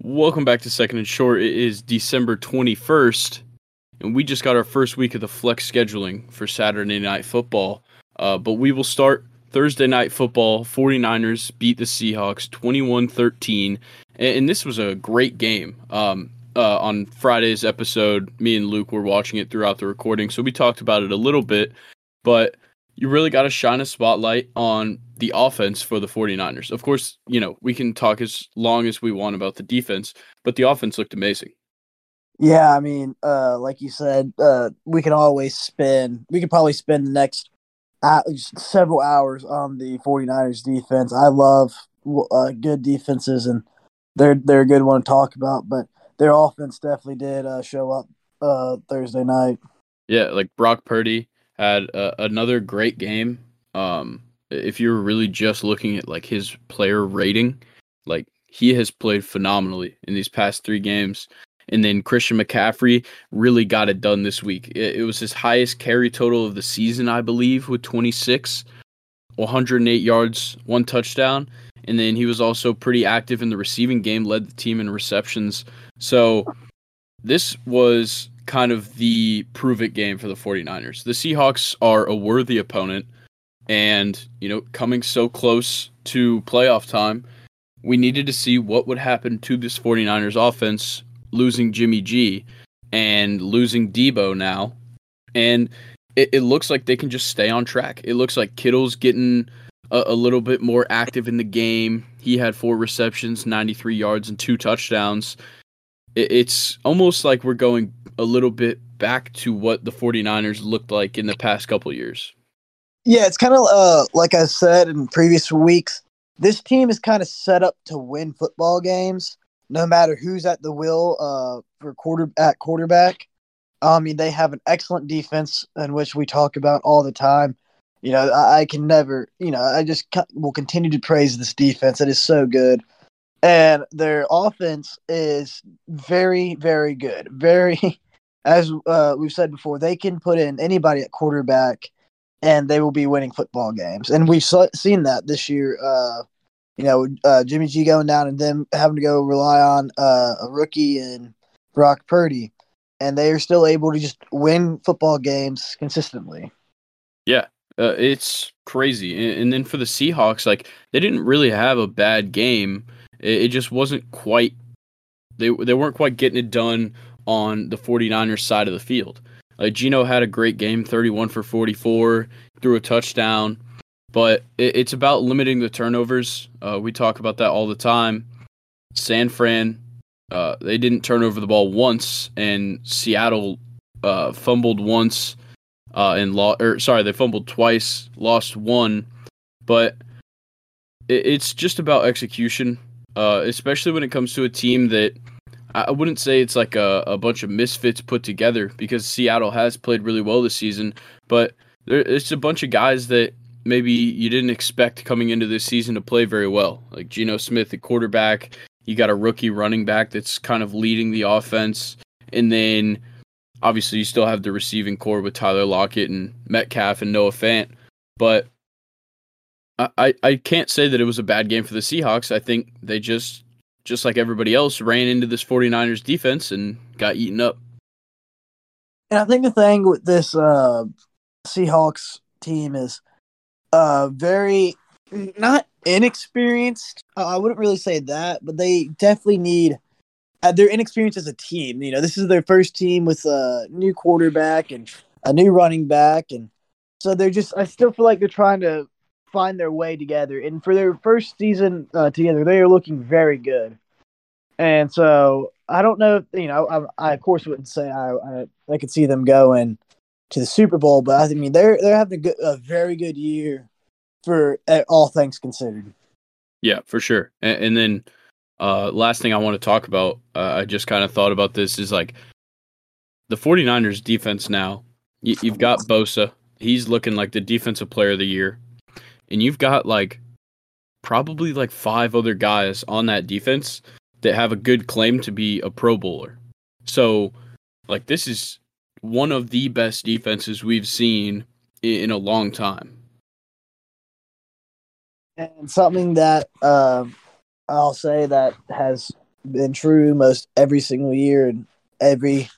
Welcome back to Second and Short. It is December 21st, and we just got our first week of the flex scheduling for Saturday Night Football. Uh, but we will start Thursday Night Football. 49ers beat the Seahawks 21 13, and this was a great game. Um, uh, on Friday's episode, me and Luke were watching it throughout the recording, so we talked about it a little bit, but you really got to shine a spotlight on the offense for the 49ers. Of course, you know, we can talk as long as we want about the defense, but the offense looked amazing. Yeah, I mean, uh, like you said, uh, we can always spend, we could probably spend the next uh, several hours on the 49ers defense. I love uh, good defenses, and they're, they're a good one to talk about, but their offense definitely did uh, show up uh, Thursday night. Yeah, like Brock Purdy had another great game. Um, if you're really just looking at like his player rating, like he has played phenomenally in these past three games. And then Christian McCaffrey really got it done this week. It, it was his highest carry total of the season, I believe, with 26, 108 yards, one touchdown. And then he was also pretty active in the receiving game, led the team in receptions. So this was kind of the prove it game for the 49ers. The Seahawks are a worthy opponent. And, you know, coming so close to playoff time, we needed to see what would happen to this 49ers offense losing Jimmy G and losing Debo now. And it, it looks like they can just stay on track. It looks like Kittle's getting a, a little bit more active in the game. He had four receptions, 93 yards, and two touchdowns. It, it's almost like we're going a little bit back to what the 49ers looked like in the past couple years. Yeah, it's kind of uh, like I said in previous weeks. This team is kind of set up to win football games, no matter who's at the wheel uh, for quarter at quarterback. I mean, they have an excellent defense, in which we talk about all the time. You know, I, I can never, you know, I just will continue to praise this defense. It is so good, and their offense is very, very good. Very, as uh, we've said before, they can put in anybody at quarterback and they will be winning football games. And we've seen that this year. Uh, you know, uh, Jimmy G going down and them having to go rely on uh, a rookie and Brock Purdy, and they are still able to just win football games consistently. Yeah, uh, it's crazy. And, and, then for the Seahawks, like they didn't really have a bad game. It, it just wasn't quite. They they weren't quite getting it done on the 49ers side of the field. Like Geno had a great game, 31 for 44, threw a touchdown, but it, it's about limiting the turnovers. Uh, we talk about that all the time. San Fran, uh, they didn't turn over the ball once, and Seattle uh, fumbled once uh, and lost. Or sorry, they fumbled twice, lost one, but it, it's just about execution, uh, especially when it comes to a team that I wouldn't say it's like a, a bunch of misfits put together because Seattle has played really well this season, but there, it's a bunch of guys that maybe you didn't expect coming into this season to play very well. Like Geno Smith, the quarterback, you got a rookie running back that's kind of leading the offense, and then obviously you still have the receiving corps with Tyler Lockett and Metcalf and Noah Fant, but I, I can't say that it was a bad game for the Seahawks. I think they just just like everybody else, ran into this 49ers defense and got eaten up. And I think the thing with this uh, Seahawks team is uh, very not inexperienced. I wouldn't really say that, but they definitely need. Uh, they're inexperienced as a team. You know, this is their first team with a new quarterback and a new running back, and so they're just. I still feel like they're trying to find their way together. And for their first season uh, together, they are looking very good. And so I don't know, you know, I, I of course wouldn't say I, I, I could see them going to the Super Bowl, but I mean they're they're having a, good, a very good year for all things considered. Yeah, for sure. And, and then uh, last thing I want to talk about, uh, I just kind of thought about this is like the 49ers defense now. You, you've got Bosa. He's looking like the defensive player of the year and you've got like probably like five other guys on that defense that have a good claim to be a pro bowler. So like this is one of the best defenses we've seen in a long time. And something that uh, I'll say that has been true most every single year and every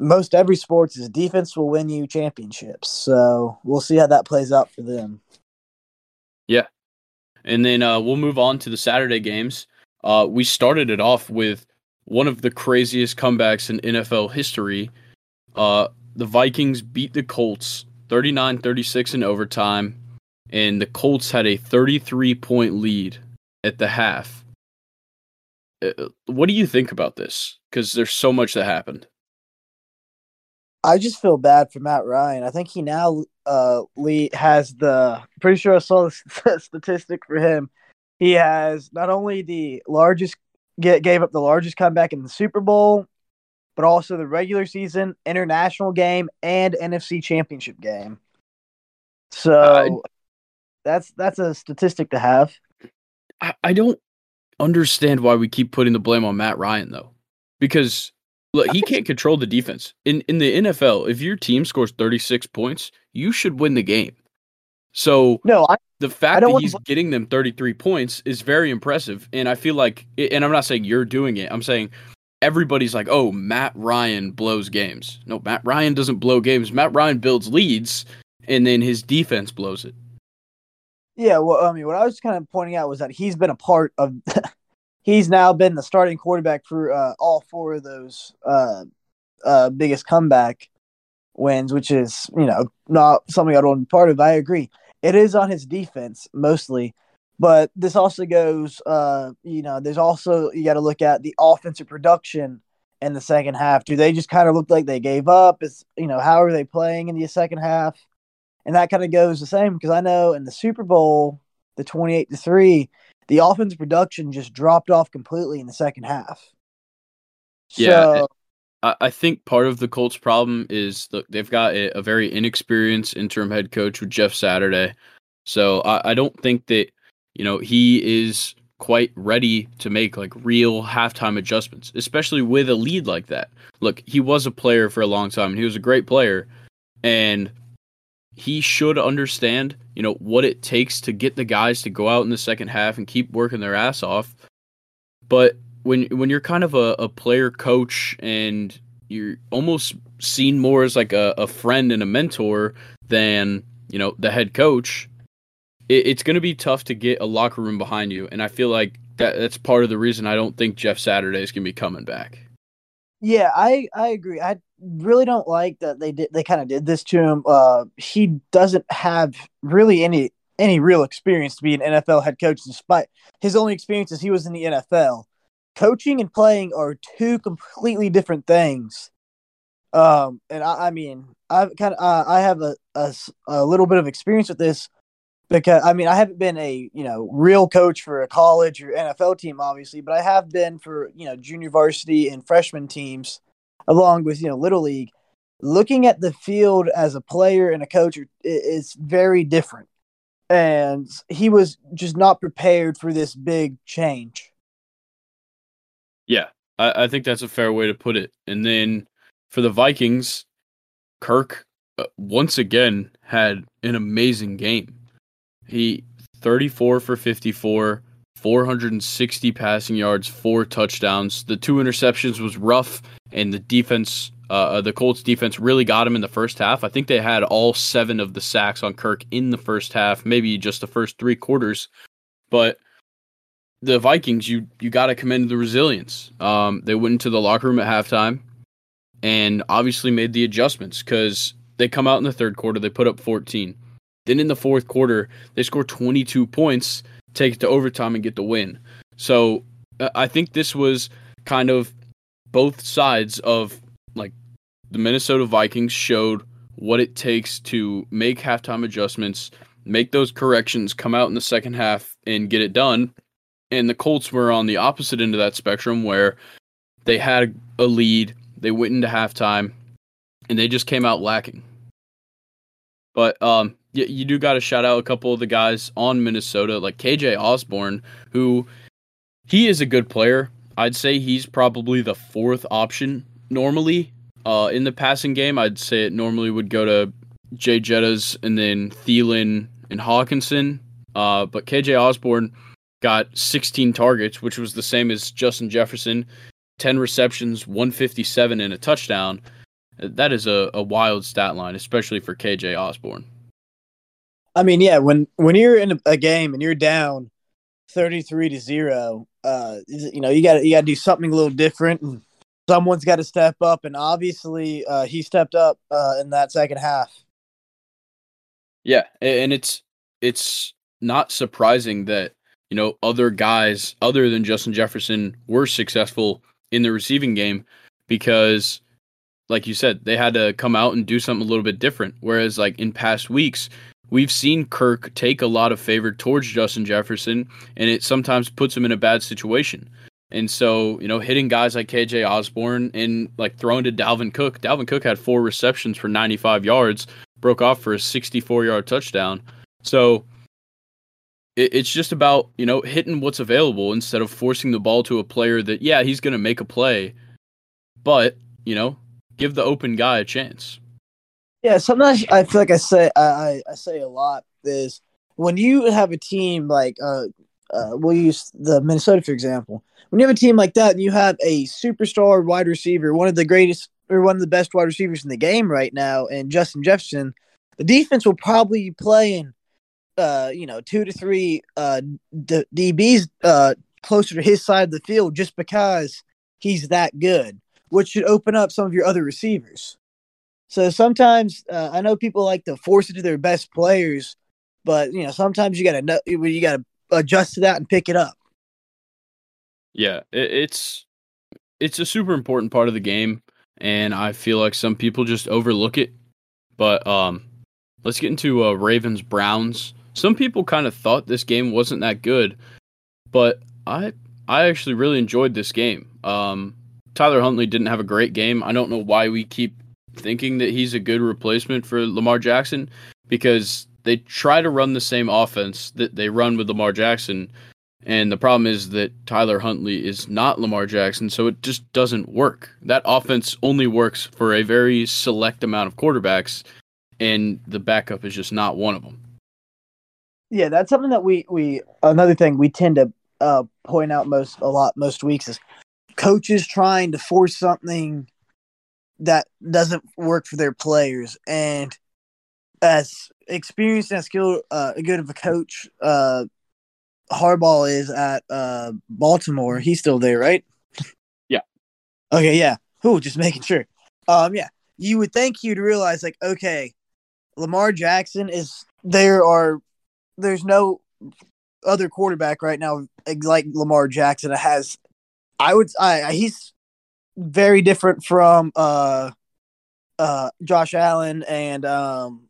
most every sports is defense will win you championships. So we'll see how that plays out for them. Yeah. And then uh, we'll move on to the Saturday games. Uh, we started it off with one of the craziest comebacks in NFL history. Uh, the Vikings beat the Colts 39 36 in overtime, and the Colts had a 33 point lead at the half. Uh, what do you think about this? Because there's so much that happened. I just feel bad for Matt Ryan. I think he now uh Lee has the pretty sure I saw the statistic for him. He has not only the largest get gave up the largest comeback in the Super Bowl, but also the regular season, international game, and NFC Championship game. So uh, that's that's a statistic to have. I, I don't understand why we keep putting the blame on Matt Ryan though, because look, he can't control the defense in in the NFL. If your team scores thirty six points, you should win the game. So no, I, the fact that he's to... getting them 33 points is very impressive. And I feel like, and I'm not saying you're doing it, I'm saying everybody's like, oh, Matt Ryan blows games. No, Matt Ryan doesn't blow games. Matt Ryan builds leads, and then his defense blows it. Yeah, well, I mean, what I was kind of pointing out was that he's been a part of. he's now been the starting quarterback for uh, all four of those uh, uh, biggest comeback wins, which is you know not something I don't part of. I agree. It is on his defense mostly, but this also goes. Uh, you know, there's also you got to look at the offensive production in the second half. Do they just kind of look like they gave up? Is you know how are they playing in the second half? And that kind of goes the same because I know in the Super Bowl, the 28 to 3, the offense production just dropped off completely in the second half. Yeah. So, I think part of the Colts' problem is look, they've got a, a, very inexperienced interim head coach with Jeff Saturday. So I, I don't think that, you know, he is quite ready to make like real halftime adjustments, especially with a lead like that. Look, he was a player for a long time and he was a great player. And he should understand, you know, what it takes to get the guys to go out in the second half and keep working their ass off. But when when you're kind of a, a player coach and you're almost seen more as like a, a friend and a mentor than you know the head coach it, it's going to be tough to get a locker room behind you. And i feel like that that's part of the reason i don't think jeff saturday is going to be coming back. Yeah i i agree. I really don't like that they did they kind of did this to him. Uh he doesn't have really any any real experience to be an nfl head coach despite his only experience is he was in the nfl coaching and playing are two completely different things. Um, and I, I mean, I've kind of uh, I have a, a, a little bit of experience with this because I mean I haven't been a you know real coach for a college or NFL team obviously, but I have been for you know junior varsity and freshman teams, along with you know little league. Looking at the field as a player and a coach is very different, and he was just not prepared for this big change. Yeah, I, I think that's a fair way to put it. And then for the Vikings, Kirk uh, once again had an amazing game. He 34 for 54, 460 passing yards, four touchdowns. The two interceptions was rough, and the defense, uh, uh, the Colts defense, really got him in the first half. I think they had all seven of the sacks on Kirk in the first half, maybe just the first three quarters. But the Vikings, you you got to commend the resilience. Um, they went into the locker room at halftime and obviously made the adjustments because they come out in the third quarter, they put up 14. Then in the fourth quarter, they score 22 points, take it to overtime, and get the win. So I think this was kind of both sides of like the Minnesota Vikings showed what it takes to make halftime adjustments, make those corrections, come out in the second half, and get it done and the Colts were on the opposite end of that spectrum where they had a lead, they went into halftime, and they just came out lacking. But um, you, you do got to shout out a couple of the guys on Minnesota, like KJ Osborn, who he is a good player. I'd say he's probably the fourth option normally uh, in the passing game. I'd say it normally would go to Jay Jettas and then Thielen and Hockenson. Uh, but KJ Osborn got 16 targets, which was the same as Justin Jefferson, 10 receptions, 157 and a touchdown. That is a, a wild stat line, especially for KJ Osborn. I mean, yeah, when when you're in a game and you're down 33 to 0, uh you know, you got you got to do something a little different and someone's got to step up and obviously uh he stepped up uh in that second half. Yeah, and it's it's not surprising that you know other guys other than Justin Jefferson were successful in the receiving game because like you said they had to come out and do something a little bit different whereas like in past weeks we've seen Kirk take a lot of favor towards Justin Jefferson and it sometimes puts him in a bad situation. And so, you know, hitting guys like KJ Osborn and like throwing to Dalvin Cook. Dalvin Cook had four receptions for 95 yards, broke off for a 64 yard touchdown. So it, it's just about, you know, hitting what's available instead of forcing the ball to a player that, yeah, he's going to make a play, but, you know, give the open guy a chance. Yeah, sometimes I feel like I say I, I say a lot is when you have a team like uh, uh we'll use the Minnesota for example. When you have a team like that and you have a superstar wide receiver, one of the greatest or one of the best wide receivers in the game right now, and Justin Jefferson, the defense will probably be playing uh, you know, two to three uh, D- DBs uh, closer to his side of the field just because he's that good, which should open up some of your other receivers. So sometimes uh, I know people like to force it to their best players, but you know sometimes you got to you got to adjust to that and pick it up. Yeah, it's it's a super important part of the game, and I feel like some people just overlook it. But um, let's get into uh, Ravens Browns some people kind of thought this game wasn't that good, but I I actually really enjoyed this game. Um, Tyler Huntley didn't have a great game. I don't know why we keep thinking that he's a good replacement for Lamar Jackson because they try to run the same offense that they run with Lamar Jackson. And the problem is that Tyler Huntley is not Lamar Jackson, so it just doesn't work. That offense only works for a very select amount of quarterbacks, and the backup is just not one of them. Yeah, that's something that we we another thing we tend to uh, point out most a lot most weeks is coaches trying to force something that doesn't work for their players and as experienced and skilled uh good of a coach uh Harbaugh is at uh Baltimore. He's still there, right? Yeah. Okay, yeah. Who just making sure. Um yeah. You would think you'd realize like okay, Lamar Jackson is there are there's no other quarterback right now like Lamar Jackson has. I would. I he's very different from uh uh Josh Allen and um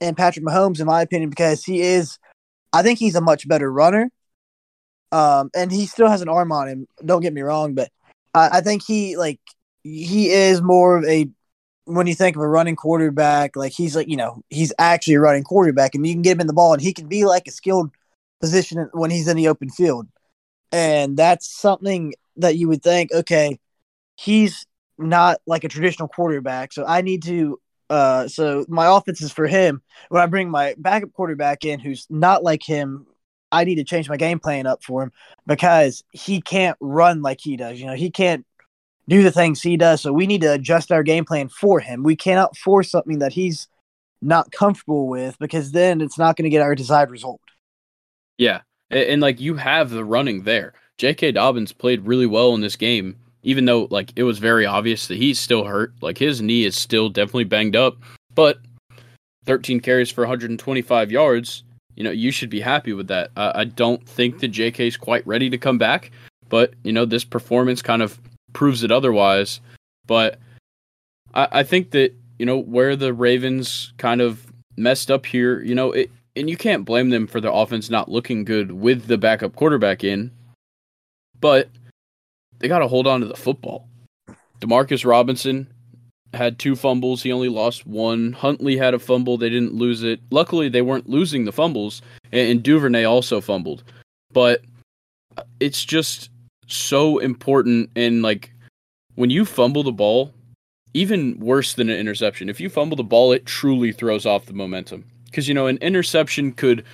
and Patrick Mahomes in my opinion because he is I think he's a much better runner. Um and he still has an arm on him, don't get me wrong, but I, I think he like he is more of a when you think of a running quarterback, like he's like, you know, he's actually a running quarterback and you can get him in the ball and he can be like a skilled position when he's in the open field. And that's something that you would think, okay, he's not like a traditional quarterback. So I need to uh so my offense is for him. When I bring my backup quarterback in who's not like him, I need to change my game plan up for him because he can't run like he does. You know, he can't do the things he does. So we need to adjust our game plan for him. We cannot force something that he's not comfortable with because then it's not going to get our desired result. Yeah. And, and, like you have the running there. J.K. Dobbins played really well in this game, even though like it was very obvious that he's still hurt. Like his knee is still definitely banged up, but 13 carries for 125 yards. You know, you should be happy with that. Uh, I don't think that J.K. is quite ready to come back, but you know, this performance kind of proves it otherwise. But I, I think that you know where the Ravens kind of messed up here, you know, it, and you can't blame them for the offense not looking good with the backup quarterback in, but they got to hold on to the football. Demarcus Robinson had two fumbles. He only lost one. Huntley had a fumble. They didn't lose it. Luckily, they weren't losing the fumbles, and Duvernay also fumbled. But it's just so important and like when you fumble the ball, even worse than an interception. If you fumble the ball, it truly throws off the momentum. Because you know, an interception could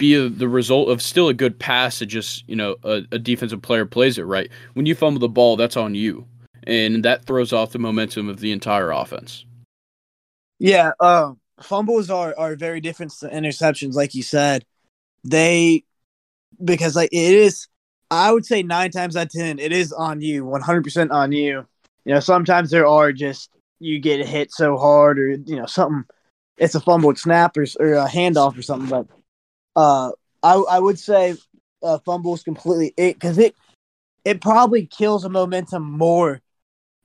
be a, the result of still a good pass. It just you know a, a defensive player plays it right. When you fumble the ball, that's on you, and that throws off the momentum of the entire offense. Yeah, uh, fumbles are are very different to interceptions, like you said. They because like it is, I would say nine times out of ten, it is on you, one hundred percent on you. You know, sometimes there are just you get hit so hard, or you know something. It's a fumbled snap or, or a handoff or something, but uh, I I would say uh, fumbles completely it because it it probably kills the momentum more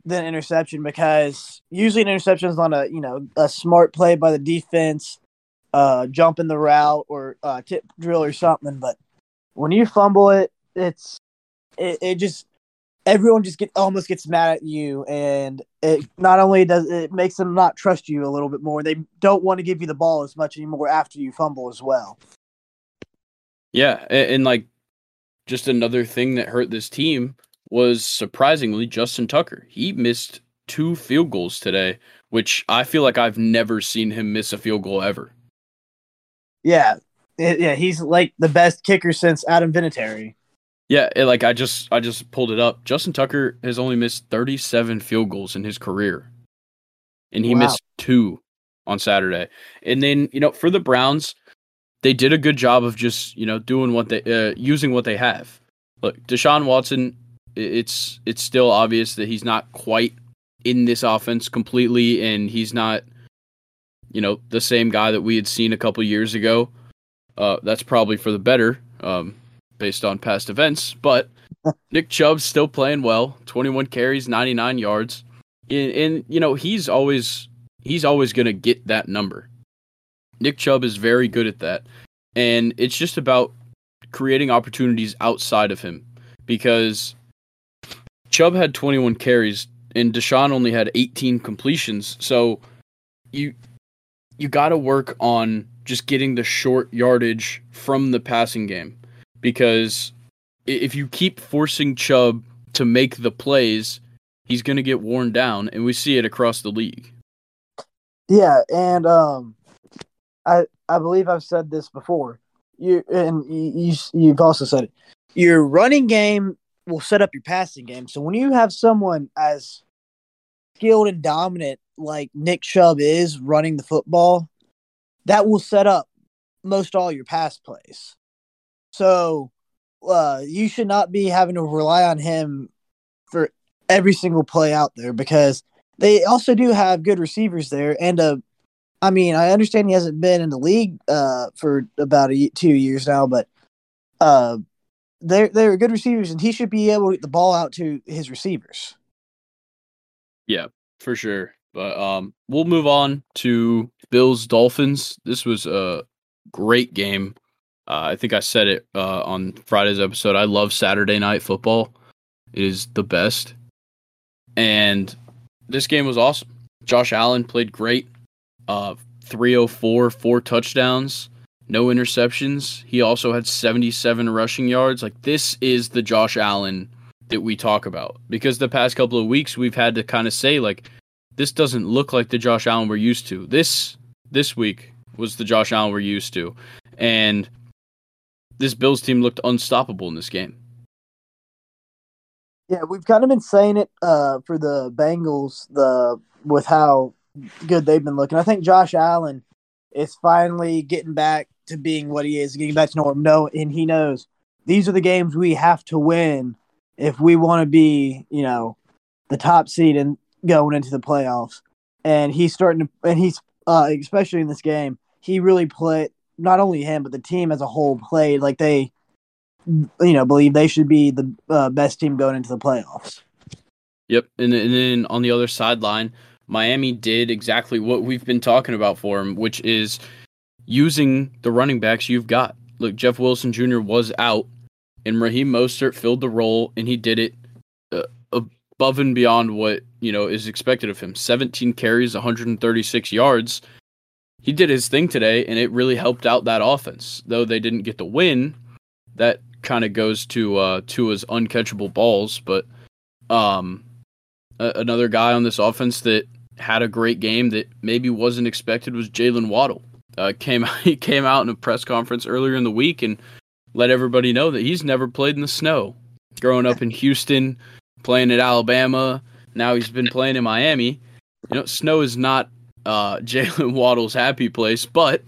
than interception because usually an interception is on a you know a smart play by the defense, uh, jump in the route or uh, tip drill or something. But when you fumble it, it's it, it just everyone just get almost gets mad at you, and it not only does it makes them not trust you a little bit more. They don't want to give you the ball as much anymore after you fumble as well. Yeah, and, and like just another thing that hurt this team was surprisingly Justin Tucker. He missed two field goals today, which I feel like I've never seen him miss a field goal ever. Yeah, yeah, he's like the best kicker since Adam Vinatieri. Yeah, it, like I just I just pulled it up. Justin Tucker has only missed 37 field goals in his career. And he wow. missed two on Saturday. And then, you know, for the Browns, they did a good job of just you know doing what they uh, using what they have. Look, Deshaun Watson, it's it's still obvious that he's not quite in this offense completely, and he's not you know the same guy that we had seen a couple years ago. Uh, that's probably for the better, um, based on past events. But Nick Chubb's still playing well. Twenty one carries, ninety nine yards, and, and you know he's always he's always gonna get that number. Nick Chubb is very good at that. And it's just about creating opportunities outside of him because Chubb had 21 carries and Deshaun only had 18 completions. So you you got to work on just getting the short yardage from the passing game because if you keep forcing Chubb to make the plays, he's going to get worn down and we see it across the league. Yeah, and um I I believe I've said this before. You and you you've also said it. Your running game will set up your passing game. So when you have someone as skilled and dominant like Nick Chubb is running the football, that will set up most all your pass plays. So uh, you should not be having to rely on him for every single play out there because they also do have good receivers there and a I mean, I understand he hasn't been in the league uh, for about a, two years now, but uh, they're they're good receivers, and he should be able to get the ball out to his receivers. Yeah, for sure. But um, we'll move on to Bills Dolphins. This was a great game. Uh, I think I said it uh, on Friday's episode. I love Saturday night football. It is the best. And this game was awesome. Josh Allen played great uh, 304, four touchdowns, no interceptions. He also had 77 rushing yards. Like this is the Josh Allen that we talk about because the past couple of weeks we've had to kind of say like this doesn't look like the Josh Allen we're used to. This this week was the Josh Allen we're used to. And this Bills team looked unstoppable in this game. Yeah, we've kind of been saying it uh, for the Bengals the with how good they've been looking. I think Josh Allen is finally getting back to being what he is, getting back to norm. No, and he knows these are the games we have to win if we want to be, you know, the top seed and going into the playoffs. And he's starting to, and he's uh, especially in this game, he really played. Not only him, but the team as a whole played like they, you know, believe they should be the uh, best team going into the playoffs. Yep, and, and then on the other sideline, Miami did exactly what we've been talking about for him, which is using the running backs you've got. Look, Jeff Wilson Jr. was out, and Raheem Mostert filled the role, and he did it uh, above and beyond what you know is expected of him. 17 carries, 136 yards. He did his thing today, and it really helped out that offense. Though they didn't get the win, that kind of goes to uh, Tua's uncatchable balls. But um, another guy on this offense that had a great game that maybe wasn't expected was Jaylen Waddle. uh, came he came out in a press conference earlier in the week and let everybody know that he's never played in the snow. Growing up in Houston, playing at Alabama, now he's been playing in Miami. You know, snow is not uh, Jaylen Waddle's happy place, but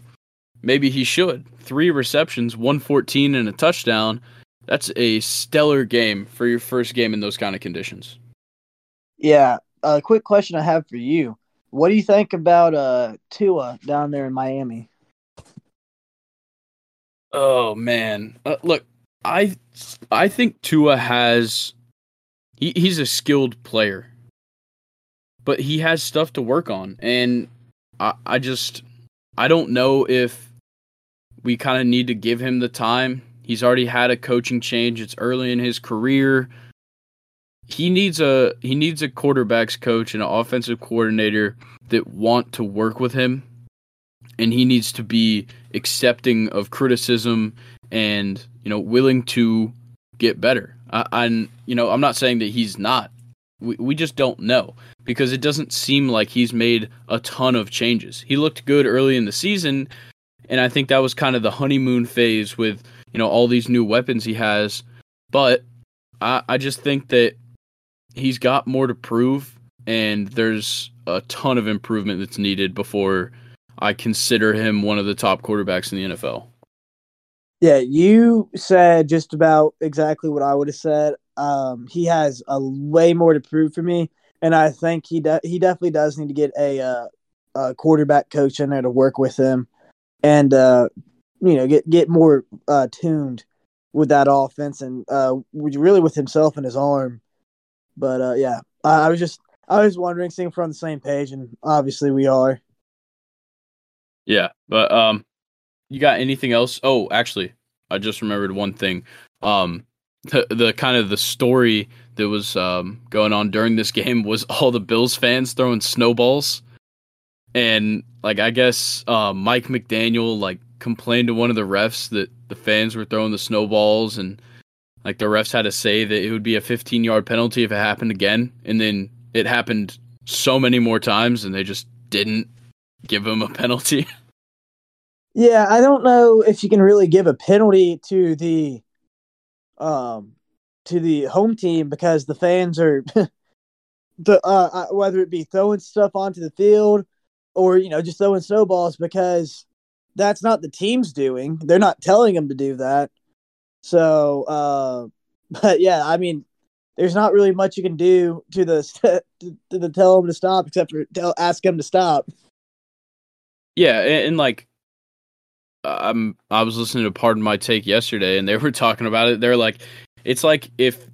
maybe he should. Three receptions, 114 and a touchdown. That's a stellar game for your first game in those kind of conditions. Yeah. A quick question I have for you. What do you think about uh Tua down there in Miami? Oh man, uh, look, I I think Tua has he, he's a skilled player, but he has stuff to work on, and I I just I don't know if we kind of need to give him the time. He's already had a coaching change. It's early in his career. He needs a he needs a quarterbacks coach and an offensive coordinator that want to work with him and he needs to be accepting of criticism and you know willing to get better. I, I'm you know I'm not saying that he's not. We we just don't know because it doesn't seem like he's made a ton of changes. He looked good early in the season, and I think that was kind of the honeymoon phase with you know all these new weapons he has. But I I just think that he's got more to prove, and there's a ton of improvement that's needed before I consider him one of the top quarterbacks in the NFL. Yeah, you said just about exactly what I would have said. Um, he has a way more to prove for me, and I think he de- he definitely does need to get a, uh, a quarterback coach in there to work with him, and uh, you know get get more uh, tuned with that offense and uh, really with himself and his arm. But uh, yeah, I, I was just I was wondering, seeing if we're on the same page, and obviously we are. Yeah, but um, you got anything else? Oh, actually, I just remembered one thing. Um, the the kind of the story that was um going on during this game was all the Bills fans throwing snowballs, and like I guess uh, Mike McDaniel like complained to one of the refs that the fans were throwing the snowballs and like the refs had to say that it would be a 15 yard penalty if it happened again and then it happened so many more times and they just didn't give him a penalty. Yeah, I don't know if you can really give a penalty to the um to the home team because the fans are the uh, uh, whether it be throwing stuff onto the field or you know just throwing snowballs because that's not the team's doing. They're not telling them to do that. So, uh, but yeah, I mean, there's not really much you can do to the to, the tell them to stop except for tell ask them to stop. Yeah, and, and like I'm I was listening to Pardon My Take yesterday, and they were talking about it. They're like, it's like if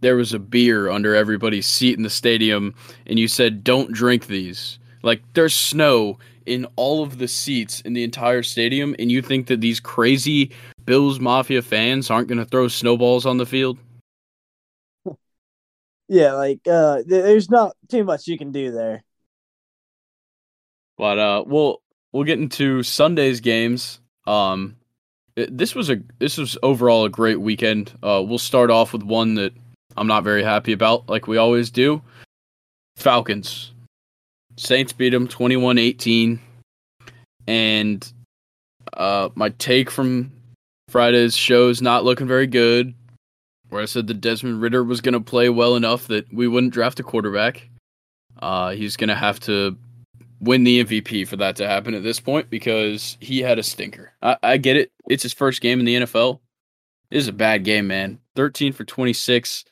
there was a beer under everybody's seat in the stadium, and you said, "Don't drink these." Like there's snow in all of the seats in the entire stadium, and you think that these crazy Bills Mafia fans aren't going to throw snowballs on the field? Yeah, like uh, there's not too much you can do there. But uh, we'll we'll get into Sunday's games. Um, this was a this was overall a great weekend. Uh, we'll start off with one that I'm not very happy about, like we always do. Falcons. Saints beat them 21-18. And uh, my take from Friday's show is not looking very good. Where I said that Desmond Ridder was going to play well enough that we wouldn't draft a quarterback. Uh, he's going to have to win the MVP for that to happen at this point because he had a stinker. I, I get it. It's his first game in the NFL. This is a bad game, man. 13 for 26,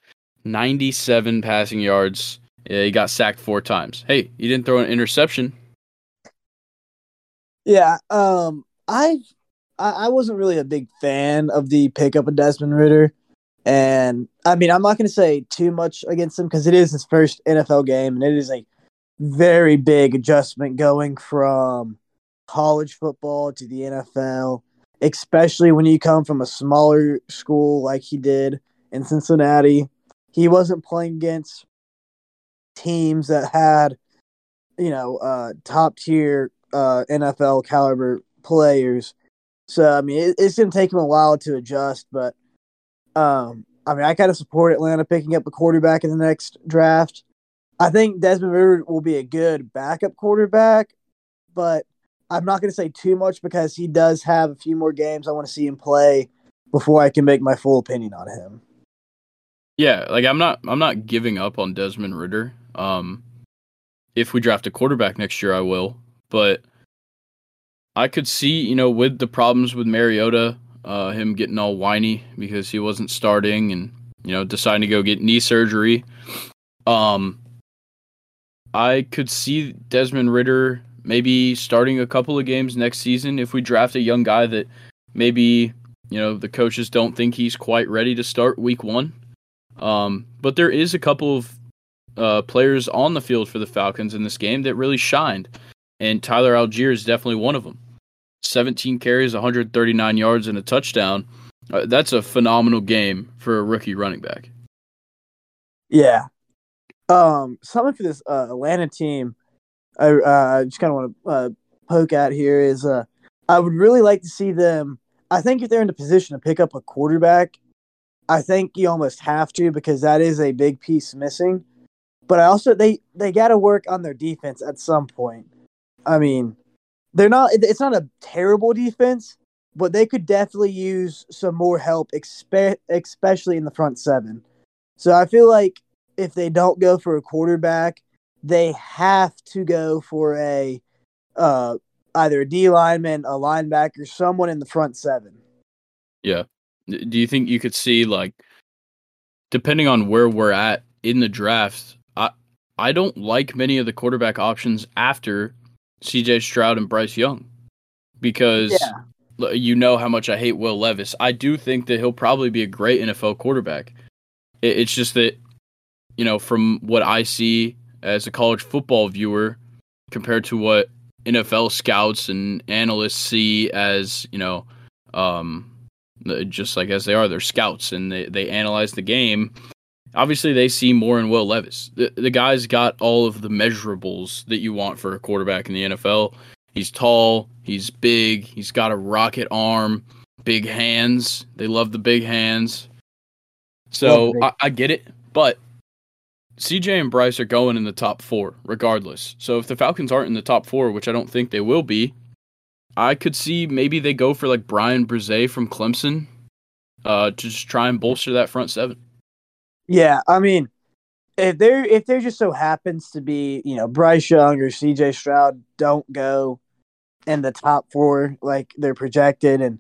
97 passing yards. Yeah, he got sacked four times. Hey, he didn't throw an interception. Yeah, um, I, I wasn't really a big fan of the pickup of Desmond Ridder, and I mean, I'm not going to say too much against him because it is his first NFL game, and it is a very big adjustment going from college football to the NFL, especially when you come from a smaller school like he did in Cincinnati. He wasn't playing against teams that had, you know, uh, top tier uh, NFL caliber players. So I mean, it, it's going to take him a while to adjust, but um, I mean, I kind of support Atlanta picking up a quarterback in the next draft. I think Desmond Ridder will be a good backup quarterback, but I'm not going to say too much because he does have a few more games I want to see him play before I can make my full opinion on him. Yeah, like I'm not I'm not giving up on Desmond Ridder. Um if we draft a quarterback next year I will, but I could see, you know, with the problems with Mariota, uh, him getting all whiny because he wasn't starting and, you know, deciding to go get knee surgery. Um, I could see Desmond Ridder maybe starting a couple of games next season if we draft a young guy that maybe, you know, the coaches don't think he's quite ready to start week one. Um, but there is a couple of uh, players on the field for the Falcons in this game that really shined, and Tyler Allgeier is definitely one of them. 17 carries, 139 yards, and a touchdown. Uh, that's a phenomenal game for a rookie running back. Yeah. Um, something for this uh, Atlanta team, I uh, just kind of want to uh, poke at here is uh, I would really like to see them. I think if they're in a position to pick up a quarterback, I think you almost have to because that is a big piece missing. But I also they they got to work on their defense at some point. I mean, they're not. It's not a terrible defense, but they could definitely use some more help, especially in the front seven. So I feel like if they don't go for a quarterback, they have to go for a uh, either a D lineman, a linebacker, someone in the front seven. Yeah. Do you think you could see like, depending on where we're at in the draft, I I don't like many of the quarterback options after CJ Stroud and Bryce Young because yeah. you know how much I hate Will Levis. I do think that he'll probably be a great NFL quarterback. It's just that, you know, from what I see as a college football viewer compared to what NFL scouts and analysts see as, you know, um, just like as they are, they're scouts and they, they analyze the game obviously they see more in Will Levis. The, the guy's got all of the measurables that you want for a quarterback in the NFL. He's tall, he's big, he's got a rocket arm, big hands. They love the big hands. So I, I get it, but CJ and Bryce are going in the top four regardless. So if the Falcons aren't in the top four, which I don't think they will be, I could see maybe they go for like Bryan Bresee from Clemson uh, to just try and bolster that front seven. Yeah, I mean, if there if there just so happens to be, you know, Bryce Young or CJ Stroud don't go in the top four like they're projected and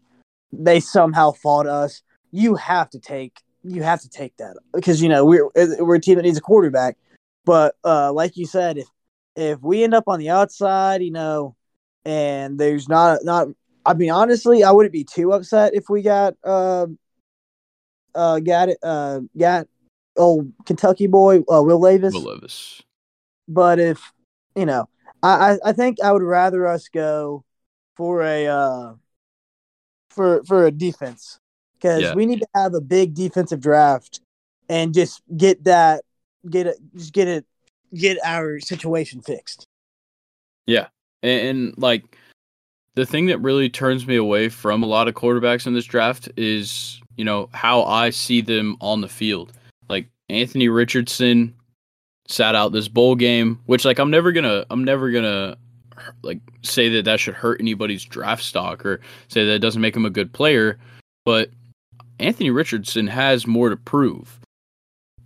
they somehow fall to us, you have to take you have to take that because you know we're we're a team that needs a quarterback. But uh, like you said, if if we end up on the outside, you know, and there's not not, I mean, honestly, I wouldn't be too upset if we got uh uh got it uh got old Kentucky boy, uh, Will Levis. Will Levis. But if you know, I, I think I would rather us go for a uh, for for a defense because yeah. we need to have a big defensive draft and just get that get it just get it get our situation fixed. Yeah, and, and like the thing that really turns me away from a lot of quarterbacks in this draft is you know how I see them on the field. Like Anthony Richardson sat out this bowl game, which like I'm never gonna I'm never gonna like say that that should hurt anybody's draft stock or say that it doesn't make him a good player, but Anthony Richardson has more to prove.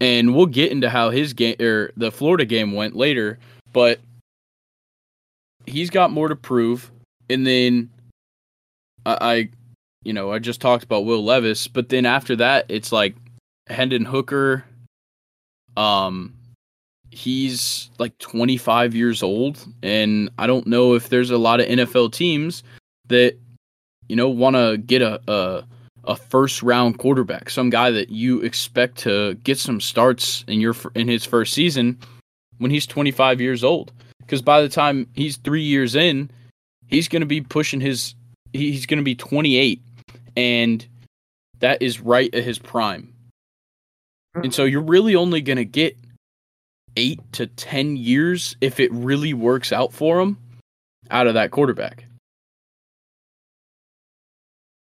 And we'll get into how his game or the Florida game went later, but he's got more to prove. And then I, I you know, I just talked about Will Levis, but then after that, it's like Hendon Hooker. Um, he's like 25 years old, and I don't know if there's a lot of NFL teams that you know want to get a, a a first round quarterback, some guy that you expect to get some starts in your in his first season when he's 25 years old. Because by the time he's three years in, he's going to be pushing his he's going to be 28, and that is right at his prime. And so you're really only going to get eight to 10 years if it really works out for him out of that quarterback.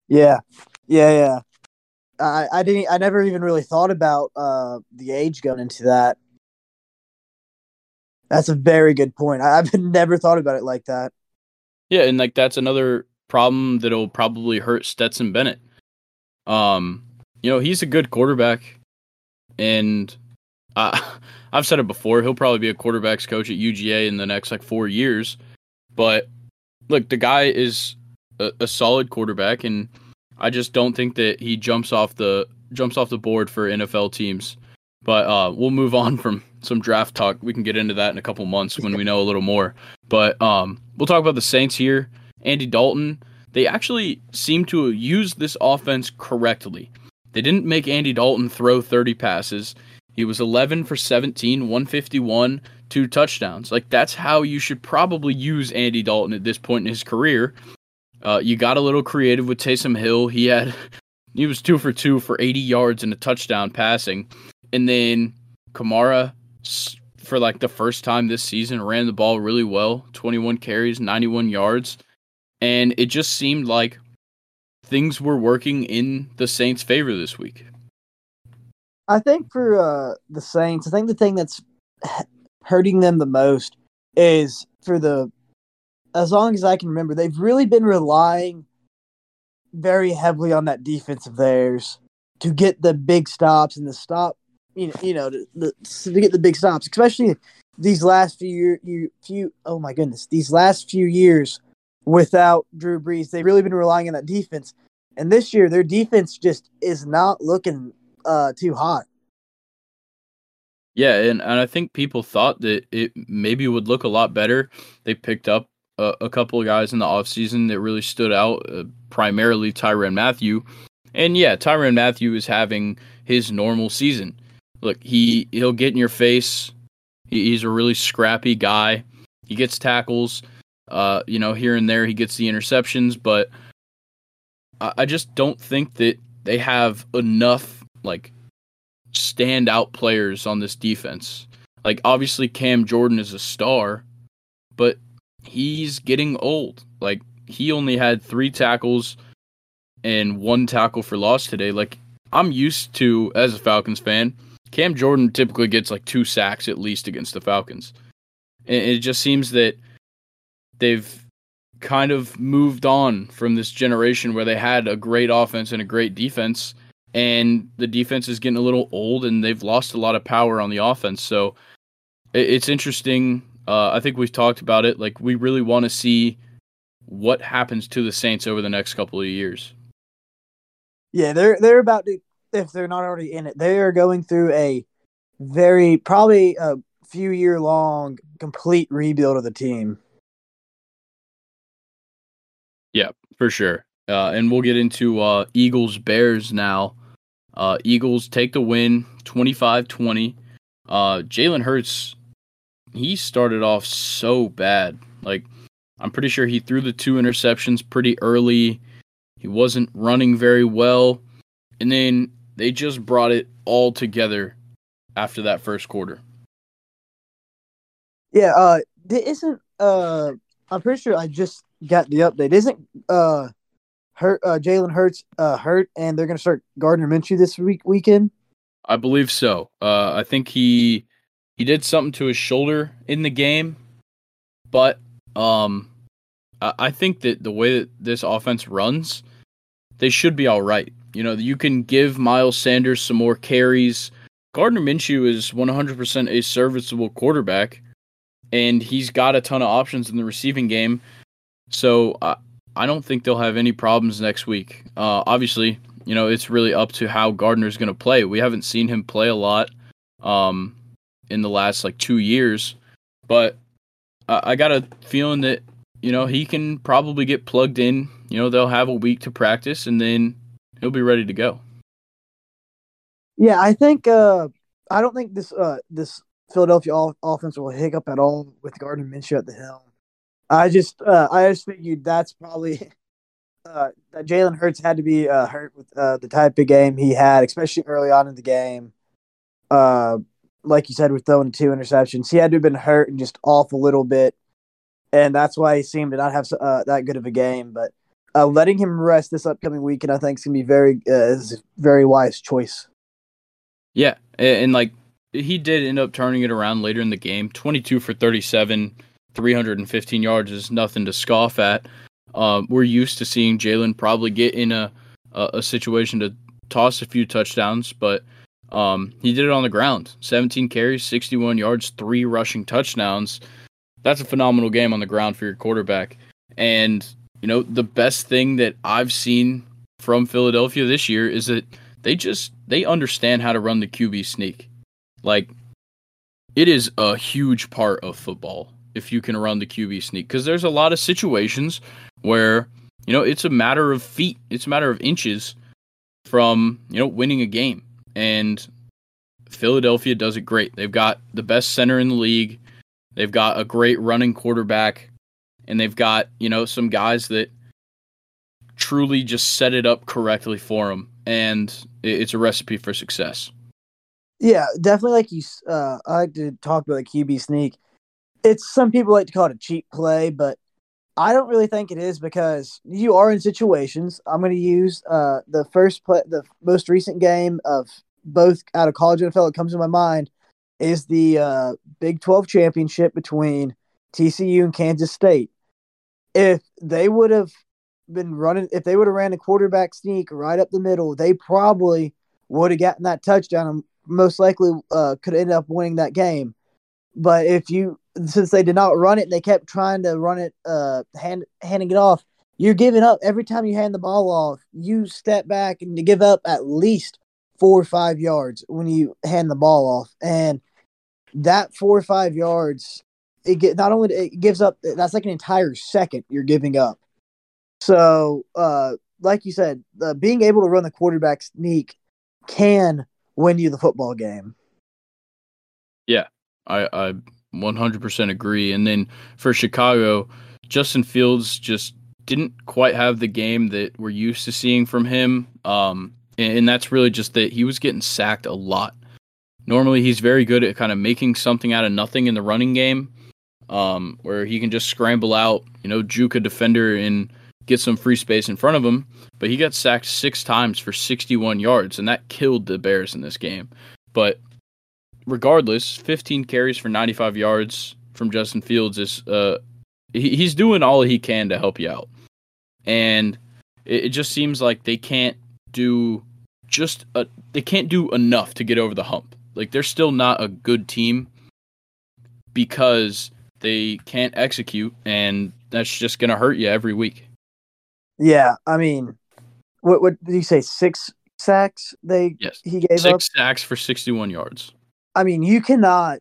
Yeah. Yeah. Yeah. I, I didn't, I never even really thought about uh, the age going into that. That's a very good point. I, I've never thought about it like that. Yeah, and like that's another problem that'll probably hurt Stetson Bennett. Um, you know, he's a good quarterback, and uh, I've said it before. He'll probably be a quarterbacks coach at UGA in the next like four years. But look, the guy is a, a solid quarterback, and I just don't think that he jumps off the jumps off the board for NFL teams. But uh, we'll move on from some draft talk. We can get into that in a couple months when we know a little more. But um, we'll talk about the Saints here. Andy Dalton. They actually seem to use this offense correctly. They didn't make Andy Dalton throw 30 passes. He was 11 for 17, 151, two touchdowns. Like that's how you should probably use Andy Dalton at this point in his career. Uh, you got a little creative with Taysom Hill. He had he was two for two for 80 yards and a touchdown passing, and then Kamara for like the first time this season ran the ball really well 21 carries 91 yards and it just seemed like things were working in the saints favor this week i think for uh, the saints i think the thing that's hurting them the most is for the as long as i can remember they've really been relying very heavily on that defense of theirs to get the big stops and the stop you know, you know, to, to get the big stops, especially these last few you few. Oh my goodness, these last few years without Drew Brees, they've really been relying on that defense. And this year, their defense just is not looking uh, too hot. Yeah, and, and I think people thought that it maybe would look a lot better. They picked up a, a couple of guys in the offseason that really stood out, uh, primarily Tyrann Mathieu. And yeah, Tyrann Mathieu is having his normal season look, he he'll get in your face. He, he's a really scrappy guy. He gets tackles, uh, you know, here and there. He gets the interceptions, but I, I just don't think that they have enough like standout players on this defense. Like obviously Cam Jordan is a star, but he's getting old. Like he only had 3 tackles and one tackle for loss today. Like I'm used to as a Falcons fan, Cam Jordan typically gets like two sacks at least against the Falcons. And it just seems that they've kind of moved on from this generation where they had a great offense and a great defense and the defense is getting a little old and they've lost a lot of power on the offense. So it's interesting. Uh, I think we've talked about it. Like we really want to see what happens to the Saints over the next couple of years. Yeah, they're they're about to if they're not already in it, they are going through a very probably a few year long complete rebuild of the team. Yeah, for sure. Uh, and we'll get into uh, Eagles Bears now. Uh, Eagles take the win 25 20. Uh, Jalen Hurts, he started off so bad. Like, I'm pretty sure he threw the two interceptions pretty early. He wasn't running very well. And then they just brought it all together after that first quarter. Yeah, uh isn't uh I'm pretty sure I just got the update. Isn't uh hurt uh Jalen Hurts uh hurt and they're gonna start Gardner Minshew this week weekend? I believe so. Uh I think he he did something to his shoulder in the game, but um I, I think that the way that this offense runs, they should be all right. You know, you can give Miles Sanders some more carries. Gardner Minshew is 100% a serviceable quarterback, and he's got a ton of options in the receiving game. So uh, I don't think they'll have any problems next week. Uh, obviously, you know, it's really up to how Gardner's going to play. We haven't seen him play a lot um, in the last like two years, but I, I got a feeling that, you know, he can probably get plugged in. You know, they'll have a week to practice, and then he'll be ready to go. Yeah, I think uh, I don't think this uh, this Philadelphia offense will hiccup at all with Gardner Minshew at the helm. I just uh, I just figured that's probably uh, that Jalen Hurts had to be uh, hurt with uh, the type of game he had, especially early on in the game. Uh, like you said, with throwing two interceptions, he had to have been hurt and just off a little bit, and that's why he seemed to not have uh, that good of a game. But letting him rest this upcoming weekend, I think, is gonna be very is a very wise choice. Yeah, and, and like he did end up turning it around later in the game. Twenty two for thirty seven, 315 yards is nothing to scoff at. Um, we're used to seeing Jalen probably get in a, a, a situation to toss a few touchdowns, but um, he did it on the ground. 17 carries, 61 yards, three rushing touchdowns. That's a phenomenal game on the ground for your quarterback. And you know the best thing that I've seen from Philadelphia this year is that they just they understand how to run the QB sneak. Like it is a huge part of football if you can run the QB sneak because there's a lot of situations where you know it's a matter of feet, it's a matter of inches from you know winning a game, and Philadelphia does it great. They've got the best center in the league, they've got a great running quarterback, and they've got you know some guys that truly just set it up correctly for them, and it's a recipe for success. Yeah, definitely. Like you, uh, I like to talk about the QB sneak. It's some people like to call it a cheap play, but I don't really think it is because you are in situations. I'm going to use uh, the first play, the most recent game of both out of college NFL that comes to my mind is the uh, Big 12 championship between TCU and Kansas State. If they would have been running, if they would have ran a quarterback sneak right up the middle, they probably would have gotten that touchdown and most likely uh, could end up winning that game. But if you, since they did not run it, they kept trying to run it, uh, hand handing it off. You're giving up every time you hand the ball off. You step back and you give up at least four or five yards when you hand the ball off, and that four or five yards, it get not only it gives up. That's like an entire second you're giving up. So, uh, like you said, uh, being able to run the quarterback sneak can win you the football game. Yeah, I, I 100% agree. And then for Chicago, Justin Fields just didn't quite have the game that we're used to seeing from him. Um, and, and that's really just that he was getting sacked a lot. Normally, he's very good at kind of making something out of nothing in the running game, um, where he can just scramble out, you know, juke a defender and get some free space in front of him. But he got sacked six times for 61 yards, and that killed the Bears in this game. But regardless, 15 carries for 95 yards from Justin Fields is uh, he, he's doing all he can to help you out, and it, it just seems like they can't do just a, they can't do enough to get over the hump. Like they're still not a good team because they can't execute, and that's just gonna hurt you every week. Yeah, I mean, what what did you say? Six sacks they yes. he gave six up. sacks for sixty one yards. I mean, you cannot.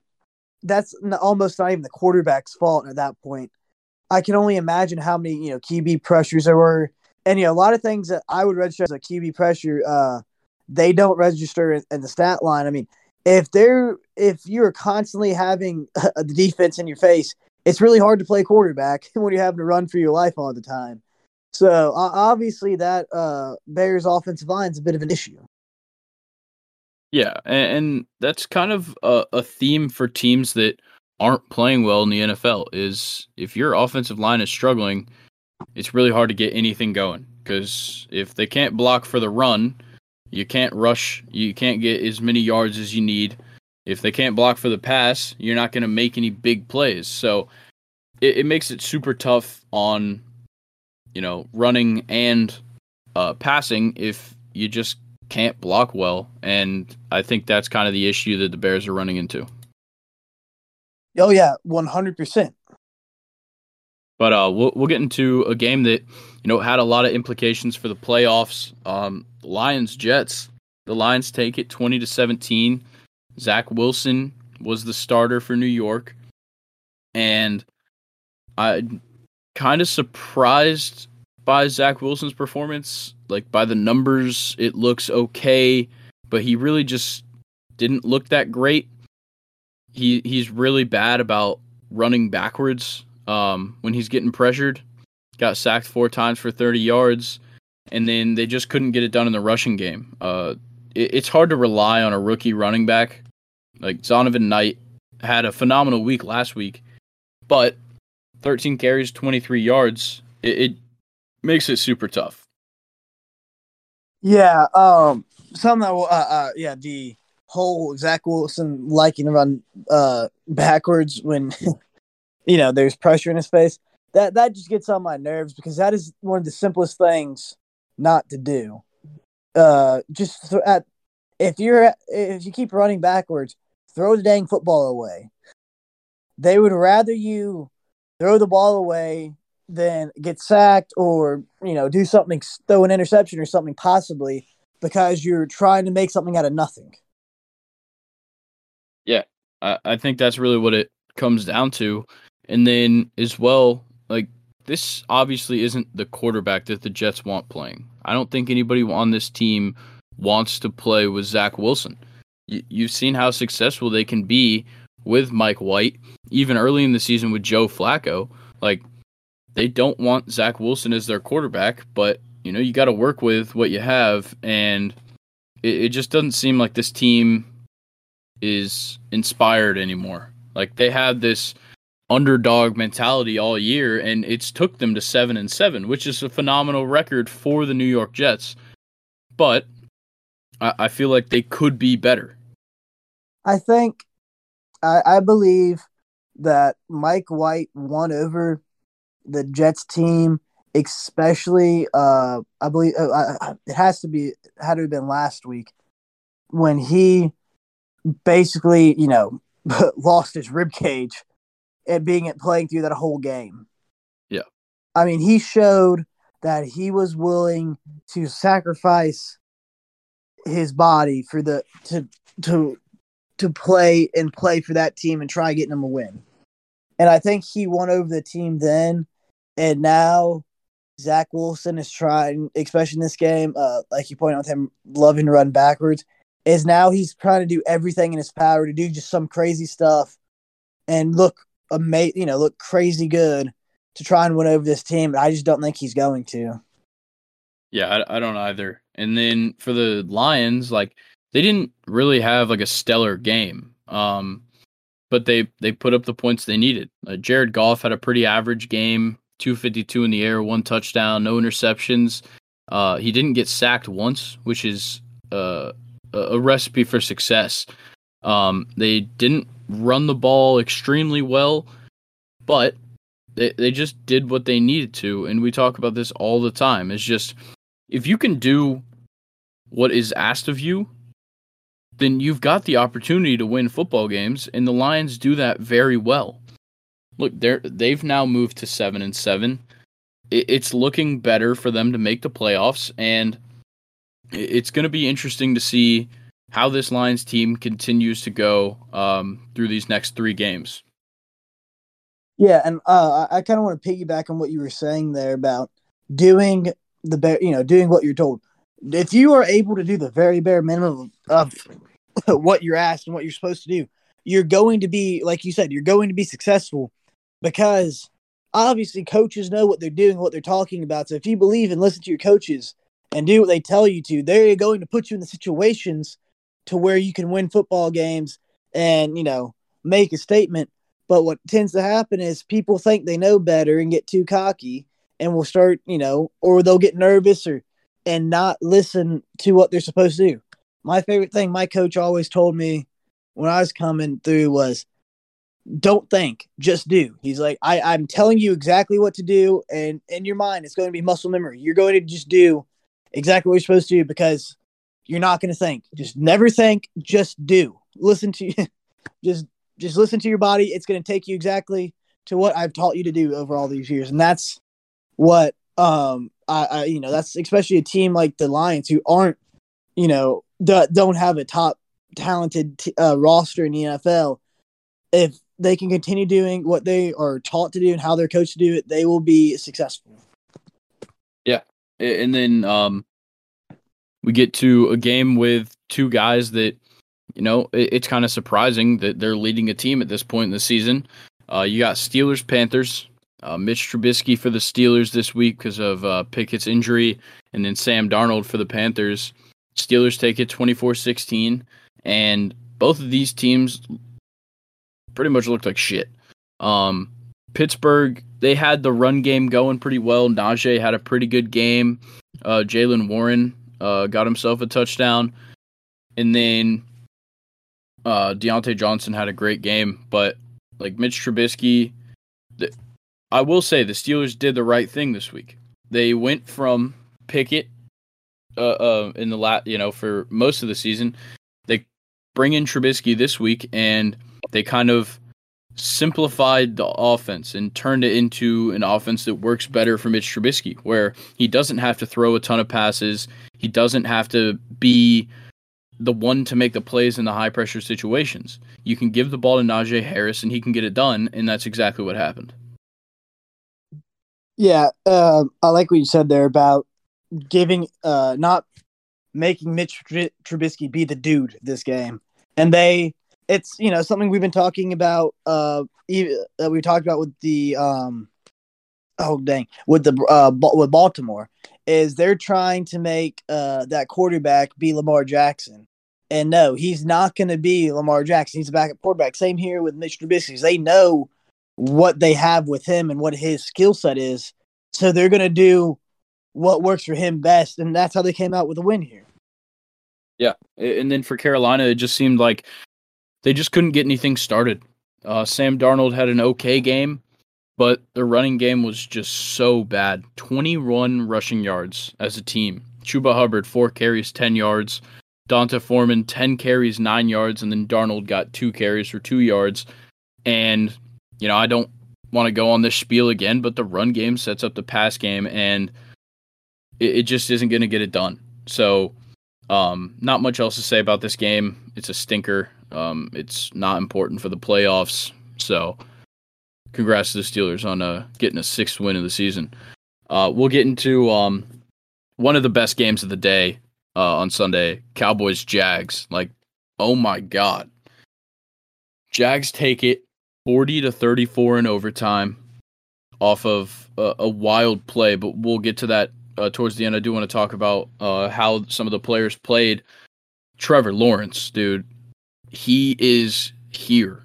That's almost not even the quarterback's fault at that point. I can only imagine how many you know QB pressures there were, and you know a lot of things that I would register as a QB pressure, uh, they don't register in, in the stat line. I mean, if they're if you're constantly having the defense in your face, it's really hard to play quarterback when you're having to run for your life all the time. So uh, obviously that uh, Bears offensive line is a bit of an issue. Yeah, and, that's kind of a, a, theme for teams that aren't playing well in the NFL. Is if your offensive line is struggling, it's really hard to get anything going because if they can't block for the run, you can't rush, you can't get as many yards as you need. If they can't block for the pass, you're not going to make any big plays. So it, it makes it super tough on you know, running and uh, passing if you just can't block well. And I think that's kind of the issue that the Bears are running into. Oh yeah, one hundred percent. But uh, we'll we'll get into a game that you know had a lot of implications for the playoffs. Um, Lions Jets. The Lions take it twenty to seventeen. Zach Wilson was the starter for New York, and I kind of surprised by Zach Wilson's performance. Like by the numbers, it looks okay, but he really just didn't look that great. He he's really bad about running backwards um, when he's getting pressured. Got sacked four times for 30 yards, and then they just couldn't get it done in the rushing game. Uh, it, it's hard to rely on a rookie running back. Like Zonovan Knight had a phenomenal week last week, but 13 carries, 23 yards. It, it makes it super tough. Yeah, um, somehow, uh, uh, yeah, the whole Zach Wilson liking to run uh backwards when you know, there's pressure in his face. That that just gets on my nerves because that is one of the simplest things not to do. Uh, just at if you're if you keep running backwards, throw the dang football away. They would rather you throw the ball away than get sacked or you know do something, throw an interception or something possibly because you're trying to make something out of nothing. Yeah, I, I think that's really what it comes down to. And then as well, like this obviously isn't the quarterback that the Jets want playing. I don't think anybody on this team wants to play with Zach Wilson. You've seen how successful they can be with Mike White, even early in the season with Joe Flacco. Like they don't want Zach Wilson as their quarterback, but you know you got to work with what you have, and it, it just doesn't seem like this team is inspired anymore. Like they had this underdog mentality all year, and it's took them to seven and seven, which is a phenomenal record for the New York Jets. But I, I feel like they could be better. I think, I, I believe that Mike White won over the Jets team, especially. Uh, I believe uh, it has to be had to have been last week when he basically, you know, lost his rib cage and being at playing through that whole game. Yeah. I mean, he showed that he was willing to sacrifice his body for the to to to play and play for that team and try getting them a win. And I think he won over the team then. And now Zach Wilson is trying, especially in this game, uh, like you pointed out with him loving to run backwards, is now he's trying to do everything in his power to do just some crazy stuff and look amazing, you know, look crazy good to try and win over this team. But I just don't think he's going to. Yeah, I, I don't either. And then for the Lions, like they didn't really have like a stellar game. Um, but they they put up the points they needed. Uh, Jared Goff had a pretty average game, 252 in the air, one touchdown, no interceptions. Uh, he didn't get sacked once, which is uh, a recipe for success. Um, they didn't run the ball extremely well, but they they just did what they needed to, and we talk about this all the time. It's just if you can do what is asked of you, then you've got the opportunity to win football games, and the Lions do that very well. Look, they're they've now moved to seven and seven. It's looking better for them to make the playoffs, and it's going to be interesting to see how this Lions team continues to go um, through these next three games. Yeah, and uh, I kind of want to piggyback on what you were saying there about doing the bare, you know, doing what you're told. If you are able to do the very bare minimum of what you're asked and what you're supposed to do, you're going to be, like you said, you're going to be successful because obviously coaches know what they're doing, what they're talking about. So if you believe and listen to your coaches and do what they tell you to, they're going to put you in the situations to where you can win football games and, you know, make a statement. But what tends to happen is people think they know better and get too cocky and will start, you know, or they'll get nervous or and not listen to what they're supposed to do. My favorite thing my coach always told me when I was coming through was don't think, just do. He's like, I, I'm telling you exactly what to do, and in your mind, it's going to be muscle memory. You're going to just do exactly what you're supposed to do because you're not going to think. Just never think. Just do. Listen to just just listen to your body. It's going to take you exactly to what I've taught you to do over all these years, and that's what um I, I you know that's especially a team like the Lions who aren't you know don't have a top talented t- uh, roster in the NFL. If they can continue doing what they are taught to do and how they're coached to do it, they will be successful. Yeah, and then um, we get to a game with two guys that, you know, it, it's kind of surprising that they're leading a team at this point in the season. Uh, you got Steelers Panthers. Uh, Mitch Trubisky for the Steelers this week because of uh, Pickett's injury, and then Sam Darnold for the Panthers. Steelers take it 24 16, and both of these teams pretty much looked like shit. Um, Pittsburgh, they had the run game going pretty well. Najee had a pretty good game. Uh, Jaylen Warren uh, got himself a touchdown, and then uh, Diontae Johnson had a great game. But like Mitch Trubisky, the, I will say the Steelers did the right thing this week. They went from Pickett uh, uh in the lat, you know, for most of the season. They bring in Trubisky this week and they kind of simplified the offense and turned it into an offense that works better for Mitch Trubisky, where he doesn't have to throw a ton of passes. He doesn't have to be the one to make the plays in the high pressure situations. You can give the ball to Najee Harris and he can get it done, and that's exactly what happened. Yeah, uh, I like what you said there about giving, uh, not making Mitch Trubisky be the dude this game, and they it's you know something we've been talking about uh that we talked about with the um oh dang with the uh with Baltimore is they're trying to make uh that quarterback be Lamar Jackson. And no, he's not going to be Lamar Jackson. He's a backup quarterback. Same here with Mitch Trubisky. They know what they have with him and what his skill set is. So they're going to do what works for him best. And that's how they came out with a win here. Yeah. And then for Carolina, it just seemed like they just couldn't get anything started. Uh, Sam Darnold had an okay game, but the running game was just so bad. 21 rushing yards as a team. Chuba Hubbard, four carries, 10 yards. D'Onta Foreman, 10 carries, 9 yards. And then Darnold got two carries for 2 yards. And, you know, I don't want to go on this spiel again, but the run game sets up the pass game, and it, it just isn't going to get it done. So, um, not much else to say about this game. It's a stinker. Um, it's not important for the playoffs. So, congrats to the Steelers on uh, getting a sixth win of the season. Uh, we'll get into um, one of the best games of the day uh, on Sunday Cowboys Jags. Like, oh my God. Jags take it 40 to 34 in overtime off of a, a wild play, but we'll get to that uh, towards the end. I do want to talk about uh, how some of the players played. Trevor Lawrence, dude, he is here.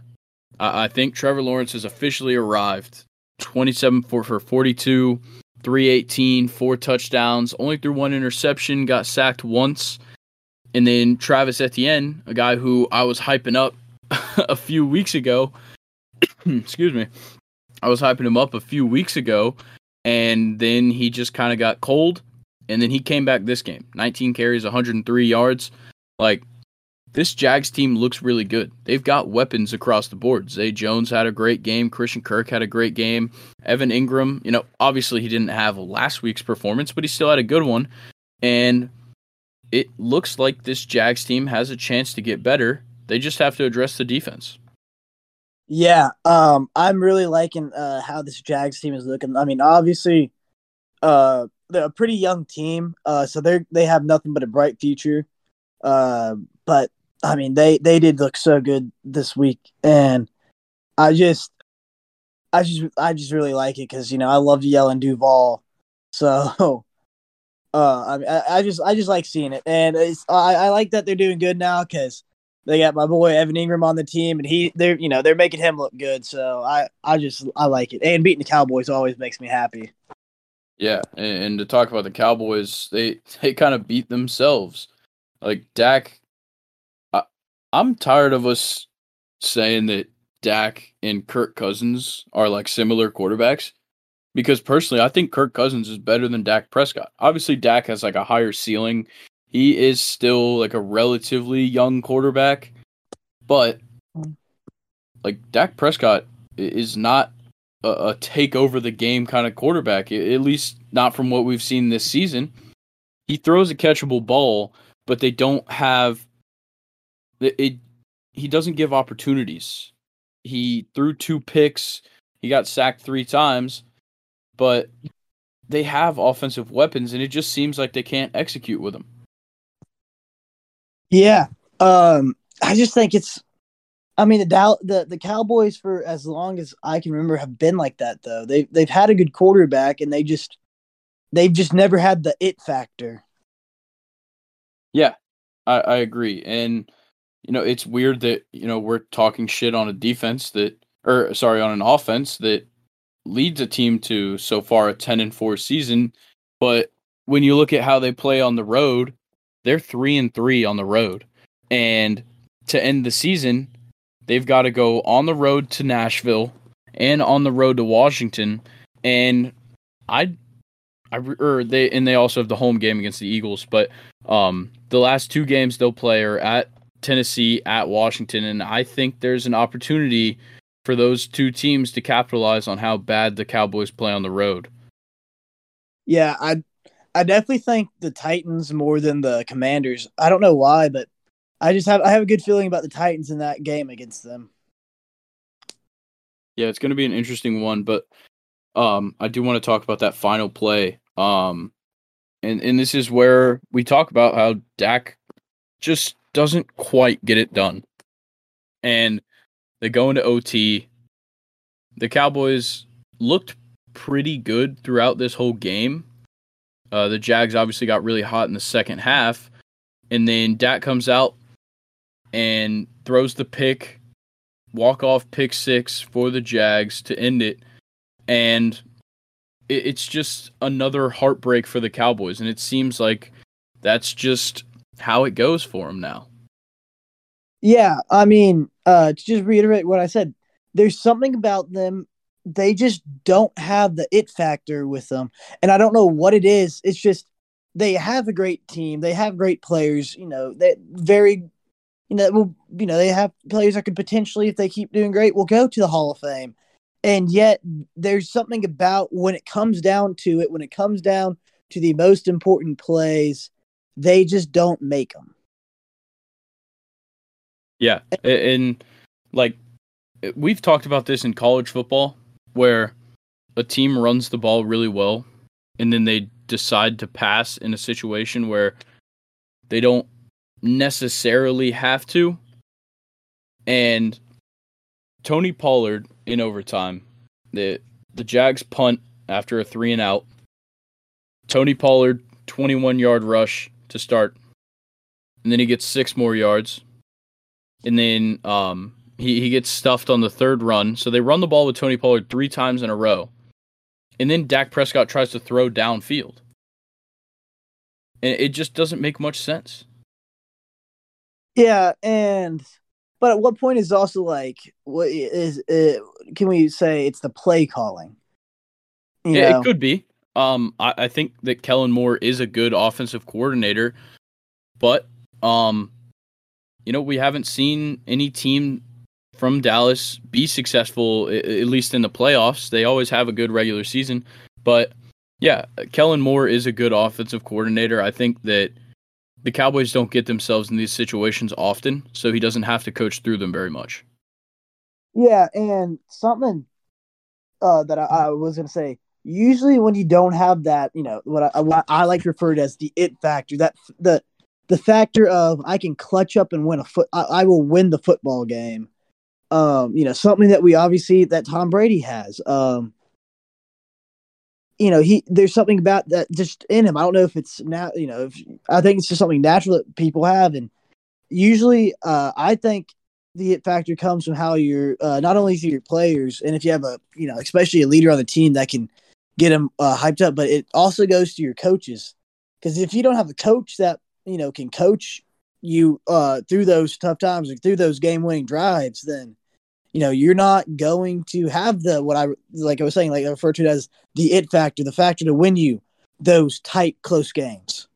I, I think Trevor Lawrence has officially arrived. 27 for, for 42, 318, four touchdowns, only threw one interception, got sacked once. And then Travis Etienne, a guy who I was hyping up a few weeks ago. excuse me. I was hyping him up a few weeks ago, and then he just kind of got cold. And then he came back this game 19 carries, 103 yards. Like, this Jags team looks really good. They've got weapons across the board. Zay Jones had a great game. Christian Kirk had a great game. Evan Engram, you know, obviously he didn't have last week's performance, but he still had a good one. And it looks like this Jags team has a chance to get better. They just have to address the defense. Yeah, um, I'm really liking uh, how this Jags team is looking. I mean, obviously, uh, they're a pretty young team, uh, so they they have nothing but a bright future. Uh, but I mean, they they did look so good this week, and I just, I just, I just really like it because you know I love yelling Duval, so. Uh, I mean, I, I just, I just like seeing it, and it's, I, I like that they're doing good now because they got my boy Evan Engram on the team, and he, they're, you know, they're making him look good. So I, I just, I like it, and beating the Cowboys always makes me happy. Yeah, and, and to talk about the Cowboys, they, they kind of beat themselves. Like Dak I'm tired of us saying that Dak and Kirk Cousins are like similar quarterbacks because personally, I think Kirk Cousins is better than Dak Prescott. Obviously, Dak has like a higher ceiling. He is still like a relatively young quarterback, but like Dak Prescott is not a, a take over the game kind of quarterback, at least not from what we've seen this season. He throws a catchable ball, but they don't have it, it he doesn't give opportunities. He threw two picks. He got sacked three times, but they have offensive weapons, and it just seems like they can't execute with them. Yeah, um, I just think it's. I mean, the Dow- the the Cowboys for as long as I can remember have been like that. Though they they've had a good quarterback, and they just they've just never had the it factor. Yeah, I, I agree, and you know, it's weird that, you know, we're talking shit on a defense that or sorry, on an offense that leads a team to so far a 10 and 4 season, but when you look at how they play on the road, they're 3 and 3 on the road. And to end the season, they've got to go on the road to Nashville and on the road to Washington. And I, I or they and they also have the home game against the Eagles. But um, the last two games they'll play are at Tennessee, at Washington, and I think there's an opportunity for those two teams to capitalize on how bad the Cowboys play on the road. Yeah, I I definitely think the Titans more than the Commanders. I don't know why, but I just have I have a good feeling about the Titans in that game against them. Yeah, it's going to be an interesting one, but um I do want to talk about that final play. Um and and this is where we talk about how Dak just doesn't quite get it done. And they go into OT. The Cowboys looked pretty good throughout this whole game. Uh, the Jags obviously got really hot in the second half, and then Dak comes out and throws the pick, walk off pick six for the Jags to end it, and it's just another heartbreak for the Cowboys, and it seems like that's just how it goes for them now. Yeah, I mean, uh, to just reiterate what I said, there's something about them. They just don't have the it factor with them, and I don't know what it is. It's just they have a great team. They have great players. You know, they very, you know, well, you know, they have players that could potentially, if they keep doing great, will go to the Hall of Fame. And yet, there's something about when it comes down to it, when it comes down to the most important plays, they just don't make them. Yeah, and like we've talked about this in college football, where a team runs the ball really well, and then they decide to pass in a situation where they don't necessarily have to. And Tony Pollard in overtime, the the Jags punt after a three and out. Tony Pollard, 21 yard rush to start. And then he gets six more yards and then um, he he gets stuffed on the third run. So they run the ball with Tony Pollard three times in a row, and then Dak Prescott tries to throw downfield, and it just doesn't make much sense. Yeah, and but at what point is also like what is it, can we say it's the play calling? You yeah, know? it could be. Um, I, I think that Kellen Moore is a good offensive coordinator, but um, you know, we haven't seen any team from Dallas be successful, at least in the playoffs. They always have a good regular season. But yeah, Kellen Moore is a good offensive coordinator. I think that the Cowboys don't get themselves in these situations often, so he doesn't have to coach through them very much. Yeah, and something uh, that I, I was going to say usually when you don't have that, you know, what I, what I like to refer to as the it factor, that the the factor of I can clutch up and win a foot. I, I, will win the football game. Um, you know, something that we obviously that Tom Brady has. Um, you know, he there's something about that just in him. I don't know if it's now. You know, if, I think it's just something natural that people have, and usually, uh, I think the it factor comes from how you're uh, not only through your players, and if you have a you know, especially a leader on the team that can get them uh, hyped up, but it also goes to your coaches. Because if you don't have a coach that you know can coach you uh, through those tough times and through those game winning drives, then you know you're not going to have the what I like I was saying like I refer to it as the it factor, the factor to win you those tight close games.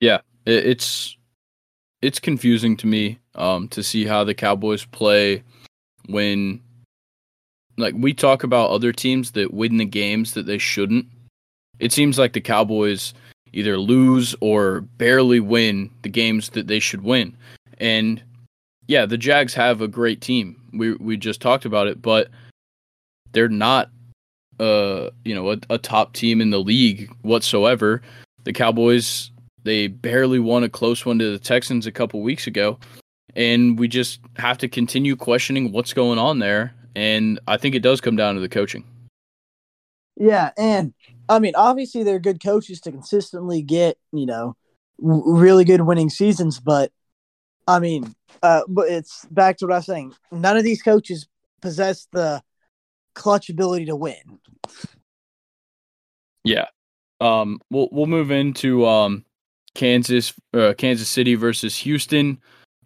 Yeah, it's it's confusing to me um, to see how the Cowboys play when like we talk about other teams that win the games that they shouldn't. It seems like the Cowboys either lose or barely win the games that they should win. And yeah, the Jags have a great team. We we just talked about it, but they're not uh you know a, a top team in the league whatsoever. The Cowboys they barely won a close one to the Texans a couple weeks ago, and we just have to continue questioning what's going on there. And I think it does come down to the coaching. Yeah, and I mean, obviously they're good coaches to consistently get you know really good winning seasons, but I mean, uh, but it's back to what I was saying. None of these coaches possess the clutch ability to win. Yeah. Um. We'll we'll move into um Kansas uh, Kansas City versus Houston.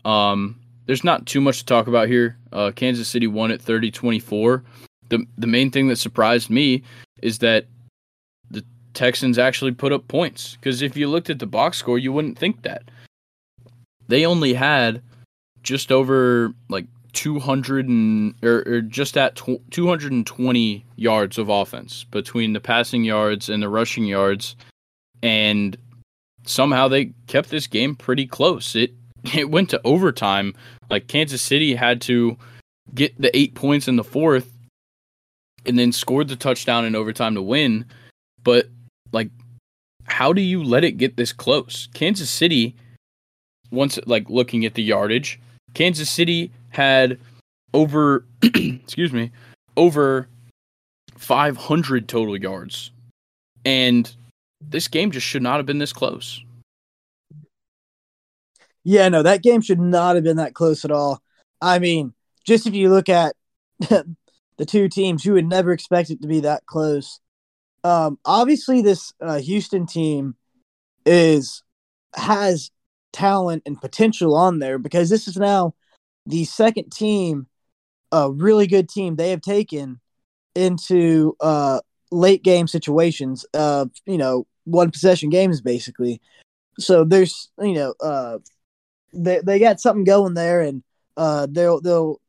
Um. There's not too much to talk about here. Uh, Kansas City won at 30-24. The the main thing that surprised me is that the Texans actually put up points because if you looked at the box score, you wouldn't think that. They only had just over like 200 and or, or just at tw- 220 yards of offense between the passing yards and the rushing yards and somehow they kept this game pretty close it it went to overtime. Like Kansas City had to get the 8 points in the fourth and then scored the touchdown in overtime to win. But like how do you let it get this close? Kansas City once like looking at the yardage Kansas City had over excuse me over 500 total yards. And this game just should not have been this close yeah no that game should not have been that close at all i mean just if you look at the two teams you would never expect it to be that close um obviously this uh, houston team is has talent and potential on there because this is now the second team, a really good team they have taken into uh, late game situations, uh, you know, one possession games basically. So there's, you know, uh, they they got something going there, and uh, they'll they'll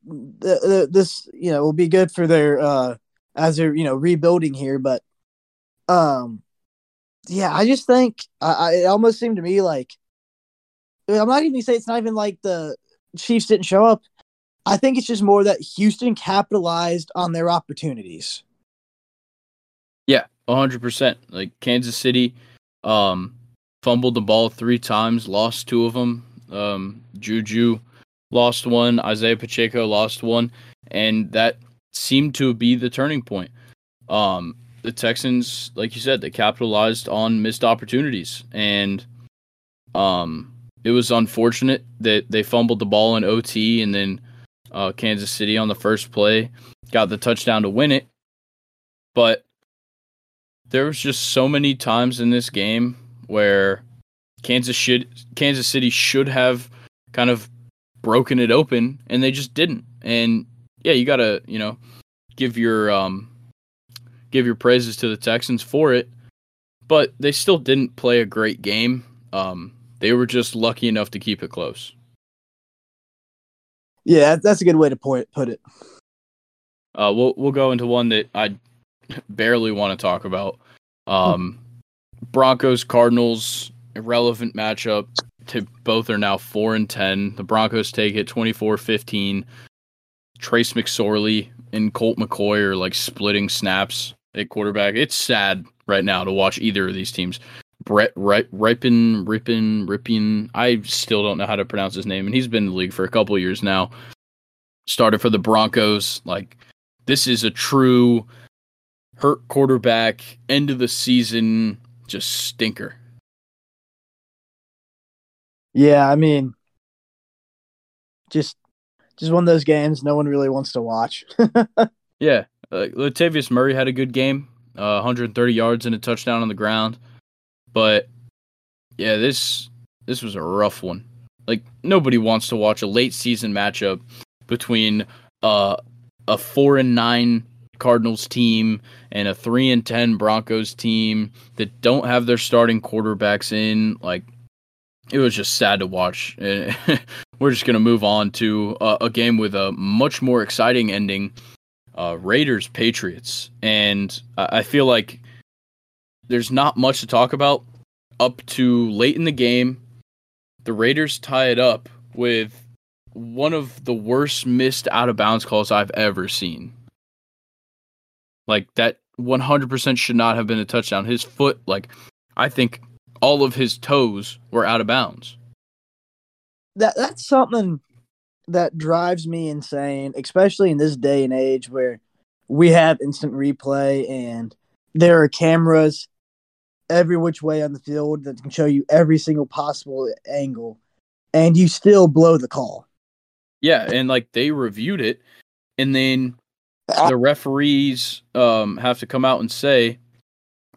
th- this you know will be good for their uh as they're you know rebuilding here, but um, yeah, I just think I, I it almost seemed to me like I'm not even say it's not even like the Chiefs didn't show up. I think it's just more that Houston capitalized on their opportunities. Yeah, 100%. Like Kansas City um fumbled the ball 3 times, lost two of them. Um Juju lost one, Isaiah Pacheco lost one, and that seemed to be the turning point. Um the Texans, like you said, they capitalized on missed opportunities and um it was unfortunate that they fumbled the ball in OT and then uh, Kansas City on the first play got the touchdown to win it. But there was just so many times in this game where Kansas should Kansas City should have kind of broken it open and they just didn't. And yeah, you got to, you know, give your um give your praises to the Texans for it, but they still didn't play a great game. Um they were just lucky enough to keep it close. Yeah, that's a good way to point put it. Uh, we'll we'll go into one that I barely want to talk about. Um, Broncos Cardinals irrelevant matchup. To, both are now four and ten. The Broncos take it 24-15. Trace McSorley and Colt McCoy are like splitting snaps at quarterback. It's sad right now to watch either of these teams. Brett Ripon, Ripon, Ripon. I still don't know how to pronounce his name, and he's been in the league for a couple years now. Started for the Broncos. Like this is a true hurt quarterback. End of the season, just stinker. Yeah, I mean, just just one of those games no one really wants to watch. yeah, uh, Latavius Murray had a good game, uh, 130 yards and a touchdown on the ground. But yeah, this this was a rough one. Like nobody wants to watch a late season matchup between uh, a four and nine Cardinals team and a three and ten Broncos team that don't have their starting quarterbacks in. Like it was just sad to watch. We're just gonna move on to uh, a game with a much more exciting ending. Uh, Raiders Patriots, and I feel like there's not much to talk about up to late in the game. The Raiders tie it up with one of the worst missed out of bounds calls I've ever seen. Like that 100% should not have been a touchdown. His foot, like, I think all of his toes were out of bounds. That that's something that drives me insane, especially in this day and age where we have instant replay and there are cameras every which way on the field that can show you every single possible angle, and you still blow the call. Yeah, and like they reviewed it, and then the referees um, have to come out and say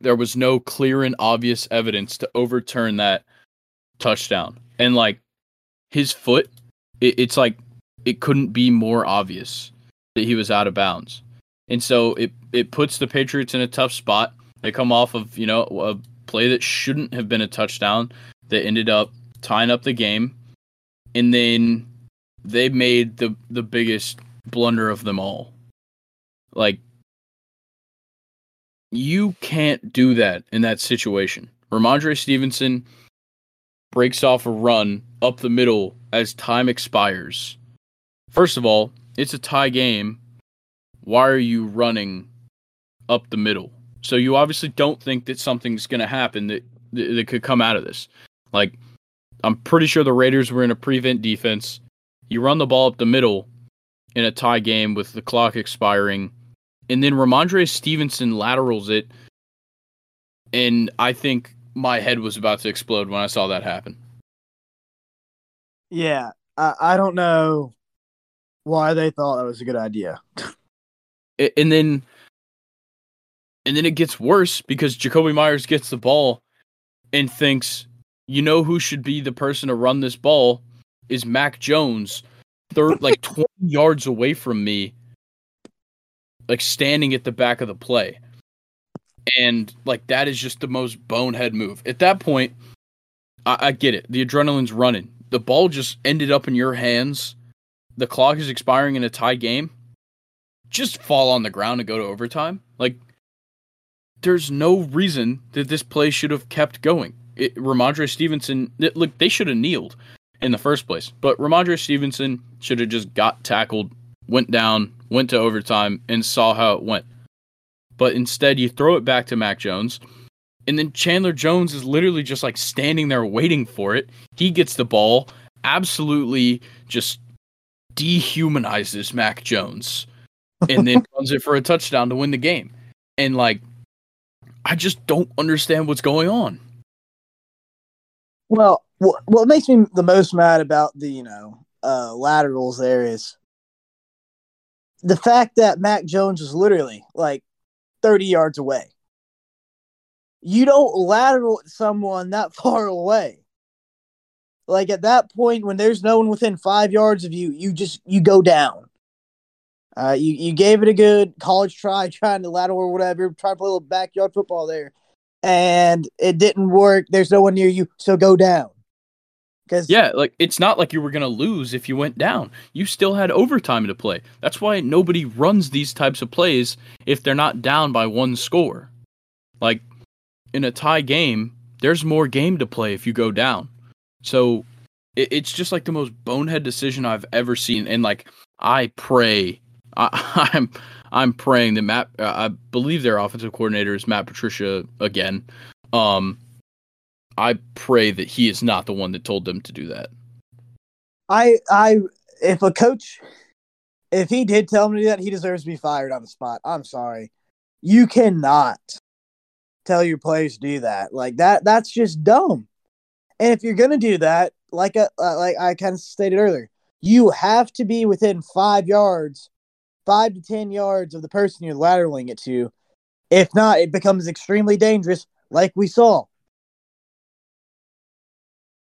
there was no clear and obvious evidence to overturn that touchdown. And like his foot, it, it's like it couldn't be more obvious that he was out of bounds. And so it it puts the Patriots in a tough spot. They come off of, you know, a play that shouldn't have been a touchdown that ended up tying up the game. And then they made the the biggest blunder of them all. Like you can't do that in that situation. Rhamondre Stevenson breaks off a run up the middle as time expires. First of all, it's a tie game. Why are you running up the middle? So you obviously don't think that something's going to happen that, that that could come out of this. Like I'm pretty sure the Raiders were in a prevent defense. You run the ball up the middle in a tie game with the clock expiring, and then Rhamondre Stevenson laterals it, and I think my head was about to explode when I saw that happen. Yeah, I, I don't know why they thought that was a good idea. and then and then it gets worse because Jakobi Meyers gets the ball and thinks, you know who should be the person to run this ball is Mac Jones, third like 20 yards away from me, like standing at the back of the play. And like that is just the most bonehead move. At that point, I, I get it. The adrenaline's running. The ball just ended up in your hands. The clock is expiring in a tie game. Just fall on the ground and go to overtime. Like there's no reason that this play should have kept going. It, Rhamondre Stevenson, it, look, they should have kneeled in the first place, but Rhamondre Stevenson should have just got tackled, went down, went to overtime, and saw how it went. But instead, you throw it back to Mac Jones, and then Chandler Jones is literally just like standing there waiting for it. He gets the ball, absolutely just dehumanizes Mac Jones, and then runs it for a touchdown to win the game. And like I just don't understand what's going on. Well, what makes me the most mad about the you know uh, laterals there is the fact that Mac Jones was literally like thirty yards away. You don't lateral someone that far away. Like at that point, when there's no one within five yards of you, you just you go down. Uh, you you gave it a good college try, trying to lateral or whatever, trying to play a little backyard football there, and it didn't work. There's no one near you, so go down. Because yeah, like it's not like you were gonna lose if you went down. You still had overtime to play. That's why nobody runs these types of plays if they're not down by one score. Like in a tie game, there's more game to play if you go down. So it, it's just like the most bonehead decision I've ever seen. And like I pray I, am I'm, I'm praying that Matt. Uh, I believe their offensive coordinator is Matt Patricia again. Um, I pray that he is not the one that told them to do that. I I if a coach if he did tell me that, he deserves to be fired on the spot. I'm sorry. You cannot tell your players to do that. Like that that's just dumb. And if you're going to do that, like a, uh, like I kind of stated earlier, you have to be within 5 yards five to 10 yards of the person you're lateraling it to. If not, it becomes extremely dangerous, like we saw.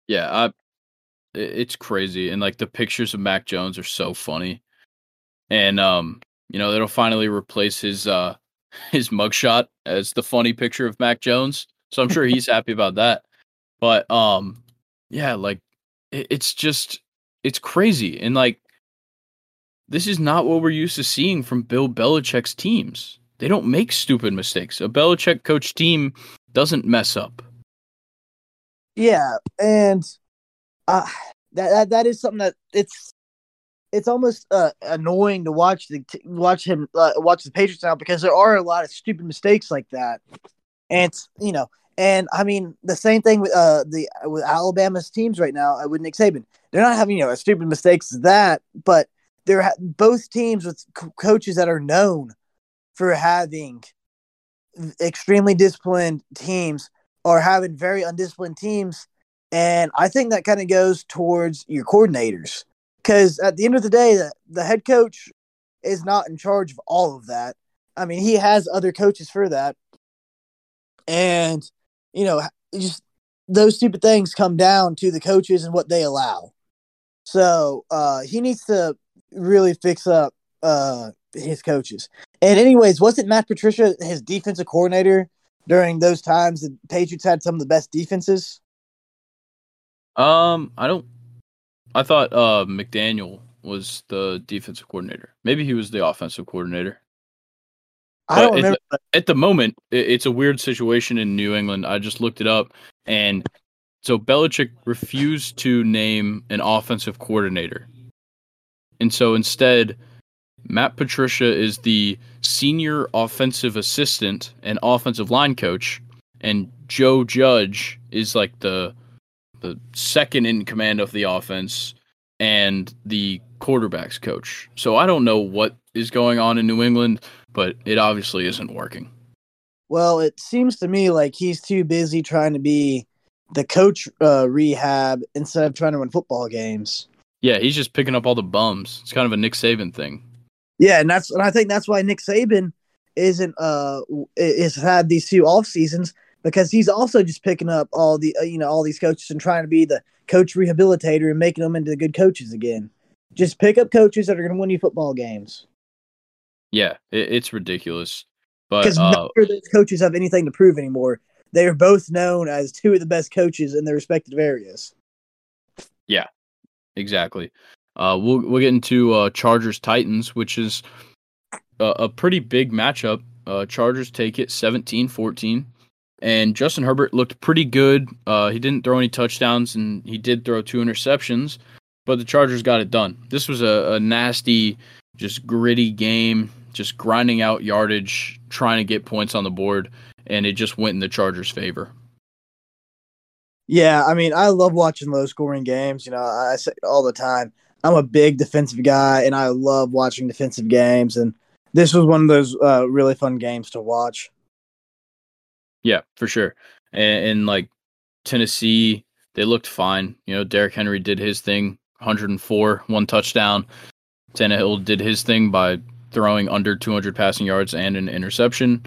Yeah, I, it's crazy. And like the pictures of Mac Jones are so funny. And, um, you know, it'll finally replace his, uh, his mugshot as the funny picture of Mac Jones. So I'm sure he's happy about that. But, um, yeah, like it, it's just, it's crazy. And like, this is not what we're used to seeing from Bill Belichick's teams. They don't make stupid mistakes. A Belichick coach team doesn't mess up. Yeah, and uh, that, that that is something that it's it's almost uh, annoying to watch the watch him uh, watch the Patriots now because there are a lot of stupid mistakes like that, and you know, and I mean the same thing with uh the with Alabama's teams right now uh, with Nick Saban. They're not having you know as stupid mistakes as that, but they're both teams with co- coaches that are known for having extremely disciplined teams or having very undisciplined teams. And I think that kind of goes towards your coordinators. Because at the end of the day, the, the head coach is not in charge of all of that. I mean, he has other coaches for that. And, you know, just those stupid things come down to the coaches and what they allow. So uh, he needs to really fix up uh, his coaches. And anyways, wasn't Matt Patricia his defensive coordinator during those times the Patriots had some of the best defenses? Um, I don't. I thought uh McDaniel was the defensive coordinator. Maybe he was the offensive coordinator. I don't remember. At the, at the moment, it's a weird situation in New England. I just looked it up, and so Belichick refused to name an offensive coordinator, and so instead, Matt Patricia is the senior offensive assistant and offensive line coach, and Joe Judge is like the the second in command of the offense and the quarterbacks coach. So I don't know what is going on in New England, but it obviously isn't working. Well, it seems to me like he's too busy trying to be the coach uh, rehab instead of trying to win football games. Yeah, he's just picking up all the bums. It's kind of a Nick Saban thing. Yeah, and that's and I think that's why Nick Saban isn't uh is had these two off seasons because he's also just picking up all the uh, you know all these coaches and trying to be the coach rehabilitator and making them into good coaches again. Just pick up coaches that are going to win you football games Yeah, it, it's ridiculous. But because uh, none of those coaches have anything to prove anymore. They are both known as two of the best coaches in their respective areas. Yeah, exactly. Uh, we'll we'll get into uh, Chargers Titans, which is a, a pretty big matchup. Uh, Chargers take it 17-14. And Justin Herbert looked pretty good. Uh, he didn't throw any touchdowns, and he did throw two interceptions, but the Chargers got it done. This was a, a nasty, just gritty game, just grinding out yardage, trying to get points on the board, and it just went in the Chargers' favor. Yeah, I mean, I love watching low scoring games. You know, I say all the time. I'm a big defensive guy, and I love watching defensive games. And this was one of those uh, really fun games to watch. Yeah, for sure. And, and like Tennessee, they looked fine. You know, Derrick Henry did his thing, 104, one touchdown. Tannehill did his thing by throwing under 200 passing yards and an interception.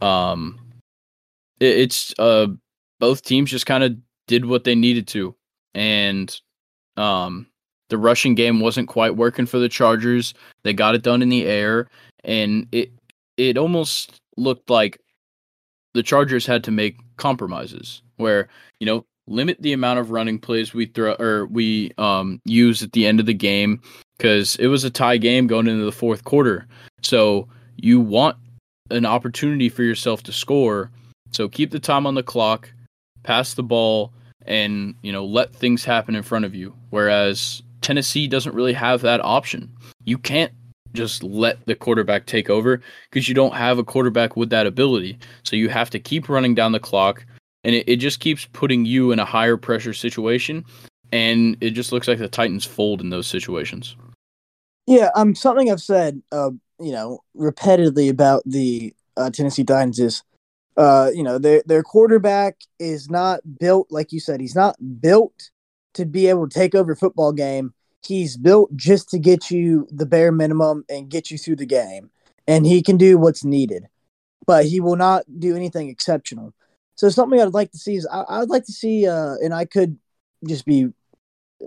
Um, it, it's uh both teams just kind of did what they needed to, and um the rushing game wasn't quite working for the Chargers. They got it done in the air, and it it almost looked like the Chargers had to make compromises where, you know, limit the amount of running plays we throw or we um use at the end of the game cuz it was a tie game going into the fourth quarter. So, you want an opportunity for yourself to score. So, keep the time on the clock, pass the ball and, you know, let things happen in front of you. Whereas Tennessee doesn't really have that option. You can't just let the quarterback take over because you don't have a quarterback with that ability. So you have to keep running down the clock, and it, it just keeps putting you in a higher pressure situation. And it just looks like the Titans fold in those situations. Yeah, um, something I've said, uh, you know, repetitively about the uh, Tennessee Titans is, uh, you know, their their quarterback is not built like you said. He's not built to be able to take over a football game. He's built just to get you the bare minimum and get you through the game, and he can do what's needed, but he will not do anything exceptional. So something I'd like to see is I, I'd like to see, uh, and I could just be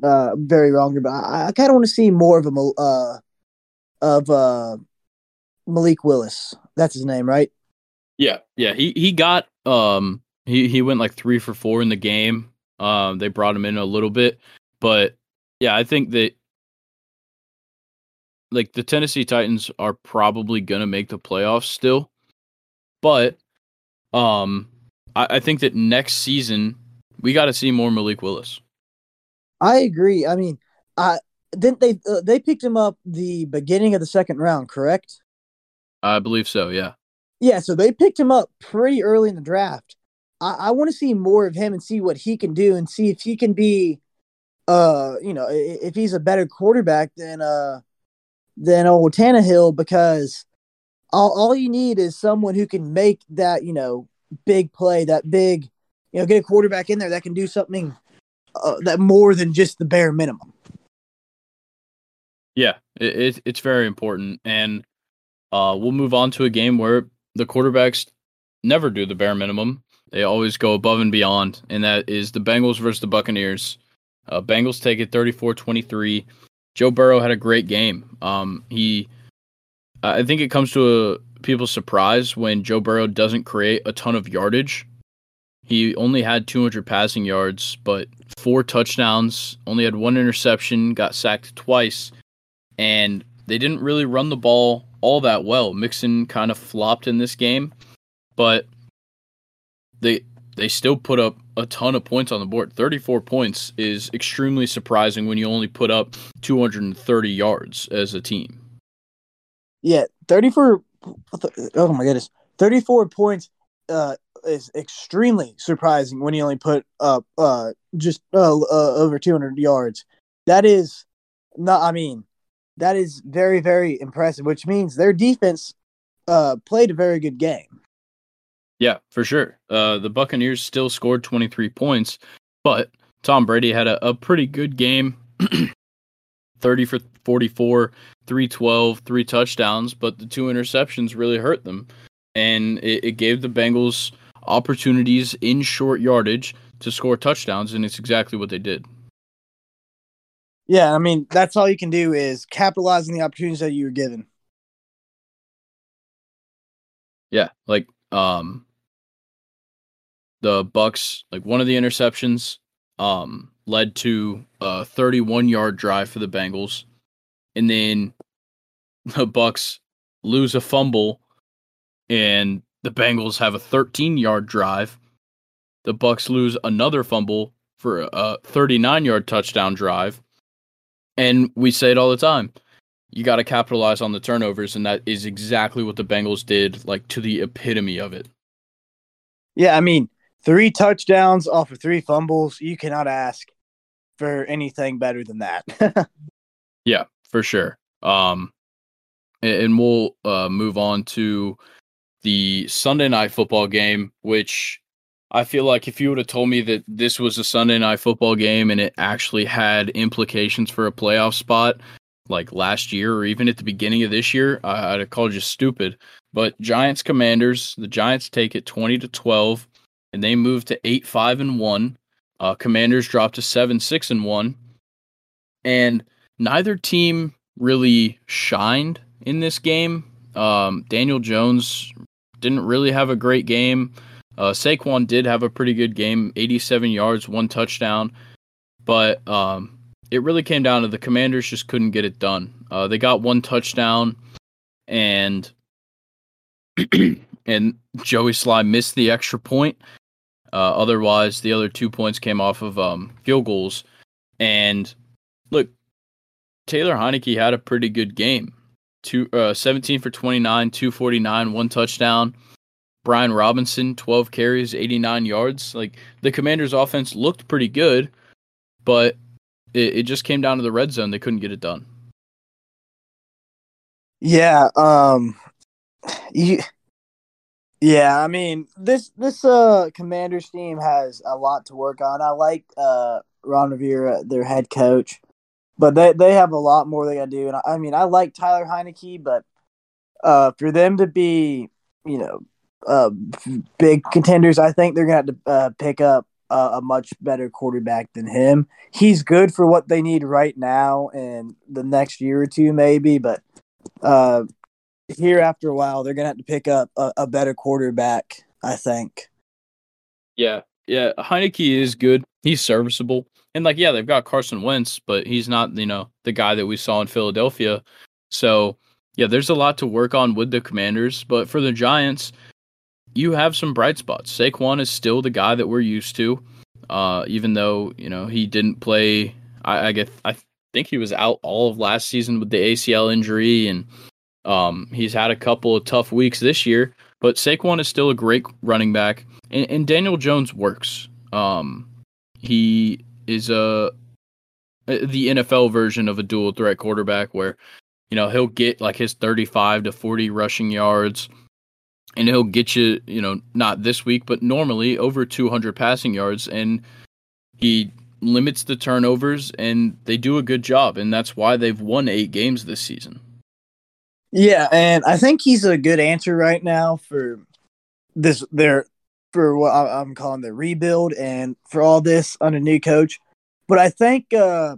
uh, very wrong here, but I, I kind of want to see more of a uh, of uh, Malik Willis. That's his name, right? Yeah, yeah. He he got um he he went like three for four in the game. Um, they brought him in a little bit, but yeah, I think that like the Tennessee Titans are probably gonna make the playoffs still, but um, I, I think that next season we got to see more Malik Willis. I agree. I mean, I didn't they uh, they picked him up the beginning of the second round, correct? I believe so. Yeah. Yeah, so they picked him up pretty early in the draft. I, I want to see more of him and see what he can do and see if he can be, uh, you know, if he's a better quarterback than uh than old Tannehill because all all you need is someone who can make that you know big play, that big, you know, get a quarterback in there that can do something uh, that more than just the bare minimum. Yeah, it, it it's very important, and uh, we'll move on to a game where the quarterbacks never do the bare minimum. They always go above and beyond, and that is the Bengals versus the Buccaneers. Uh, Bengals take it 34-23. Joe Burrow had a great game. Um, he, I think it comes to a people's surprise when Joe Burrow doesn't create a ton of yardage. He only had 200 passing yards, but four touchdowns, only had one interception, got sacked twice, and they didn't really run the ball all that well. Mixon kind of flopped in this game, but they they still put up a ton of points on the board. 34 points is extremely surprising when you only put up 230 yards as a team. Yeah, 34 oh my goodness. 34 points uh is extremely surprising when you only put up uh just uh, uh over 200 yards. That is not I mean that is very very impressive, which means their defense uh played a very good game. Yeah, for sure. Uh, the Buccaneers still scored 23 points, but Tom Brady had a, a pretty good game 30 for 44, 312, three touchdowns, but the two interceptions really hurt them. And it, it gave the Bengals opportunities in short yardage to score touchdowns, and it's exactly what they did. Yeah, I mean, that's all you can do is capitalize on the opportunities that you were given. Yeah, like um the Bucks, like one of the interceptions, um, led to a 31 yard drive for the Bengals, and then the Bucks lose a fumble, and the Bengals have a 13 yard drive. The Bucks lose another fumble for a 39 yard touchdown drive, and we say it all the time. You got to capitalize on the turnovers, and that is exactly what the Bengals did, like to the epitome of it. Yeah, I mean, three touchdowns off of three fumbles. You cannot ask for anything better than that. yeah, for sure. Um, and we'll uh, move on to the Sunday night football game, which I feel like if you would have told me that this was a Sunday night football game and it actually had implications for a playoff spot, like last year or even at the beginning of this year, I'd have called you stupid. But Giants Commanders, the Giants take it 20 to 12 and they moved to eight five and one. Uh, Commanders dropped to seven six and one, and neither team really shined in this game. Um, Daniel Jones didn't really have a great game. Uh, Saquon did have a pretty good game, 87 yards, one touchdown, but um, it really came down to the Commanders just couldn't get it done. Uh, they got one touchdown, and and Joey Slye missed the extra point, uh, otherwise, the other two points came off of um, field goals. And look, Taylor Heinicke had a pretty good game. Two, uh, 17 for 29, 249, one touchdown. Brian Robinson, 12 carries, 89 yards. Like the Commanders' offense looked pretty good, but it, it just came down to the red zone. They couldn't get it done. Yeah, um, you yeah, I mean this this uh Commanders team has a lot to work on. I like uh Ron Rivera, their head coach, but they they have a lot more they got to do. And I, I, mean, I like Tyler Heinicke, but uh for them to be you know uh big contenders, I think they're gonna have to uh, pick up a much better quarterback than him. He's good for what they need right now and the next year or two maybe, but uh here after a while, they're gonna have to pick up a, a better quarterback. I think. Yeah, yeah. Heinicke is good. He's serviceable, and like, yeah, they've got Carson Wentz, but he's not, you know, the guy that we saw in Philadelphia. So, yeah, there's a lot to work on with the Commanders, but for the Giants, you have some bright spots. Saquon is still the guy that we're used to, uh, even though you know he didn't play. I, I get, I think he was out all of last season with the ACL injury, and um, he's had a couple of tough weeks this year, but Saquon is still a great running back, and, and Daniel Jones works. Um, he is a the NFL version of a dual threat quarterback where you know he'll get like his 35 to 40 rushing yards and he'll get you you know not this week but normally over 200 passing yards and he limits the turnovers and they do a good job and that's why they've won 8 games this season. Yeah, and I think he's a good answer right now for this. Their for what I'm calling the rebuild, and for all this under new coach. but I think uh,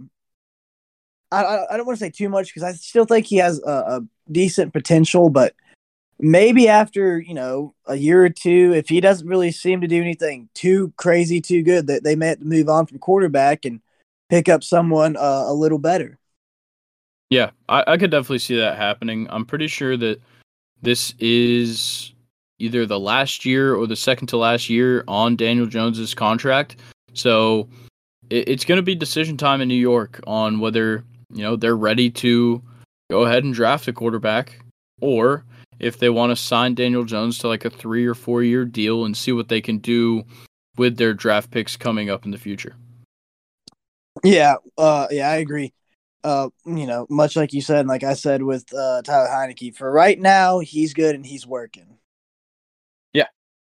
I I don't want to say too much because I still think he has a, a decent potential, but maybe after you know a year or two, if he doesn't really seem to do anything too crazy, too good, that they may have to move on from quarterback and pick up someone uh, a little better. Yeah, I, I could definitely see that happening. I'm pretty sure that this is either the last year or the second to last year on Daniel Jones's contract. So it, it's going to be decision time in New York on whether you know they're ready to go ahead and draft a quarterback or if they want to sign Daniel Jones to like a three or four year deal and see what they can do with their draft picks coming up in the future. Yeah, uh, yeah, I agree. Uh, you know, much like you said, and like I said with uh, Tyler Heinicke, for right now, he's good and he's working. Yeah,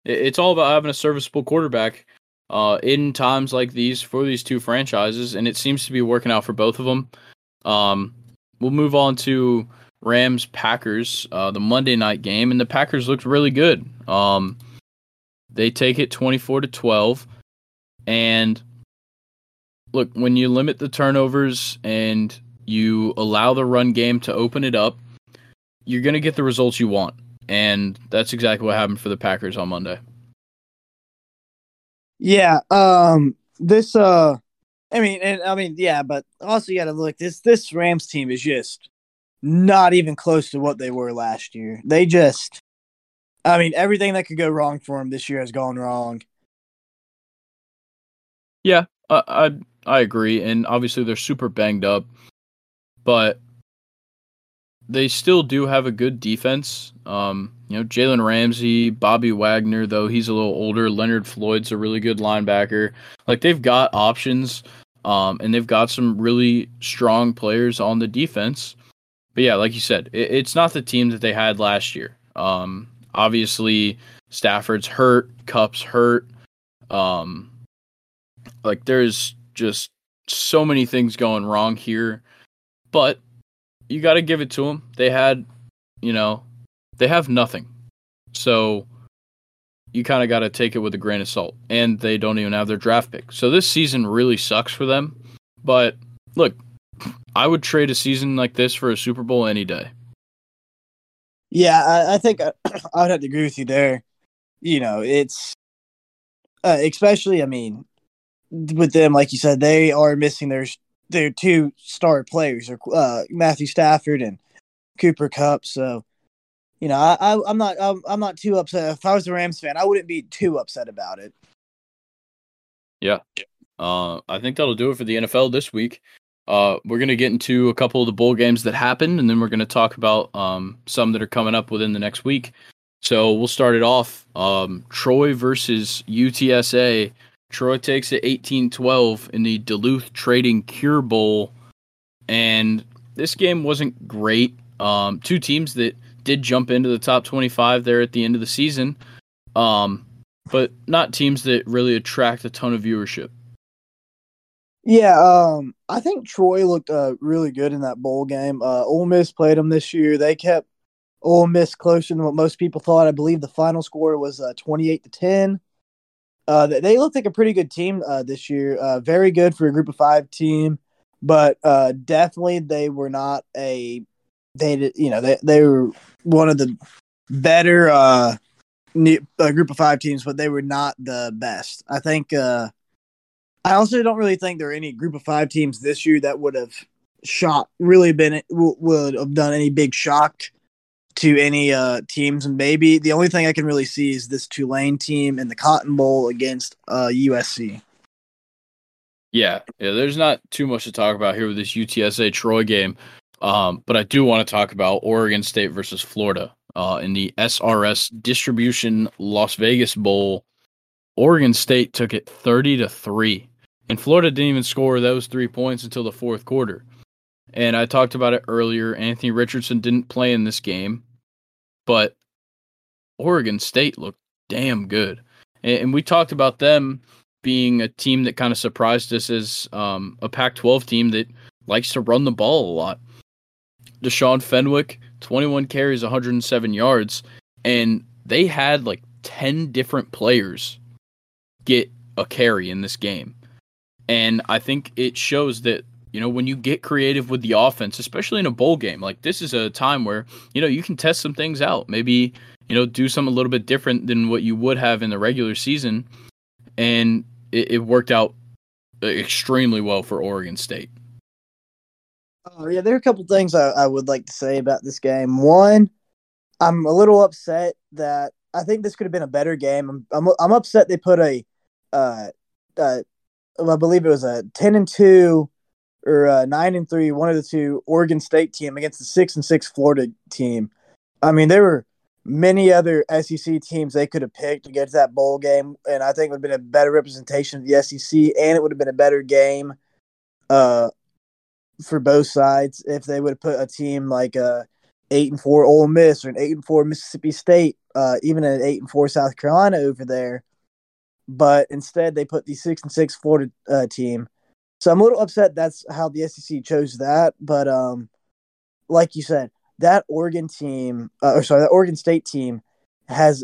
it's all about having a serviceable quarterback uh, in times like these for these two franchises, and it seems to be working out for both of them. Um, we'll move on to Rams Packers, uh, the Monday night game, and the Packers looked really good. Um, they take it 24 to 12, and look, when you limit the turnovers and you allow the run game to open it up, you're going to get the results you want. And that's exactly what happened for the Packers on Monday. Yeah, um this uh I mean and I mean yeah, but also you got to look this this Rams team is just not even close to what they were last year. They just I mean everything that could go wrong for them this year has gone wrong. Yeah, I, I I agree, and obviously they're super banged up, but they still do have a good defense. Um, you know, Jalen Ramsey, Bobby Wagner, though he's a little older. Leonard Floyd's a really good linebacker. Like they've got options, um, and they've got some really strong players on the defense. But yeah, like you said, it, it's not the team that they had last year. Um, obviously, Stafford's hurt, Kupp's hurt. Um, like there's just so many things going wrong here, but you got to give it to them. They had, you know, they have nothing. So you kind of got to take it with a grain of salt. And they don't even have their draft pick. So this season really sucks for them. But look, I would trade a season like this for a Super Bowl any day. Yeah, I, I think I, I, would have to agree with you there. You know, it's uh, especially, I mean, with them, like you said, they are missing their their two star players, uh, Matthew Stafford and Cooper Kupp. So, you know, I, I am not I'm, I'm not too upset. If I was a Rams fan, I wouldn't be too upset about it. Yeah, uh, I think that'll do it for the NFL this week. Uh, we're gonna get into a couple of the bowl games that happened, and then we're gonna talk about um, some that are coming up within the next week. So we'll start it off. Um, Troy versus UTSA. Troy takes it 18-12 in the Duluth Trading Cure Bowl, and this game wasn't great. Um, two teams that did jump into the top 25 there at the end of the season, um, but not teams that really attract a ton of viewership. Yeah, um, I think Troy looked uh, really good in that bowl game. Uh, Ole Miss played them this year. They kept Ole Miss closer than what most people thought. I believe the final score was uh, 28 to 10. Uh, they looked like a pretty good team uh, this year. Uh, very good for a group of five team, but uh, definitely they were not a they did you know they they were one of the better uh, new, uh, group of five teams, but they were not the best. I think uh, I also don't really think there are any group of five teams this year that would have shot really been would have done any big shock to any uh, teams. And maybe the only thing I can really see is this Tulane team in the Cotton Bowl against uh, USC. Yeah, yeah. There's not too much to talk about here with this UTSA Troy game, um, but I do want to talk about Oregon State versus Florida uh, in the SRS Distribution Las Vegas Bowl. Oregon State took it 30 to three. And Florida didn't even score those three points until the fourth quarter. And I talked about it earlier. Anthony Richardson didn't play in this game, but Oregon State looked damn good. And, we talked about them being a team that kind of surprised us as um, a Pac 12 team that likes to run the ball a lot. Deshaun Fenwick, 21 carries, 107 yards. And they had like 10 different players get a carry in this game And I think it shows that you know when you get creative with the offense, especially in a bowl game, like this is a time where you know you can test some things out. Maybe you know do something a little bit different than what you would have in the regular season, and it, it worked out extremely well for Oregon State. Oh yeah, there are a couple things I, I would like to say about this game. One, I'm a little upset that I think this could have been a better game. I'm I'm, I'm upset they put a, uh, uh, I believe it was a ten and two, or a nine and three, one of the two Oregon State team against the six and six Florida team. I mean, there were many other SEC teams they could have picked to get to that bowl game, and I think it would have been a better representation of the SEC, and it would have been a better game. Uh, for both sides if they would have put a team like a eight and four Ole Miss or an eight and four Mississippi State, uh, even an eight and four South Carolina over there. But instead, they put the six and six Florida uh, team. So I'm a little upset that's how the SEC chose that. But um, like you said, that Oregon team, uh, or sorry, that Oregon State team has.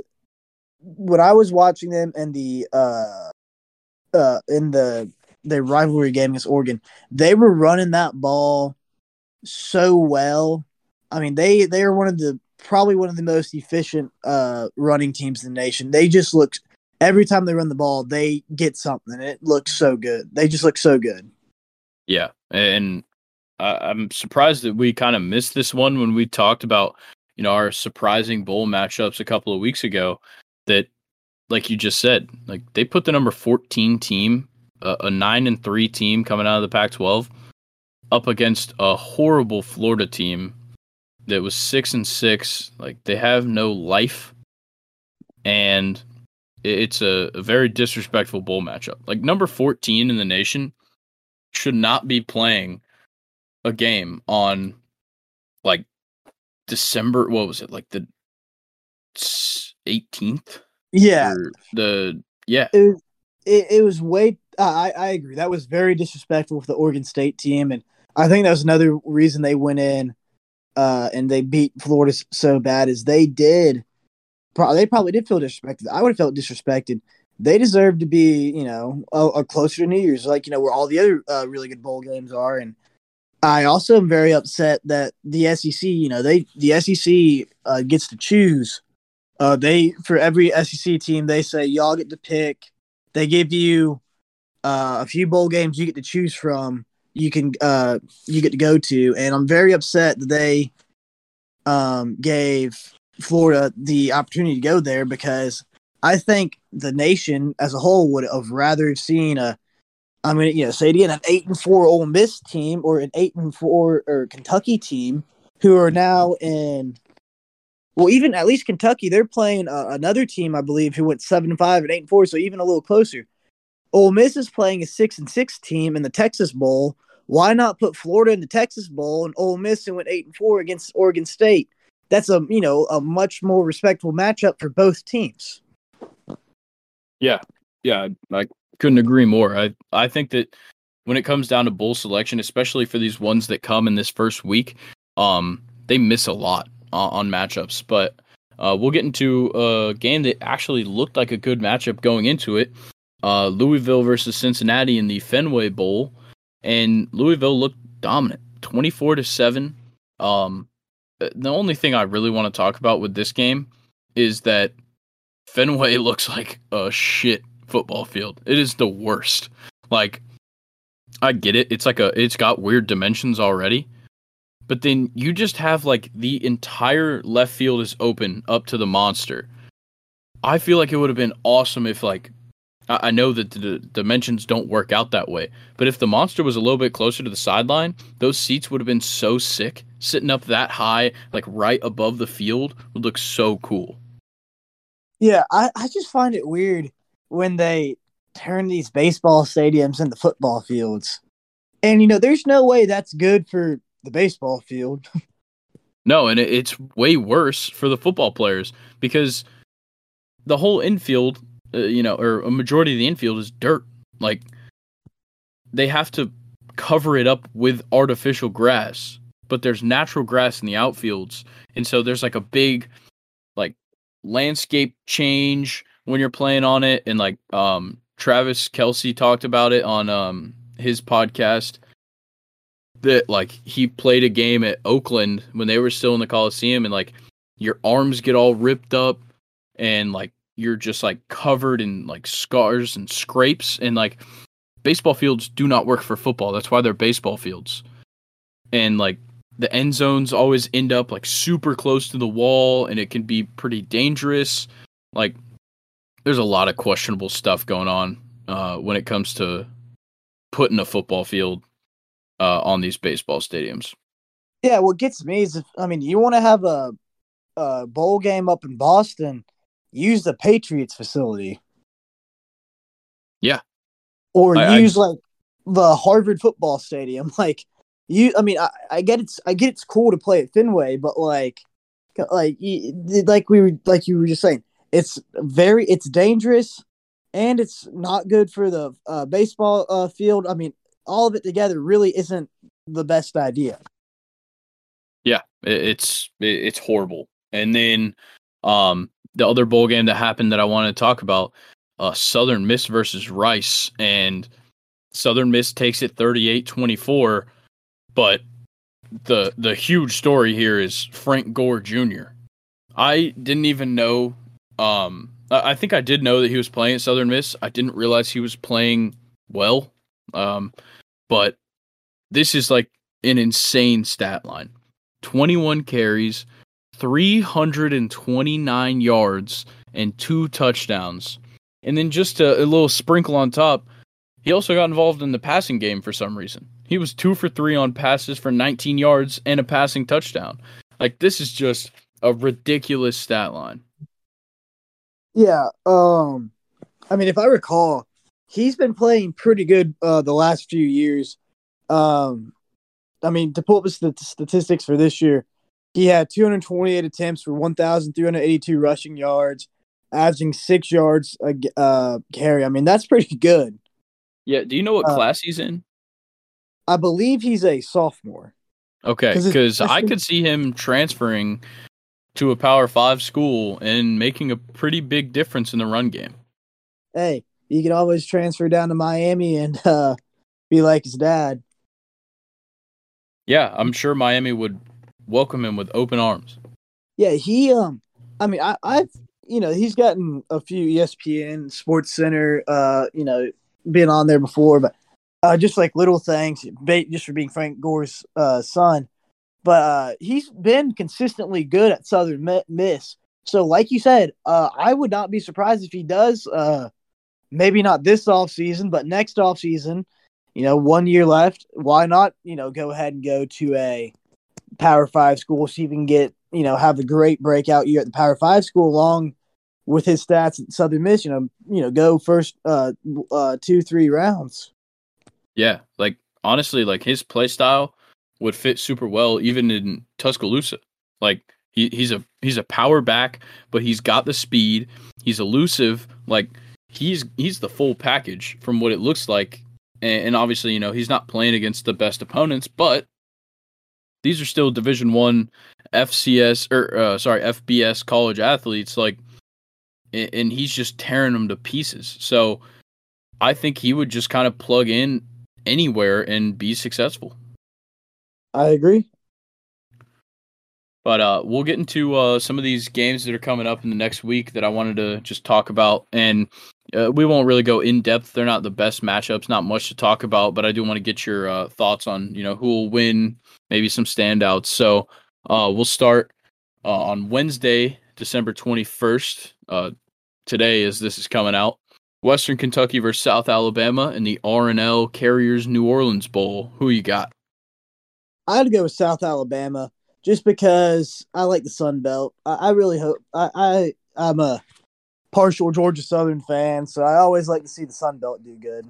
When I was watching them in the uh, uh, in the their rivalry game against Oregon, they were running that ball so well. I mean, they they are one of the probably one of the most efficient uh, running teams in the nation. They just look every time they run the ball, they get something. It looks so good. They just look so good. Yeah, and I'm surprised that we kind of missed this one when we talked about you know our surprising bowl matchups a couple of weeks ago. That, like you just said, like they put the number 14 team a, a nine and three team coming out of the Pac-12 up against a horrible Florida team that was six and six. Like they have no life, and it's a, a very disrespectful bowl matchup. Like number fourteen in the nation should not be playing a game on like December. What was it like the eighteenth? Yeah, the yeah. It, it, it was way I, I agree. That was very disrespectful for the Oregon State team, and I think that was another reason they went in uh, and they beat Florida so bad as they did. They probably did feel disrespected. I would have felt disrespected. They deserve to be, you know, a, a closer to New Year's, like you know where all the other uh, really good bowl games are. And I also am very upset that the SEC, you know, they the SEC uh, gets to choose. Uh, they for every SEC team, they say y'all get to pick. They give you uh, a few bowl games you get to choose from. You can uh, you get to go to, and I'm very upset that they um, gave Florida the opportunity to go there because I think the nation as a whole would have rather seen a I mean, you know, say it again, an eight and four Ole Miss team or an eight and four or Kentucky team who are now in. Well, even at least Kentucky, they're playing uh, another team, I believe, who went seven and five and eight and four, so even a little closer. Ole Miss is playing a six and six team in the Texas Bowl. Why not put Florida in the Texas Bowl and Ole Miss and went eight and four against Oregon State? That's a you know a much more respectful matchup for both teams. Yeah, yeah, I couldn't agree more. I I think that when it comes down to bowl selection, especially for these ones that come in this first week, um, they miss a lot on matchups. But uh, we'll get into a game that actually looked like a good matchup going into it uh, Louisville versus Cincinnati in the Fenway Bowl, and Louisville looked dominant, twenty four to seven. Um, the only thing I really want to talk about with this game is that Fenway looks like a shit football field. It is the worst. Like, I get it. It's like a, it's got weird dimensions already, but then you just have like the entire left field is open up to the monster. I feel like it would have been awesome if like I know that the dimensions don't work out that way, but if the monster was a little bit closer to the sideline, those seats would have been so sick. Sitting up that high, like right above the field, would look so cool. Yeah, I, I just find it weird when they turn these baseball stadiums into football fields. And, you know, there's no way that's good for the baseball field. no, and it's way worse for the football players because the whole infield uh, you know, or a majority of the infield is dirt. Like they have to cover it up with artificial grass, but there's natural grass in the outfields, and so there's like a big like landscape change when you're playing on it, and like um Travis Kelce talked about it on um his podcast that like he played a game at Oakland when they were still in the Coliseum and like your arms get all ripped up and like you're just like covered in like scars and scrapes and like baseball fields do not work for football. That's why they're baseball fields. And like the end zones always end up like super close to the wall and it can be pretty dangerous. Like there's a lot of questionable stuff going on uh, when it comes to putting a football field uh, on these baseball stadiums. Yeah, what gets me is if I mean you want to have a, a bowl game up in Boston, use the Patriots facility. Yeah. Or I- I- use like the Harvard football stadium. Like you I mean I, I get it's I get it's cool to play at Fenway, but like like like we were like you were just saying, it's very it's dangerous and it's not good for the uh, baseball uh, field. I mean, all of it together really isn't the best idea. Yeah, it, it's it, it's horrible. And then um the other bowl game that happened that I want to talk about, uh Southern Miss versus Rice and Southern Miss takes it 38-24, but the the huge story here is Frank Gore Jr. I didn't even know um I think I did know that he was playing at Southern Miss. I didn't realize he was playing well. Um but this is like an insane stat line. 21 carries, 329 yards, and two touchdowns. And then just a, a little sprinkle on top, he also got involved in the passing game for some reason. He was two for three on passes for 19 yards and a passing touchdown. Like, this is just a ridiculous stat line. Yeah. Um, I mean, if I recall, he's been playing pretty good uh, the last few years. Um, I mean, to pull up the statistics for this year, he had 228 attempts for 1,382 rushing yards, averaging six yards a uh, carry. I mean, that's pretty good. Yeah, do you know what Uh, class he's in? I believe he's a sophomore. Okay, 'cause because I could see him transferring to a Power Five school and making a pretty big difference in the run game. Hey, you can always transfer down to Miami and uh, be like his dad. Yeah, I'm sure Miami would welcome him with open arms. Yeah, he um I mean I I've you know, he's gotten a few ESPN Sports Center uh, you know, been on there before, but uh just like little things, just for being Frank Gore's uh son. But uh he's been consistently good at Southern Miss. So like you said, uh I would not be surprised if he does uh maybe not this off season, but next off season, you know, one year left, why not, you know, go ahead and go to a Power Five school, see if he can get, you know, have a great breakout year at the Power Five school along with his stats at Southern Miss, you know, you know, go first uh uh two, three rounds. Yeah, like honestly, like his play style would fit super well even in Tuscaloosa. Like he, he's a he's a power back, but he's got the speed. He's elusive. Like he's he's the full package from what it looks like. And obviously, you know, he's not playing against the best opponents, but these are still Division One FCS or uh, sorry FBS college athletes. Like, and, and he's just tearing them to pieces. So I think he would just kind of plug in anywhere and be successful. I agree. But uh, we'll get into uh, some of these games that are coming up in the next week that I wanted to just talk about, and uh, we won't really go in depth. They're not the best matchups, not much to talk about, but I do want to get your uh, thoughts on you know who will win, maybe some standouts. So uh, we'll start uh, on Wednesday, December twenty first. Uh, today, as this is coming out, Western Kentucky versus South Alabama in the R+L Carriers New Orleans Bowl. Who you got? I'd go with South Alabama just because I like the Sun Belt. I, I really hope I, I I'm a partial Georgia Southern fan, so I always like to see the Sun Belt do good.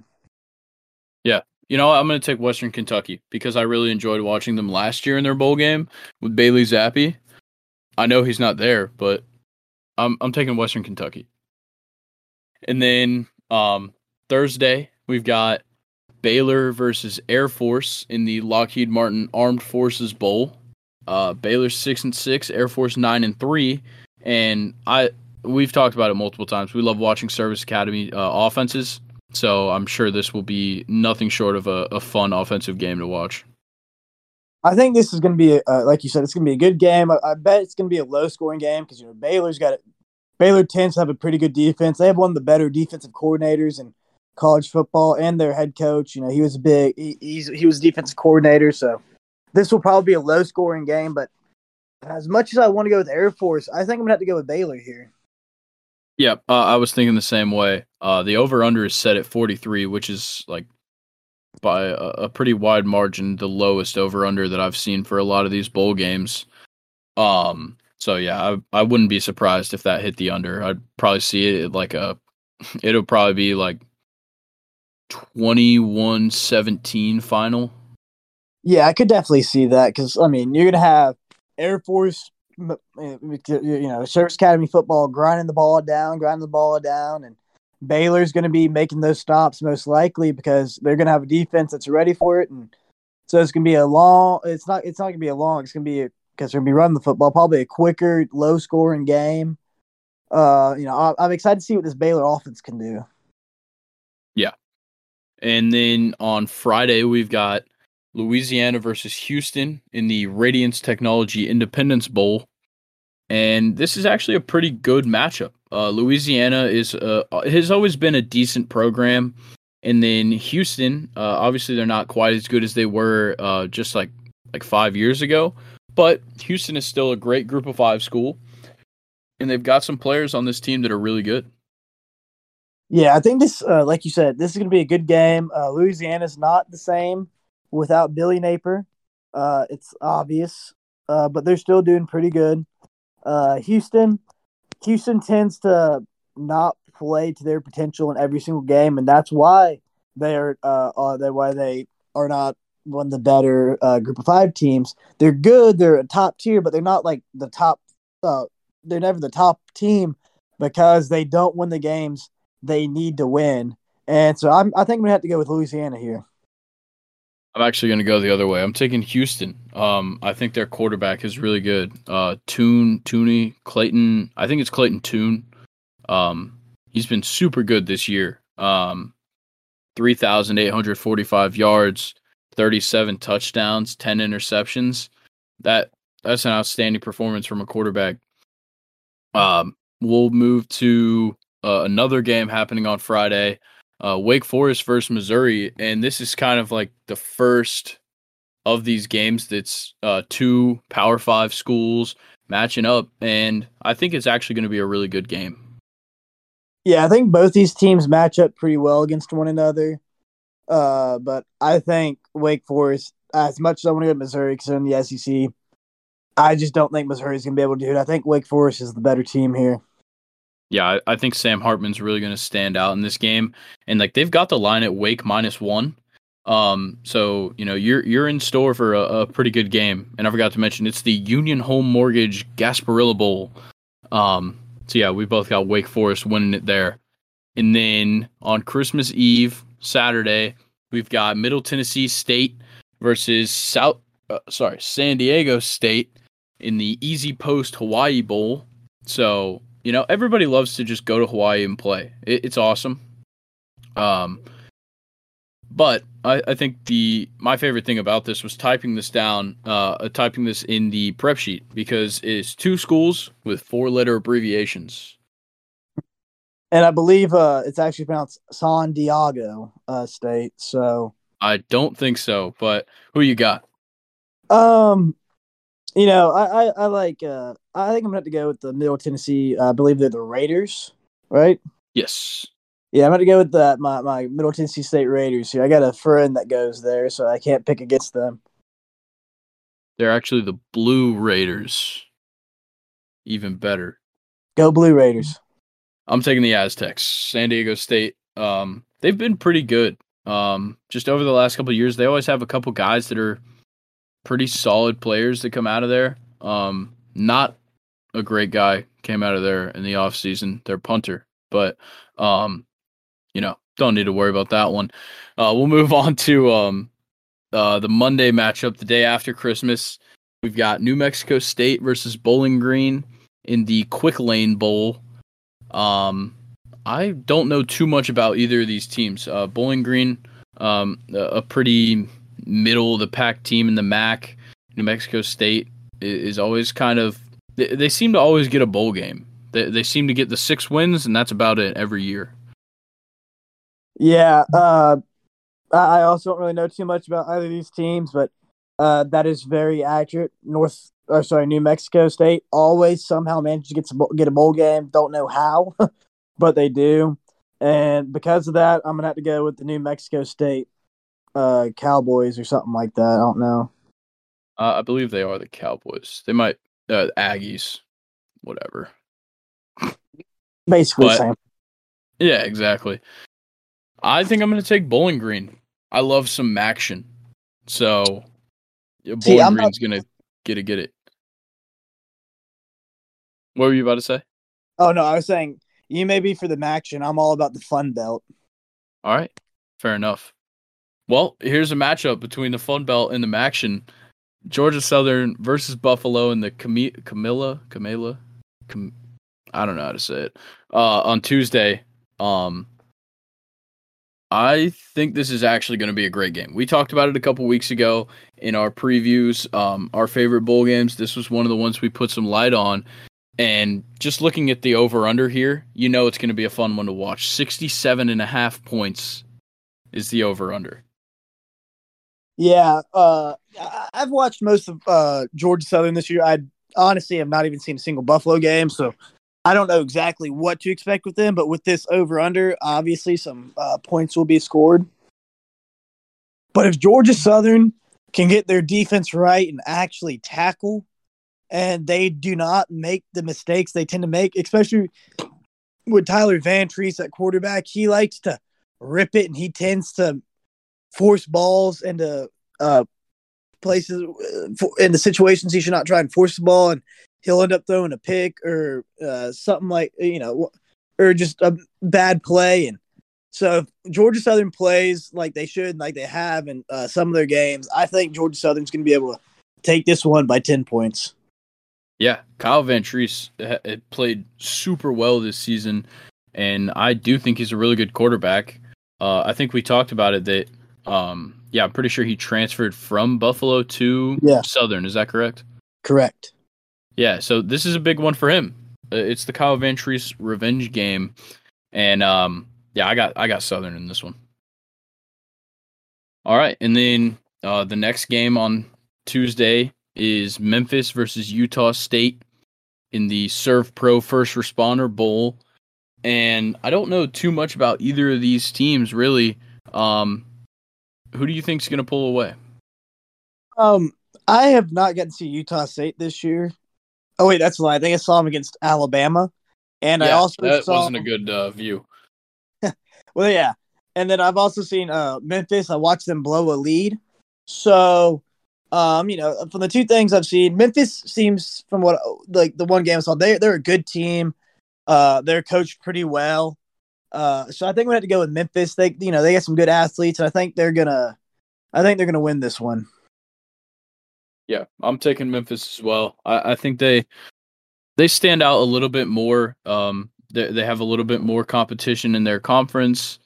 You know, I'm going to take Western Kentucky because I really enjoyed watching them last year in their bowl game with Bailey Zappe. I know he's not there, but I'm I'm taking Western Kentucky. And then um, Thursday we've got Baylor versus Air Force in the Lockheed Martin Armed Forces Bowl. Uh, Baylor's six and six, Air Force nine and three, and I we've talked about it multiple times. We love watching Service Academy uh, offenses So I'm sure this will be nothing short of a, a fun offensive game to watch. I think this is going to be, uh, like you said, it's going to be a good game. I, I bet it's going to be a low scoring game because you know Baylor's got it. Baylor tends to have a pretty good defense. They have one of the better defensive coordinators in college football, and their head coach. You know, he was a big. He, he's he was defensive coordinator, so this will probably be a low scoring game. But as much as I want to go with Air Force, I think I'm gonna have to go with Baylor here. Yeah, uh, I was thinking the same way. Uh, the over under is set at 43, which is like by a, a pretty wide margin the lowest over under that I've seen for a lot of these bowl games. Um, so yeah, I I wouldn't be surprised if that hit the under. I'd probably see it like a it'll probably be like 21-17 final. Yeah, I could definitely see that because I mean you're gonna have Air Force, you know, Service Academy football grinding the ball down, grinding the ball down, and Baylor's going to be making those stops most likely because they're going to have a defense that's ready for it, and so it's going to be a long. It's not. It's not going to be a long. It's going to be because they're going to be running the football. Probably a quicker, low scoring game. Uh, you know, I, I'm excited to see what this Baylor offense can do. Yeah, and then on Friday we've got Louisiana versus Houston in the Radiance Technology Independence Bowl. And this is actually a pretty good matchup. Uh, Louisiana is uh, has always been a decent program, and then Houston, uh, obviously they're not quite as good as they were uh, just like like five years ago, but Houston is still a great Group of Five school, and they've got some players on this team that are really good. Yeah, I think this, uh, like you said, this is going to be a good game. Uh, Louisiana is not the same without Billy Napier. Uh, it's obvious, uh, but they're still doing pretty good. Uh, Houston, Houston tends to not play to their potential in every single game, and that's why they are uh, uh they why they are not one of the better uh, group of five teams. They're good, they're a top tier, but they're not like the top. Uh, they're never the top team because they don't win the games they need to win. And so I'm, I think I'm gonna have to go with Louisiana here. I'm actually going to go the other way. I'm taking Houston. Um, I think their quarterback is really good. Uh, Tune, Tooney, Clayton. I think it's Clayton Tune. Um, he's been super good this year. Um, 3,845 yards, 37 touchdowns, 10 interceptions. That that's an outstanding performance from a quarterback. Um, we'll move to uh, another game happening on Friday uh, Wake Forest versus Missouri, and this is kind of like the first of these games that's uh, two Power Five schools matching up, and I think it's actually going to be a really good game. Yeah, I think both these teams match up pretty well against one another. Uh, but I think Wake Forest, as much as I want to go to Missouri because they're in the SEC, I just don't think Missouri is going to be able to do it. I think Wake Forest is the better team here yeah, I, I think Sam Hartman's really going to stand out in this game, and like they've got the line at Wake minus one. Um, so you know you're you're in store for a, a, pretty good game. And I forgot to mention it's the Union Home Mortgage Gasparilla Bowl. Um, so yeah, we both got Wake Forest winning it there. And then on Christmas Eve, Saturday, we've got Middle Tennessee State versus South, uh, sorry, San Diego State in the EasyPost Hawaii Bowl. So you know, everybody loves to just go to Hawaii and play. It, it's awesome. Um, but I, I, think the my favorite thing about this was typing this down, uh, typing this in the prep sheet because it's two schools with four letter abbreviations. And I believe uh, it's actually pronounced San Diego uh, State. So I don't think so, but who you got? Um, you know, I, I, I like uh I think I'm gonna have to go with the Middle Tennessee. Uh, I believe they're the Raiders, right? Yes. Yeah, I'm gonna go with that. My my Middle Tennessee State Raiders here. I got a friend that goes there, so I can't pick against them. They're actually the Blue Raiders. Even better. Go Blue Raiders. I'm taking the Aztecs. San Diego State. Um, they've been pretty good. Um, just over the last couple years, they always have a couple guys that are pretty solid players that come out of there. Um, not a great guy came out of there in the offseason, their punter. But um, you know, don't need to worry about that one. Uh, we'll move on to um, uh, the Monday matchup, the day after Christmas. We've got New Mexico State versus Bowling Green in the Quick Lane Bowl. Um, I don't know too much about either of these teams. Uh, Bowling Green, um, a pretty middle of the pack team in the MAC. New Mexico State is always kind of they, they seem to always get a bowl game. They they seem to get the six wins, and that's about it every year. Yeah, uh, I also don't really know too much about either of these teams, but uh, that is very accurate. North, or sorry, New Mexico State always somehow manages to get to get a bowl game. Don't know how, but they do. And because of that, I'm gonna have to go with the New Mexico State uh, Cowboys or something like that. I don't know. Uh, I believe they are the Cowboys. They might uh, Aggies, whatever. Basically, but, same. Yeah, exactly. I think I'm gonna take Bowling Green. I love some action, so yeah, Bowling See, Green's not... gonna get it, get it. What were you about to say? Oh no, I was saying you may be for the action. I'm all about the fun belt. All right, fair enough. Well, here's a matchup between the Fun Belt and the Maction. Georgia Southern versus Buffalo in the Cam- Camilla Camilla Cam- I don't know how to say it. Uh, on Tuesday. Um, I think this is actually going to be a great game. We talked about it a couple weeks ago in our previews, um, our favorite bowl games. This was one of the ones we put some light on. And just looking at the over under here, you know it's going to be a fun one to watch. 67 and a half points is the over under. Yeah, uh, I've watched most of uh, Georgia Southern this year. I honestly have not even seen a single Buffalo game, so I don't know exactly what to expect with them. But with this over under, obviously some uh, points will be scored. But if Georgia Southern can get their defense right and actually tackle, and they do not make the mistakes they tend to make, especially with Tyler Vantrease at quarterback, he likes to rip it and he tends to force balls into uh, places uh, in the situations he should not try and force the ball, and he'll end up throwing a pick or uh, something like you know, or just a bad play. And so, Georgia Southern plays like they should, like they have in uh, some of their games, I think Georgia Southern's going to be able to take this one by ten points. Yeah, Kyle Vantrease played super well this season, and I do think he's a really good quarterback. Uh, I think we talked about it that um, yeah, I'm pretty sure he transferred from Buffalo to yeah. Southern. Is that correct? Correct. Yeah, so this is a big one for him. Uh, it's the Kyle Vantrease revenge game, and um, yeah, I got I got Southern in this one. All right, and then uh, the next game on Tuesday is Memphis versus Utah State in the SERVPRO First Responder Bowl, and I don't know too much about either of these teams really. Um, who do you think's going to pull away? Um, I have not gotten to see Utah State this year. Oh wait, that's a lie. I think I saw him against Alabama, and yeah, I also that saw... wasn't a good uh, view. well, yeah, and then I've also seen uh, Memphis. I watched them blow a lead. So, um, you know, from the two things I've seen, Memphis seems from what like the one game I saw, they they're a good team. Uh, they're coached pretty well. Uh, so I think we have to go with Memphis. They, you know, they got some good athletes, and I think they're gonna, I think they're gonna win this one. Yeah, I'm taking Memphis as well. I, I think they, they stand out a little bit more. Um, they they have a little bit more competition in their conference.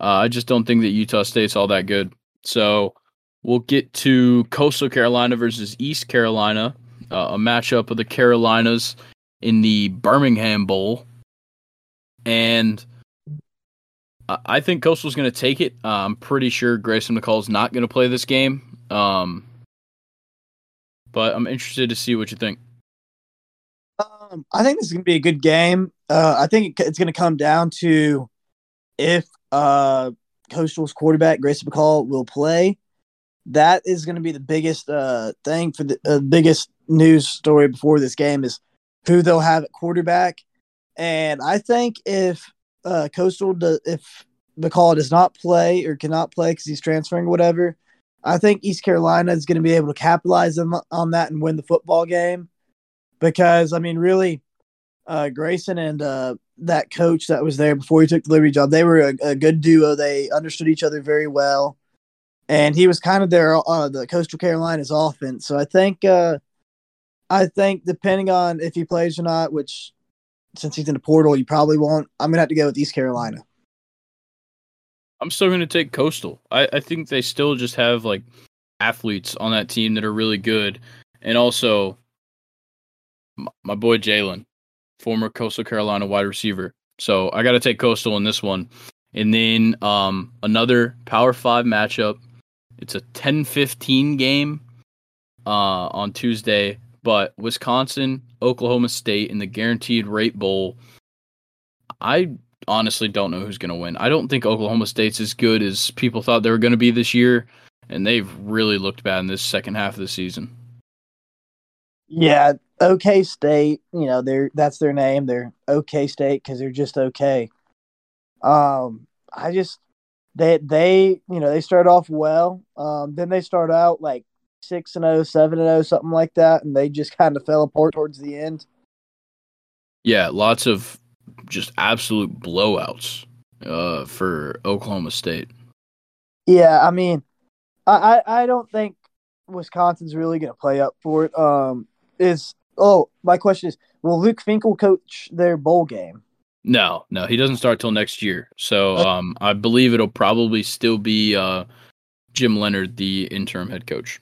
Uh, I just don't think that Utah State's all that good. So we'll get to Coastal Carolina versus East Carolina, uh, a matchup of the Carolinas in the Birmingham Bowl, and I think Coastal's going to take it. Uh, I'm pretty sure Grayson McCall is not going to play this game. Um, but I'm interested to see what you think. Um, I think this is going to be a good game. Uh, I think it's going to come down to if uh, Coastal's quarterback Grayson McCall will play. That is going to be the biggest uh, thing for the uh, biggest news story before this game is who they'll have at quarterback. And I think if uh, Coastal, do, if McCall does not play or cannot play because he's transferring or whatever, I think East Carolina is going to be able to capitalize on, on that and win the football game. Because, I mean, really, uh, Grayson and uh, that coach that was there before he took the Liberty job, they were a, a, good duo. They understood each other very well. And he was kind of their uh, the Coastal Carolina's offense. So I think uh, I think depending on if he plays or not, which since he's in the portal, you probably won't. I'm gonna have to go with East Carolina. I'm still to take Coastal. I, I think they still just have like athletes on that team that are really good, and also my, my boy Jalen, former Coastal Carolina wide receiver. So I got to take Coastal in this one, and then um, another Power Five matchup. It's a 10-15 game uh, on Tuesday, but Wisconsin, Oklahoma State in the Guaranteed Rate Bowl. I honestly don't know who's going to win. I don't think Oklahoma State's as good as people thought they were going to be this year, and they've really looked bad in this second half of the season. Yeah, OK State, you know, they're that's their name. They're OK State because they're just okay. Um, I just they they you know they start off well. Um, then they start out like six and 0, 7 and 0, something like that, and they just kind of fell apart towards the end. Yeah, lots of just absolute blowouts uh, for Oklahoma State. Yeah, I mean, I, I, I don't think Wisconsin's really going to play up for it. Um, is oh, my question is, will Luke Fickell coach their bowl game? No, no, he doesn't start till next year. So um, I believe it'll probably still be uh, Jim Leonard, the interim head coach.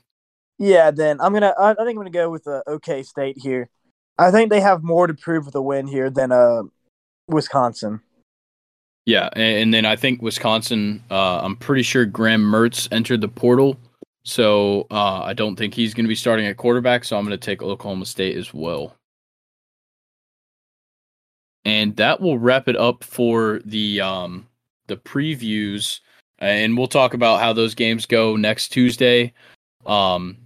Yeah, then I'm gonna. I, I think I'm gonna go with uh, OK State here. I think they have more to prove with a win here than uh Wisconsin. Yeah, and, then I think Wisconsin. Uh, I'm pretty sure Graham Mertz entered the portal, so uh, I don't think he's going to be starting at quarterback. So I'm going to take Oklahoma State as well. And that will wrap it up for the um, the previews, and we'll talk about how those games go next Tuesday. Um,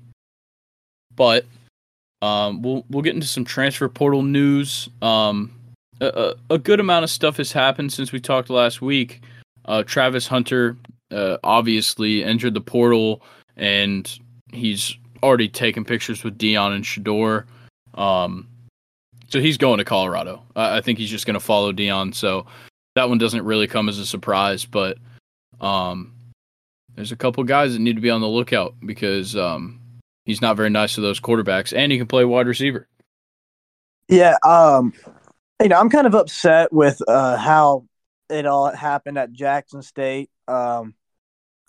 but um, we'll we'll get into some transfer portal news. Um, a, a good amount of stuff has happened since we talked last week. Uh, Travis Hunter uh, obviously entered the portal, and he's already taken pictures with Deion and Shedeur. Um, so he's going to Colorado. I, I think he's just going to follow Deion. So that one doesn't really come as a surprise, but um, there's a couple guys that need to be on the lookout because um, he's not very nice to those quarterbacks, and he can play wide receiver. Yeah, um, you know, I'm kind of upset with uh, how it all happened at Jackson State. Um,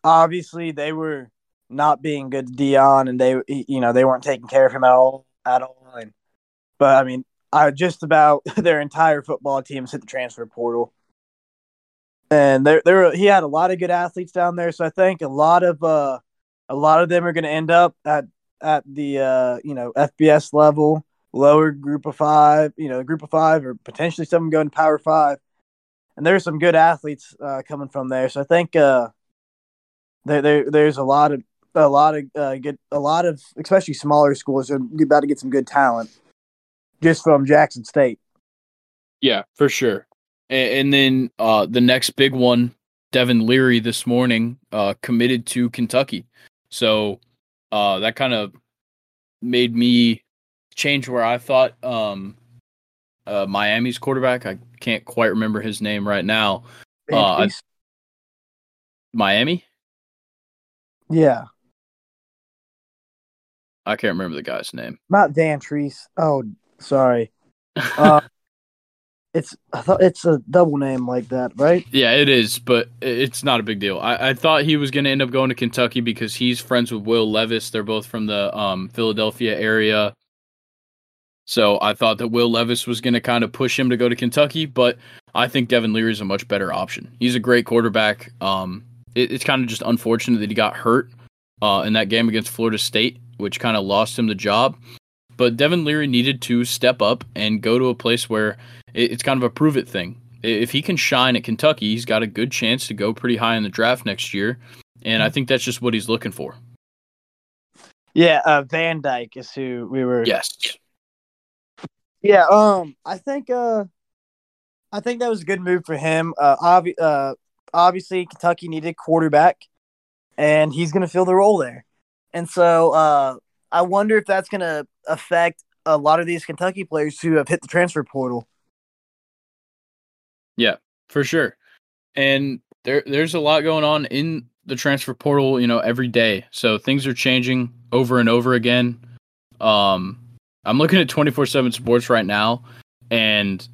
obviously, they were not being good to Deion, and they, you know, they weren't taking care of him at all, at all. And, but I mean, I just about their entire football team hit the transfer portal, and there, there, he had a lot of good athletes down there. So I think a lot of, uh, a lot of them are going to end up at at the, uh, you know, FBS level lower group of five, you know, group of five, or potentially someone going to power five. And there's some good athletes uh, coming from there. So I think uh, there, there there's a lot of a lot of uh, good a lot of especially smaller schools are about to get some good talent just from Jackson State. Yeah, for sure. And, and then uh, the next big one, Devin Leary this morning uh, committed to Kentucky. So uh, that kind of made me change where I thought um, uh, Miami's quarterback. I can't quite remember his name right now. Uh, Miami. Yeah. I can't remember the guy's name. Not Vantrease. Oh, sorry. Uh, it's I thought it's a double name like that, right? Yeah, it is, but it's not a big deal. I, I thought he was going to end up going to Kentucky because he's friends with Will Levis. They're both from the um, Philadelphia area. So I thought that Will Levis was going to kind of push him to go to Kentucky, but I think Devin Leary is a much better option. He's a great quarterback. Um, it, it's kind of just unfortunate that he got hurt uh, in that game against Florida State, which kind of lost him the job. But Devin Leary needed to step up and go to a place where it's kind of a prove it thing. If he can shine at Kentucky, he's got a good chance to go pretty high in the draft next year. And I think that's just what he's looking for. Yeah, uh, Van Dyke is who we were. Yes. Yeah, um, I think uh, I think that was a good move for him. Uh, obvi- uh obviously Kentucky needed quarterback, and he's going to fill the role there. And so uh, I wonder if that's going to affect a lot of these Kentucky players who have hit the transfer portal. Yeah, for sure. And there there's a lot going on in the transfer portal, you know, every day. So things are changing over and over again. Um I'm looking at 24/7 Sports right now and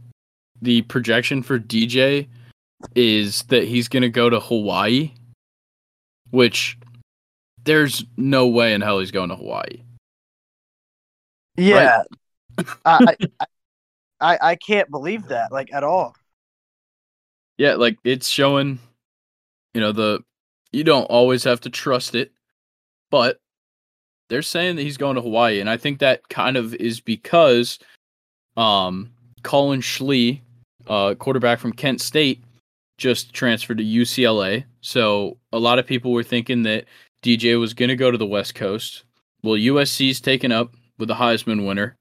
the projection for DJ is that he's going to go to Hawaii, which there's no way in hell he's going to Hawaii. Yeah, I, I, I I can't believe that like at all. Yeah, like it's showing, you know, the you don't always have to trust it, but they're saying that he's going to Hawaii, and I think that kind of is because, um, Collin Schlee, uh, quarterback from Kent State, just transferred to UCLA. So a lot of people were thinking that DJ was going to go to the West Coast. Well, USC's taken up with the Heisman winner.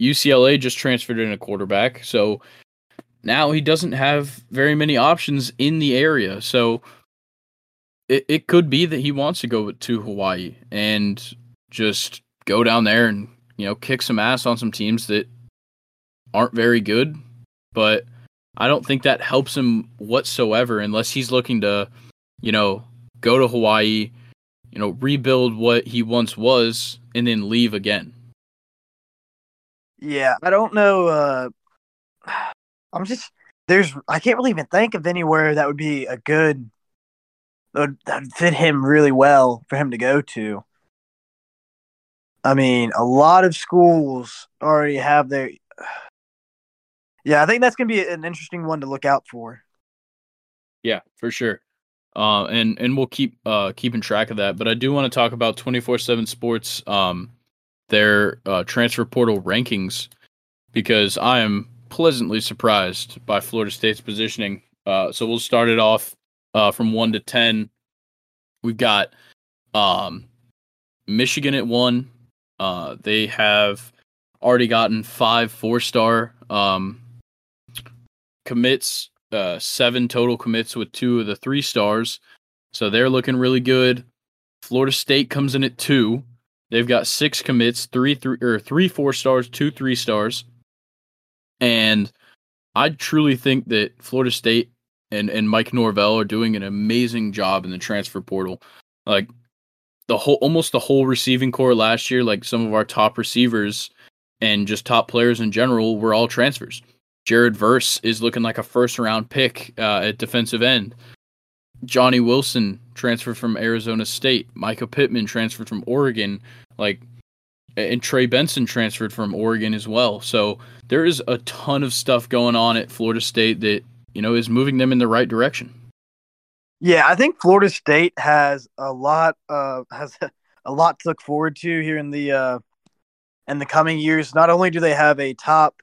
UCLA just transferred in a quarterback. So now he doesn't have very many options in the area. So it, it could be that he wants to go to Hawaii and just go down there and, you know, kick some ass on some teams that aren't very good. But I don't think that helps him whatsoever unless he's looking to, you know, go to Hawaii, you know, rebuild what he once was and then leave again. Yeah, I don't know. Uh, I'm just there's I can't really even think of anywhere that would be a good that would, fit him really well for him to go to. I mean, a lot of schools already have their. Yeah, I think that's gonna be an interesting one to look out for. Yeah, for sure. Uh, and and we'll keep uh, keeping track of that. But I do want to talk about twenty four seven Sports, um, their uh, transfer portal rankings, because I am pleasantly surprised by Florida State's positioning. Uh, so we'll start it off uh, from one to ten. We've got um, Michigan at one. Uh, they have already gotten five four star um, commits uh, seven total commits with two of the three stars. So they're looking really good. Florida State comes in at two. They've got six commits, three three or three four stars, two three stars. And I truly think that Florida State and, and Mike Norvell are doing an amazing job in the transfer portal. Like the whole almost the whole receiving corps last year, like some of our top receivers and just top players in general were all transfers. Jared Verse is looking like a first round pick uh, at defensive end. Johnny Wilson transferred from Arizona State. Mycah Pittman transferred from Oregon. Like, and Trey Benson transferred from Oregon as well. So there is a ton of stuff going on at Florida State that you know is moving them in the right direction. Yeah, I think Florida State has a lot uh has a lot to look forward to here in the uh in the coming years. Not only do they have a top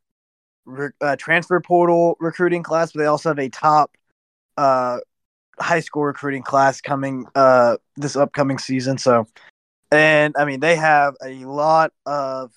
uh, transfer portal recruiting class, but they also have a top uh, high school recruiting class coming uh, this upcoming season. So, and I mean, they have a lot of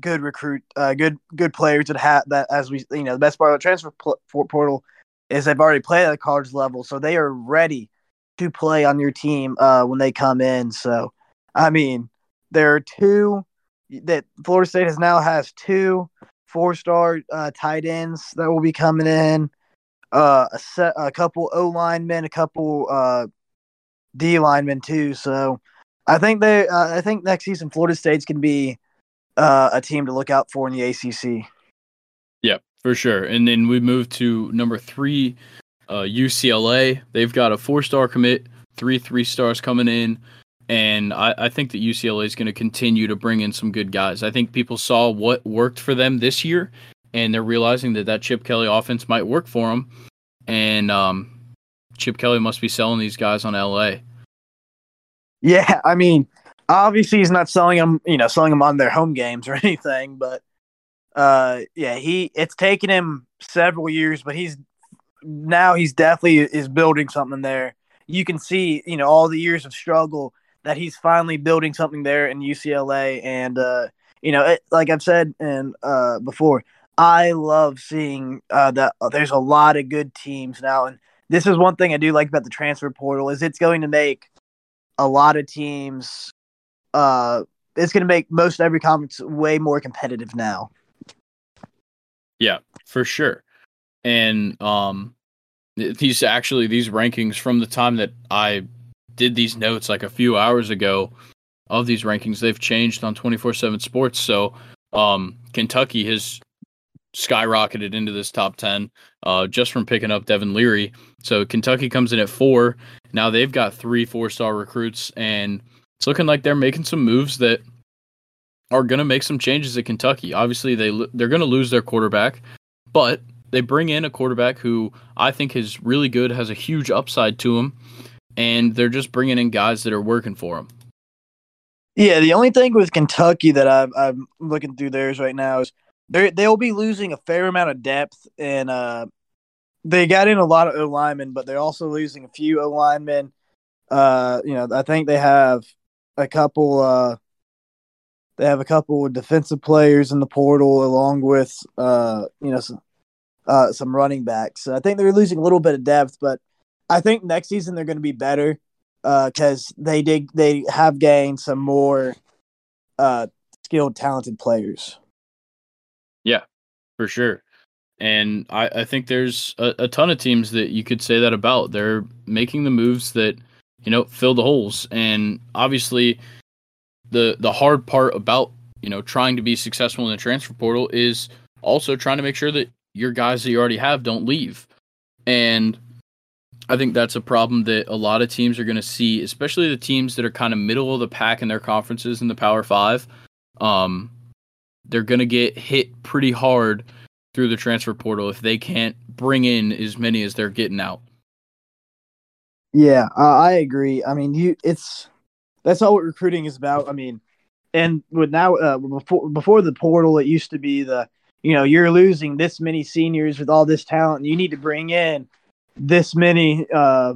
good recruit, uh, good good players that have that. As we, you know, the best part of the transfer pl- portal is they've already played at the college level, so they are ready to play on your team uh, when they come in. So, I mean, there are two that Florida State has now has two four star uh, tight ends that will be coming in, uh, a set, a couple O linemen, a couple uh, D linemen too. So I think they, uh, I think next season Florida State's can be uh, a team to look out for in the ACC. Yeah, for sure. And then we move to number three, uh, UCLA. They've got a four star commit, three three stars coming in. And I, I think that UCLA is going to continue to bring in some good guys. I think people saw what worked for them this year, and they're realizing that that Chip Kelly offense might work for them. And um, Chip Kelly must be selling these guys on LA. Yeah, I mean, obviously he's not selling them, you know, selling them on their home games or anything, but uh, yeah, he it's taken him several years, but he's now he's definitely is building something there. You can see, you know, all the years of struggle that he's finally building something there in UCLA. And uh, you know, it, like I've said and uh, before, I love seeing uh, that uh, there's a lot of good teams now, and this is one thing I do like about the transfer portal is it's going to make a lot of teams. Uh, it's going to make most every conference way more competitive now. Yeah, for sure. And um, these actually these rankings from the time that I did these notes like a few hours ago of these rankings. They've changed on 24/7 Sports. So, um, Kentucky has skyrocketed into this top 10 uh, just from picking up Devin Leary. So Kentucky comes in at four. Now they've got three four star recruits, and it's looking like they're making some moves that are going to make some changes at Kentucky. Obviously, they they're going to lose their quarterback, but they bring in a quarterback who I think is really good, has a huge upside to him, and they're just bringing in guys that are working for him. Yeah, the only thing with Kentucky that I'm, I'm looking through theirs right now is they they'll be losing a fair amount of depth, and uh, they got in a lot of O linemen, but they're also losing a few O linemen. Uh, you know, I think they have a couple. Uh, they have a couple of defensive players in the portal, along with uh, you know some uh, some running backs. So I think they're losing a little bit of depth, but I think next season they're going to be better because uh, they did they have gained some more uh, skilled, talented players. For sure. And I, I think there's a, a ton of teams that you could say that about. They're making the moves that you know fill the holes, and obviously the the hard part about you know trying to be successful in the transfer portal is also trying to make sure that your guys that you already have don't leave. And I think that's a problem that a lot of teams are going to see, especially the teams that are kind of middle of the pack in their conferences in the Power Five. Um, they're going to get hit pretty hard through the transfer portal if they can't bring in as many as they're getting out. Yeah, I agree. I mean, you it's that's all what recruiting is about. I mean, and with now uh, before before the portal, it used to be the you know you're losing this many seniors with all this talent, and you need to bring in this many uh,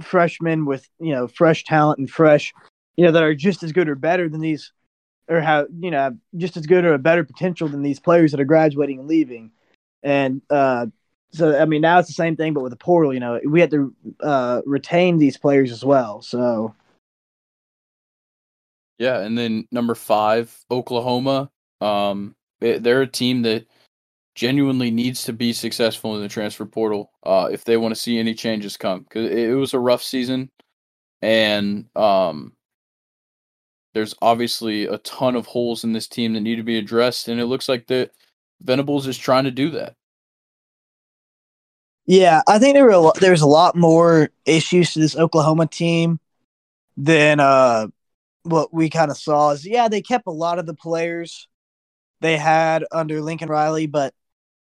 freshmen with you know fresh talent and fresh you know that are just as good or better than these or have you know just as good or a better potential than these players that are graduating and leaving. And uh, so i mean now it's the same thing but with the portal you know we had to uh, retain these players as well. So yeah and then number five oklahoma. Um they're a team that genuinely needs to be successful in the transfer portal uh, if they want to see any changes come because it, was a rough season. And um, there's obviously a ton of holes in this team that need to be addressed and it looks like that venables is trying to do that. Yeah i think there were a lot, there's a lot more issues to this oklahoma team than uh, what we kind of saw. Is yeah they kept a lot of the players they had under Lincoln Riley, but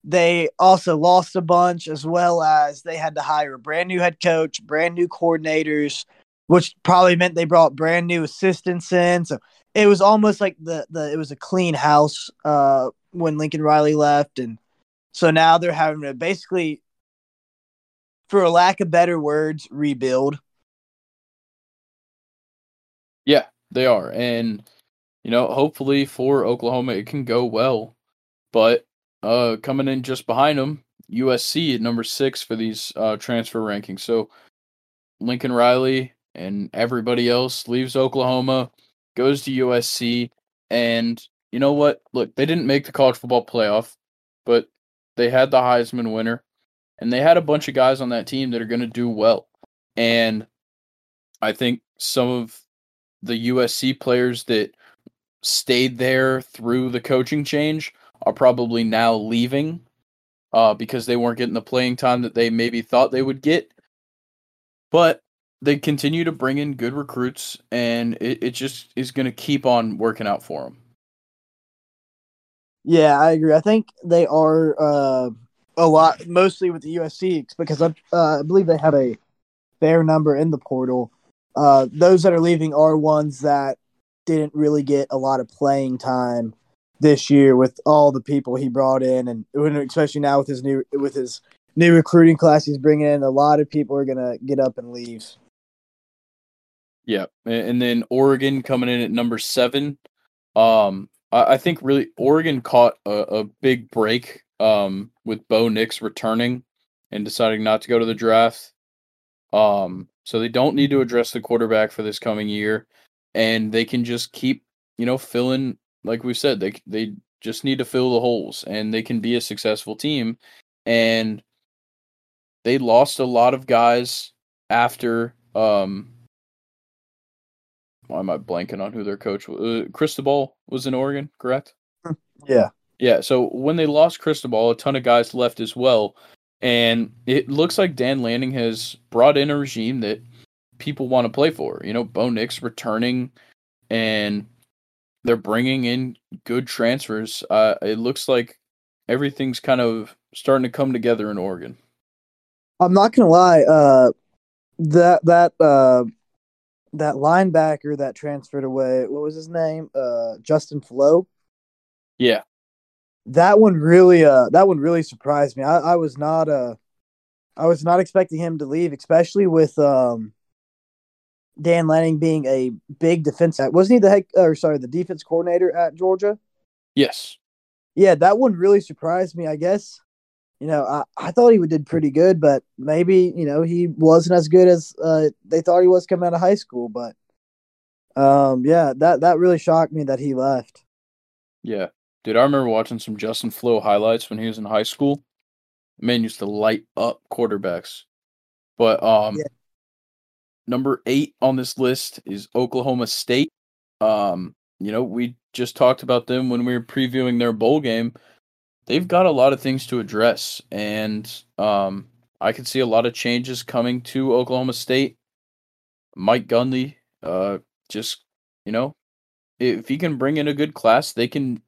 they also lost a bunch as well as they had to hire a brand new head coach, brand new coordinators, which probably meant they brought brand new assistants in. So it was almost like the the it was a clean house uh, when Lincoln Riley left, and so now they're having to basically, for a lack of better words, rebuild. Yeah, they are, and you know, hopefully for Oklahoma it can go well. But uh, coming in just behind them, USC at number six for these uh, transfer rankings. So Lincoln Riley and everybody else leaves Oklahoma, goes to USC, and you know what? Look, they didn't make the college football playoff, but they had the Heisman winner, and they had a bunch of guys on that team that are going to do well. And I think some of the USC players that stayed there through the coaching change are probably now leaving uh, because they weren't getting the playing time that they maybe thought they would get. But they continue to bring in good recruits, and it, it just is going to keep on working out for them. Yeah, I agree. I think they are uh, a lot, mostly with the USC, because I, uh, I believe they have a fair number in the portal. Uh, those that are leaving are ones that didn't really get a lot of playing time this year with all the people he brought in, and especially now with his new with his new recruiting class he's bringing in, a lot of people are gonna get up and leave. Yeah, and then Oregon coming in at number seven. Um, I think really Oregon caught a, a big break um, with Bo Nix returning and deciding not to go to the draft. Um, so they don't need to address the quarterback for this coming year, and they can just keep you know filling like we said, they they just need to fill the holes, and they can be a successful team. And they lost a lot of guys after. Um, why am I blanking on who their coach was? Uh, Cristobal was in Oregon, correct? Yeah. Yeah, so when they lost Cristobal, a ton of guys left as well. And it looks like Dan Lanning has brought in a regime that people want to play for. You know, Bo Nix returning and they're bringing in good transfers. Uh, it looks like everything's kind of starting to come together in Oregon. I'm not gonna lie. Uh, that that uh, that linebacker that transferred away. What was his name? Uh, Justin Flowe. Yeah, that one really uh that one really surprised me. I, I was not uh I was not expecting him to leave, especially with um Dan Lanning being a big defense. Wasn't he the heck or sorry, the defense coordinator at Georgia? Yes. Yeah, that one really surprised me, I guess. You know, I, I thought he did pretty good, but maybe, you know, he wasn't as good as uh, they thought he was coming out of high school. But um yeah, that that really shocked me that he left. Yeah. Dude, I remember watching some Justin Flowe highlights when he was in high school. Man used to light up quarterbacks. But um yeah. number eight on this list is Oklahoma State. Um, you know, we just talked about them when we were previewing their bowl game. They've got a lot of things to address, and um, I could see a lot of changes coming to Oklahoma State. Mike Gundy, uh, just you know, if he can bring in a good class, they can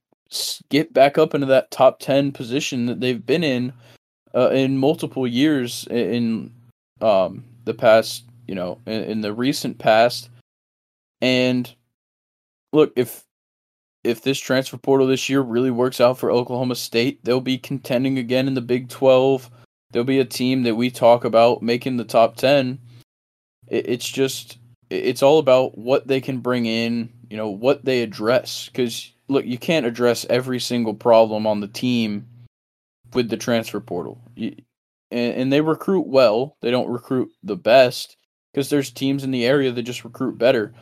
get back up into that top 10 position that they've been in uh, in multiple years in um, the past, you know, in, in the recent past. And look, if if this transfer portal this year really works out for Oklahoma State, they'll be contending again in the Big 12. They'll be a team that we talk about making the top 10. it's just it's all about what they can bring in, you know, what they address cuz look, you can't address every single problem on the team with the transfer portal. And they recruit well. They don't recruit the best because there's teams in the area that just recruit better.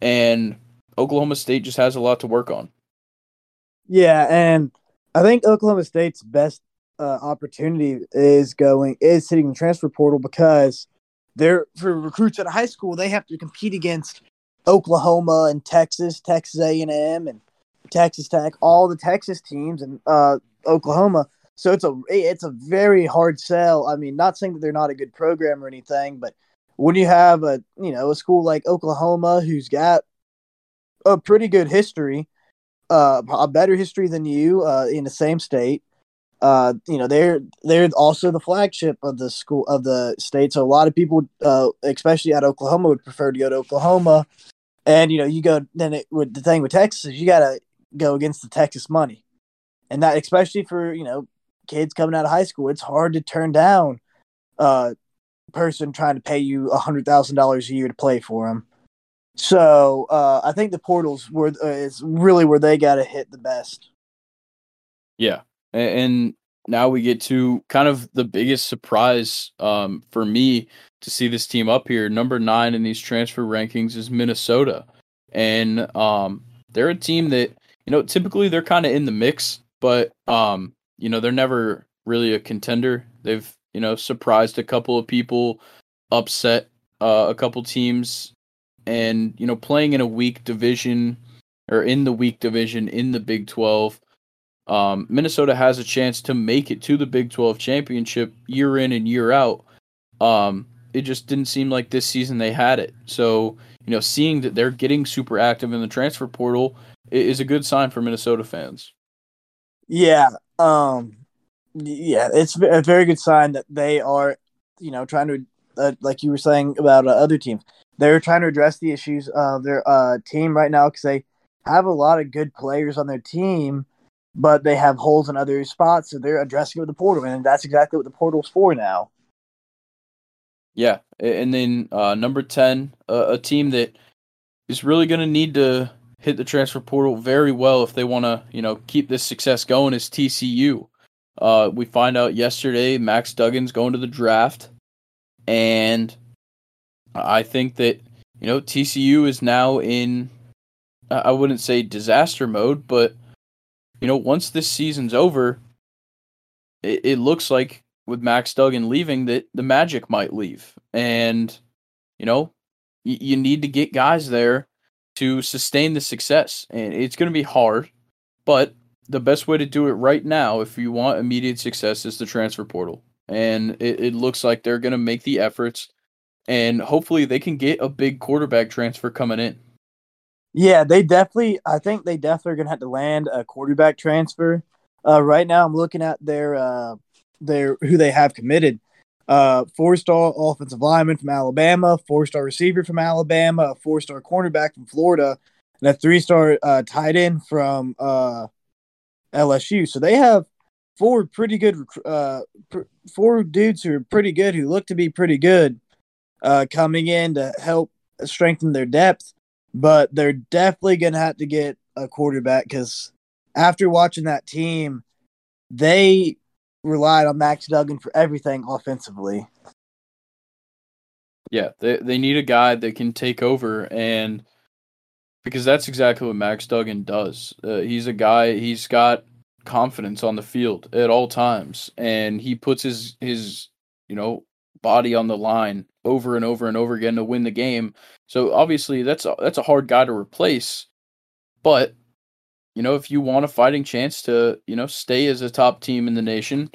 And Oklahoma State just has a lot to work on. Yeah, and I think Oklahoma State's best uh, opportunity is going is hitting the transfer portal because they're for recruits at a high school they have to compete against Oklahoma and Texas, Texas A and M, and Texas Tech, all the Texas teams, and uh, Oklahoma. So it's a it's a very hard sell. I mean, not saying that they're not a good program or anything, but when you have a you know a school like Oklahoma who's got a pretty good history, uh, a better history than you uh, in the same state. Uh, you know they're they're also the flagship of the school of the state. So a lot of people, uh, especially at Oklahoma, would prefer to go to Oklahoma. And you know you go then it with the thing with Texas, you gotta go against the Texas money. And that especially for, you know, kids coming out of high school, it's hard to turn down a person trying to pay you a hundred thousand dollars a year to play for them. So uh, I think the portals were uh, is really where they got to hit the best. Yeah, and now we get to kind of the biggest surprise um, for me to see this team up here. Number nine in these transfer rankings is Minnesota, and um, they're a team that you know, typically they're kind of in the mix, but um, you know, they're never really a contender. They've, you know, surprised a couple of people, upset uh, a couple teams, and you know, playing in a weak division or in the weak division in the Big 12. Um, Minnesota has a chance to make it to the Big 12 championship year in and year out. Um, it just didn't seem like this season they had it. So, you know, seeing that they're getting super active in the transfer portal is a good sign for Minnesota fans. Yeah, um, yeah, it's a very good sign that they are, you know, trying to, uh, like you were saying about uh, other teams, they're trying to address the issues of their uh, team right now because they have a lot of good players on their team, but they have holes in other spots, so they're addressing it with the portal, and that's exactly what the portal's for now. Yeah, and then uh, number ten, uh, a team that is really going to need to hit the transfer portal very well if they want to, you know, keep this success going is TCU. Uh, we find out yesterday Max Duggan's going to the draft, and I think that you know TCU is now in I wouldn't say disaster mode, but you know once this season's over, it, it looks like with Max Duggan leaving that the magic might leave, and you know y- you need to get guys there to sustain the success. And it's going to be hard, but the best way to do it right now, if you want immediate success, is the transfer portal. And it, it looks like they're going to make the efforts, and hopefully they can get a big quarterback transfer coming in. Yeah, they definitely. I think they definitely are to have to land a quarterback transfer. Uh, right now, I'm looking at their uh, their who they have committed. Uh, four star offensive lineman from Alabama, four star receiver from Alabama, a four star cornerback from Florida, and a three star uh, tight end from uh, LSU. So they have four pretty good, uh, pr- four dudes who are pretty good, who look to be pretty good, uh, coming in to help strengthen their depth. But they're definitely going to have to get a quarterback because after watching that team, they relied on Max Duggan for everything offensively. Yeah, they they need a guy that can take over and because that's exactly what Max Duggan does. Uh, he's a guy. He's got confidence on the field at all times, and he puts his his you know body on the line over and over and over again to win the game. So obviously that's a, that's a hard guy to replace. But you know, if you want a fighting chance to, you know, stay as a top team in the nation,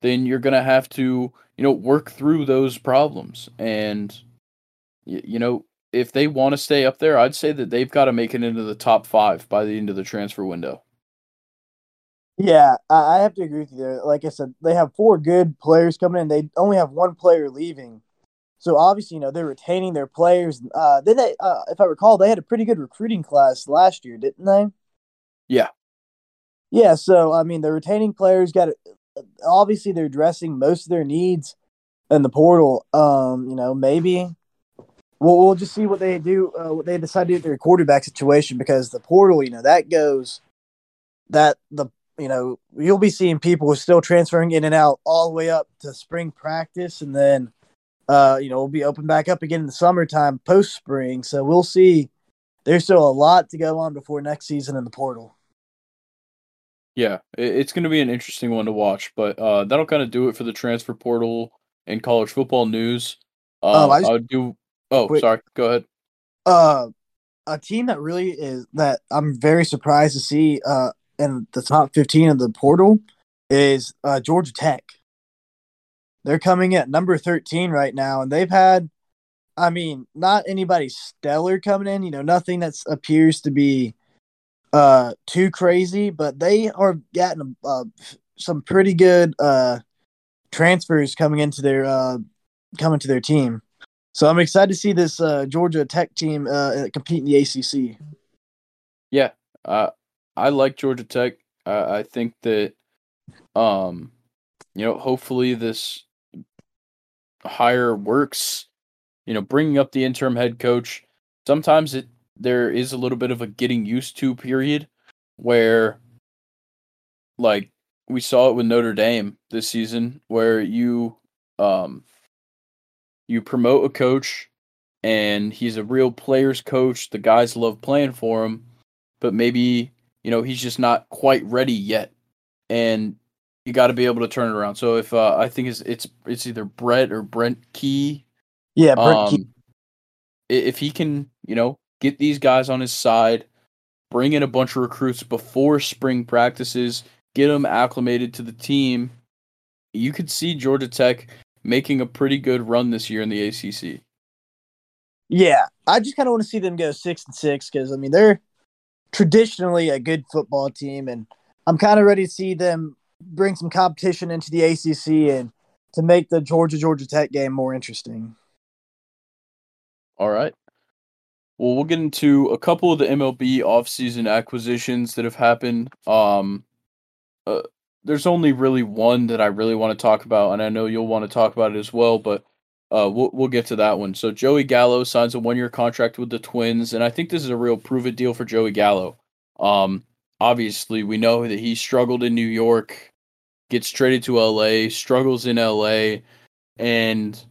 then you're going to have to, you know, work through those problems. And, you, you know, if they want to stay up there, I'd say that they've got to make it into the top five by the end of the transfer window. Yeah, I have to agree with you there. Like I said, they have four good players coming in. They only have one player leaving. So obviously, you know, they're retaining their players. Uh, then they, uh, if I recall, they had a pretty good recruiting class last year, didn't they? Yeah. Yeah. So I mean, the retaining players got obviously they're addressing most of their needs in the portal. Um, you know, maybe we'll we'll just see what they do, uh, what they decide to do with their quarterback situation because the portal, you know, that goes that the you know you'll be seeing people still transferring in and out all the way up to spring practice and then uh, you know, we'll be open back up again in the summertime post spring. So we'll see. There's still a lot to go on before next season in the portal. Yeah, it's going to be an interesting one to watch, but uh, that'll kind of do it for the transfer portal and college football news. Uh, oh, I just, do. Oh, wait, sorry. Go ahead. Uh, a team that really is that I'm very surprised to see uh in the top 15 of the portal is uh Georgia Tech. They're coming at number 13 right now, and they've had, I mean, not anybody stellar coming in, you know, nothing that appears to be uh too crazy, but they are getting uh, some pretty good uh transfers coming into their uh coming to their team. So I'm excited to see this uh, Georgia Tech team uh, compete in the ACC. Yeah, uh, I like Georgia Tech. I think that, um, you know, hopefully this hire works, you know, bringing up the interim head coach, sometimes it there is a little bit of a getting used to period where like we saw it with Notre Dame this season where you um you promote a coach and he's a real players coach, the guys love playing for him, but maybe, you know, he's just not quite ready yet. And you got to be able to turn it around. So if uh, I think it's it's it's either Brett or Brent Key. Yeah, Brent um, Key. If he can, you know, get these guys on his side, bring in a bunch of recruits before spring practices, get them acclimated to the team, you could see Georgia Tech making a pretty good run this year in the ACC. Yeah, I just kind of want to see them go six and six because I mean they're traditionally a good football team, and I'm kind of ready to see them bring some competition into the ACC and to make the Georgia Georgia Tech game more interesting. All right. Well, we'll get into a couple of the MLB offseason acquisitions that have happened. Um, uh, there's only really one that I really want to talk about, and I know you'll want to talk about it as well, but uh, we'll, we'll get to that one. So, Joey Gallo signs a one year contract with the Twins, and I think this is a real prove it deal for Joey Gallo. Um, obviously, we know that he struggled in New York gets traded to LA, struggles in LA, and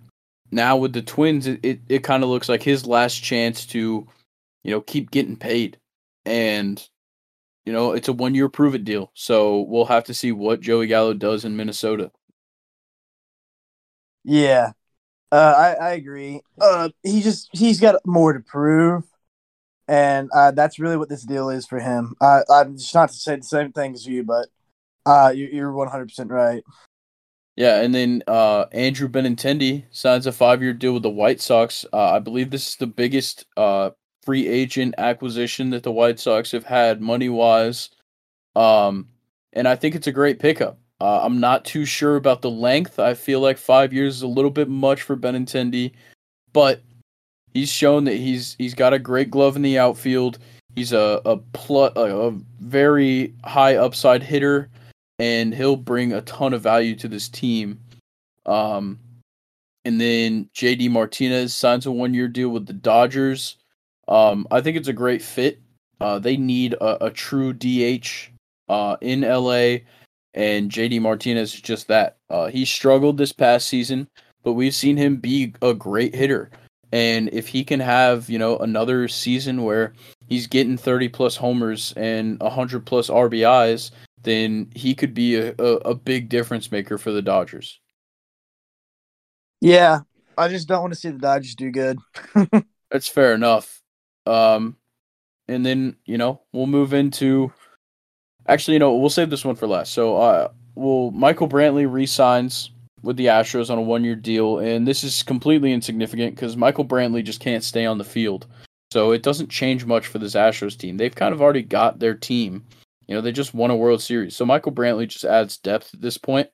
now with the Twins, it, it, it kind of looks like his last chance to, you know, keep getting paid. And, you know, it's a one year prove it deal. So we'll have to see what Joey Gallo does in Minnesota. Yeah. Uh, I, I agree. Uh, he just he's got more to prove, and uh, that's really what this deal is for him. Uh, I'm just not to say the same thing as you, but uh, you, you're 100 percent right. Yeah, and then uh, Andrew Benintendi signs a five-year deal with the White Sox. Uh, I believe this is the biggest uh, free agent acquisition that the White Sox have had money-wise, um, and I think it's a great pickup. Uh, I'm not too sure about the length. I feel like five years is a little bit much for Benintendi, but he's shown that he's he's got a great glove in the outfield. He's a a, pl- a very high upside hitter and he'll bring a ton of value to this team. Um, and then JD Martinez signs a one year deal with the Dodgers. Um, I think it's a great fit. Uh, they need a, a true DH uh, in LA, and JD Martinez is just that. Uh, he struggled this past season, but we've seen him be a great hitter. And if he can have, you know, another season where he's getting 30 plus homers and 100 plus RBIs, then he could be a, a, a big difference maker for the Dodgers. Yeah, I just don't want to see the Dodgers do good. That's fair enough. Um, and then you know we'll move into. Actually, you know we'll save this one for last. So, uh, will Michael Brantley resigns with the Astros on a one-year deal, and this is completely insignificant because Michael Brantley just can't stay on the field, so it doesn't change much for this Astros team. They've kind of already got their team you know, they just won a World Series. So Michael Brantley just adds depth at this point.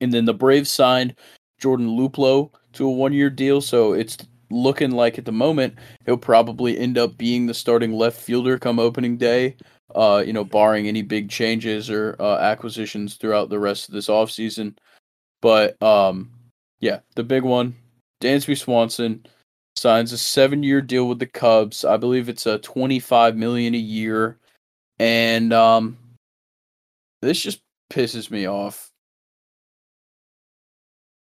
And then the Braves signed Jordan Luplow to a one year deal. So it's looking like at the moment he'll probably end up being the starting left fielder come opening day. Uh, you know, barring any big changes or uh, acquisitions throughout the rest of this offseason. But um, yeah, the big one, Dansby Swanson signs a seven-year deal with the Cubs. I believe it's a twenty-five million a year and um, this just pisses me off.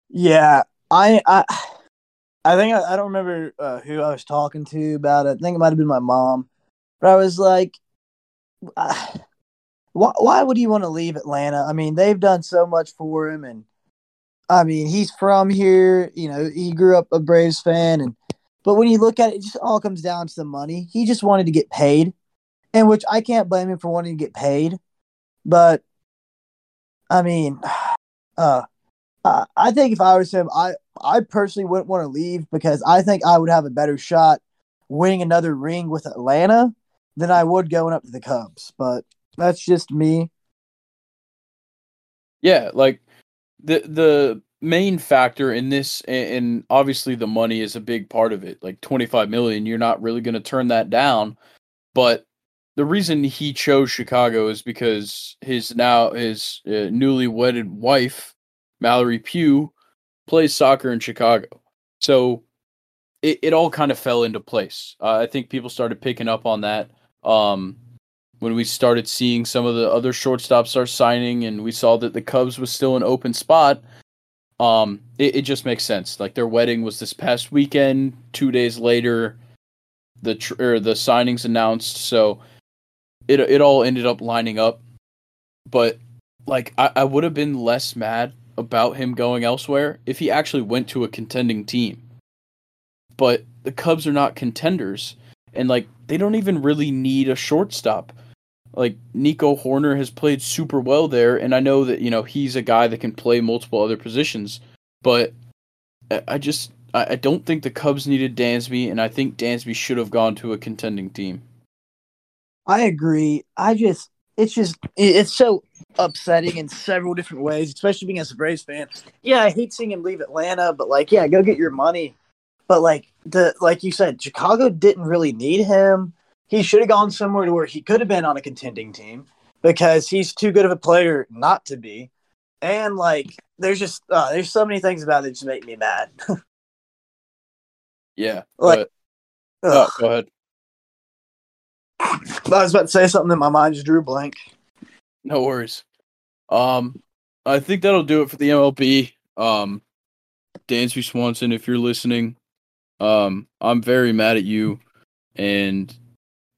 Yeah, I I I think I, I don't remember uh, who I was talking to about it. I think it might have been my mom, but I was like, uh, why why would he want to leave Atlanta? I mean, they've done so much for him, and I mean, he's from here. You know, he grew up a Braves fan, and but when you look at it, it just all comes down to the money. He just wanted to get paid and which I can't blame him for wanting to get paid. But I mean, uh, I think if I was him, I I personally wouldn't want to leave because I think I would have a better shot winning another ring with Atlanta than I would going up to the Cubs. But that's just me. Yeah, like the the main factor in this and obviously the money is a big part of it. Like 25 million, you're not really going to turn that down, but the reason he chose Chicago is because his now his uh, newly wedded wife, Mallory Pugh, plays soccer in Chicago. So it, it all kind of fell into place. Uh, I think people started picking up on that um, when we started seeing some of the other shortstops start signing, and we saw that the Cubs was still an open spot. Um, it, it just makes sense. Like their wedding was this past weekend. Two days later, the tr- or the signings announced. So it it all ended up lining up. But like I, I would have been less mad about him going elsewhere if he actually went to a contending team. But the Cubs are not contenders and like they don't even really need a shortstop. Like Nico Hoerner has played super well there and I know that, you know, he's a guy that can play multiple other positions, but I just I don't think the Cubs needed Dansby and I think Dansby should have gone to a contending team. I agree. I just it's just it's so upsetting in several different ways, especially being as a Braves fan. Yeah, I hate seeing him leave Atlanta, but like, yeah, go get your money. But like the like you said, Chicago didn't really need him. He should have gone somewhere to where he could have been on a contending team because he's too good of a player not to be. And like, there's just uh, there's so many things about it that just make me mad. yeah, like, but, oh, go ahead. I was about to say something that my mind just drew blank. No worries. Um, I think that'll do it for the MLB. Um, Dansby Swanson, if you're listening, um, I'm very mad at you. And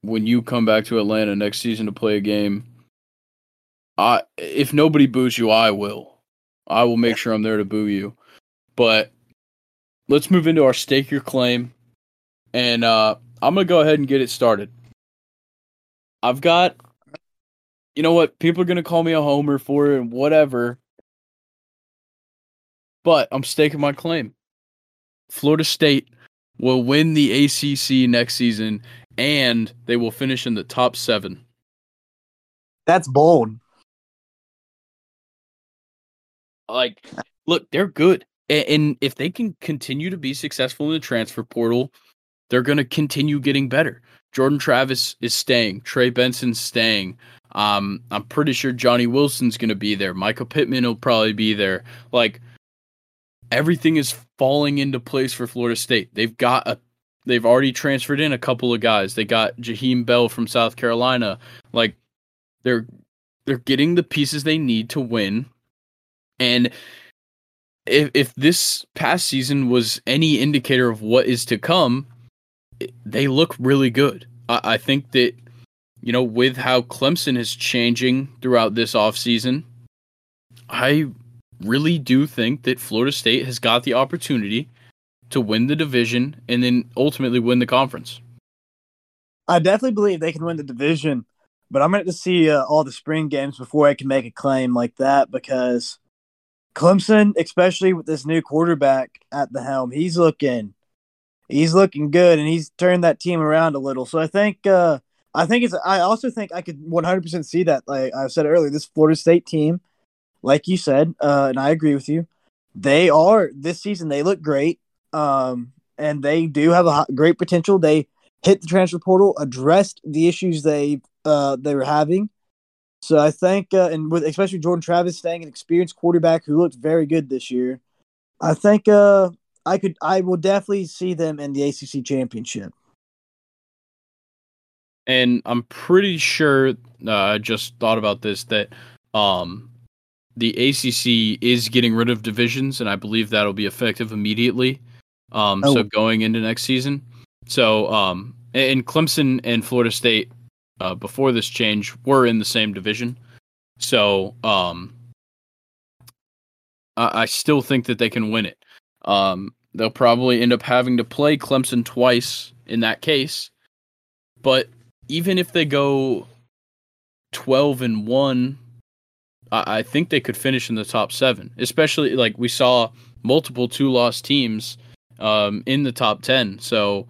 when you come back to Atlanta next season to play a game, I if nobody boos you, I will. I will make sure I'm there to boo you. But let's move into our stake your claim. And uh, I'm gonna go ahead and get it started. I've got, you know what? People are gonna call me a homer for it and whatever, but I'm staking my claim. Florida State will win the ACC next season, and they will finish in the top seven. That's bold. Like, look, they're good, and if they can continue to be successful in the transfer portal, they're going to continue getting better. Jordan Travis is staying. Trey Benson's staying. Um, I'm pretty sure Johnny Wilson's going to be there. Mycah Pittman will probably be there. Like everything is falling into place for Florida State. They've got a they've already transferred in a couple of guys. They got Jaheim Bell from South Carolina. Like they're they're getting the pieces they need to win. And if if this past season was any indicator of what is to come, they look really good. I, I think that you know with how Clemson is changing throughout this offseason, I really do think that Florida State has got the opportunity to win the division and then ultimately win the conference. I definitely believe they can win the division, but I'm going to see uh, all the spring games before I can make a claim like that because Clemson, especially with this new quarterback at the helm, he's looking he's looking good and he's turned that team around a little. So I think uh, I think it's I also think I could 100% see that like I said earlier this Florida State team like you said uh, and I agree with you. They are this season they look great. Um, and they do have a great potential. They hit the transfer portal, addressed the issues they uh, they were having. So I think, uh, and with especially Jordan Travis staying an experienced quarterback who looked very good this year, I think uh, I could I will definitely see them in the ACC championship. And I'm pretty sure uh, I just thought about this that um, the ACC is getting rid of divisions, and I believe that'll be effective immediately. Um, oh. So going into next season, so um, and Clemson and Florida State uh, before this change were in the same division, so um, I, I still think that they can win it. Um, They'll probably end up having to play Clemson twice in that case. But even if they go 12 and 1, I, I think they could finish in the top 7. Especially like we saw multiple two-loss teams um, in the top 10. So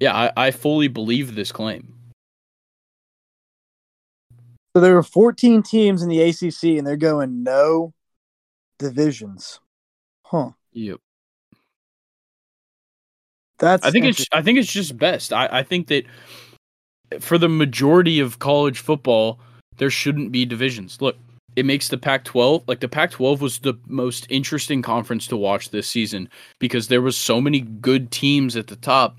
yeah, I, I fully believe this claim. So there are 14 teams in the ACC, and they're going no divisions. Huh. Yep. That's I think it's I think it's just best. I, I think that for the majority of college football, there shouldn't be divisions. Look, it makes the Pac 12 like the Pac 12 was the most interesting conference to watch this season because there was so many good teams at the top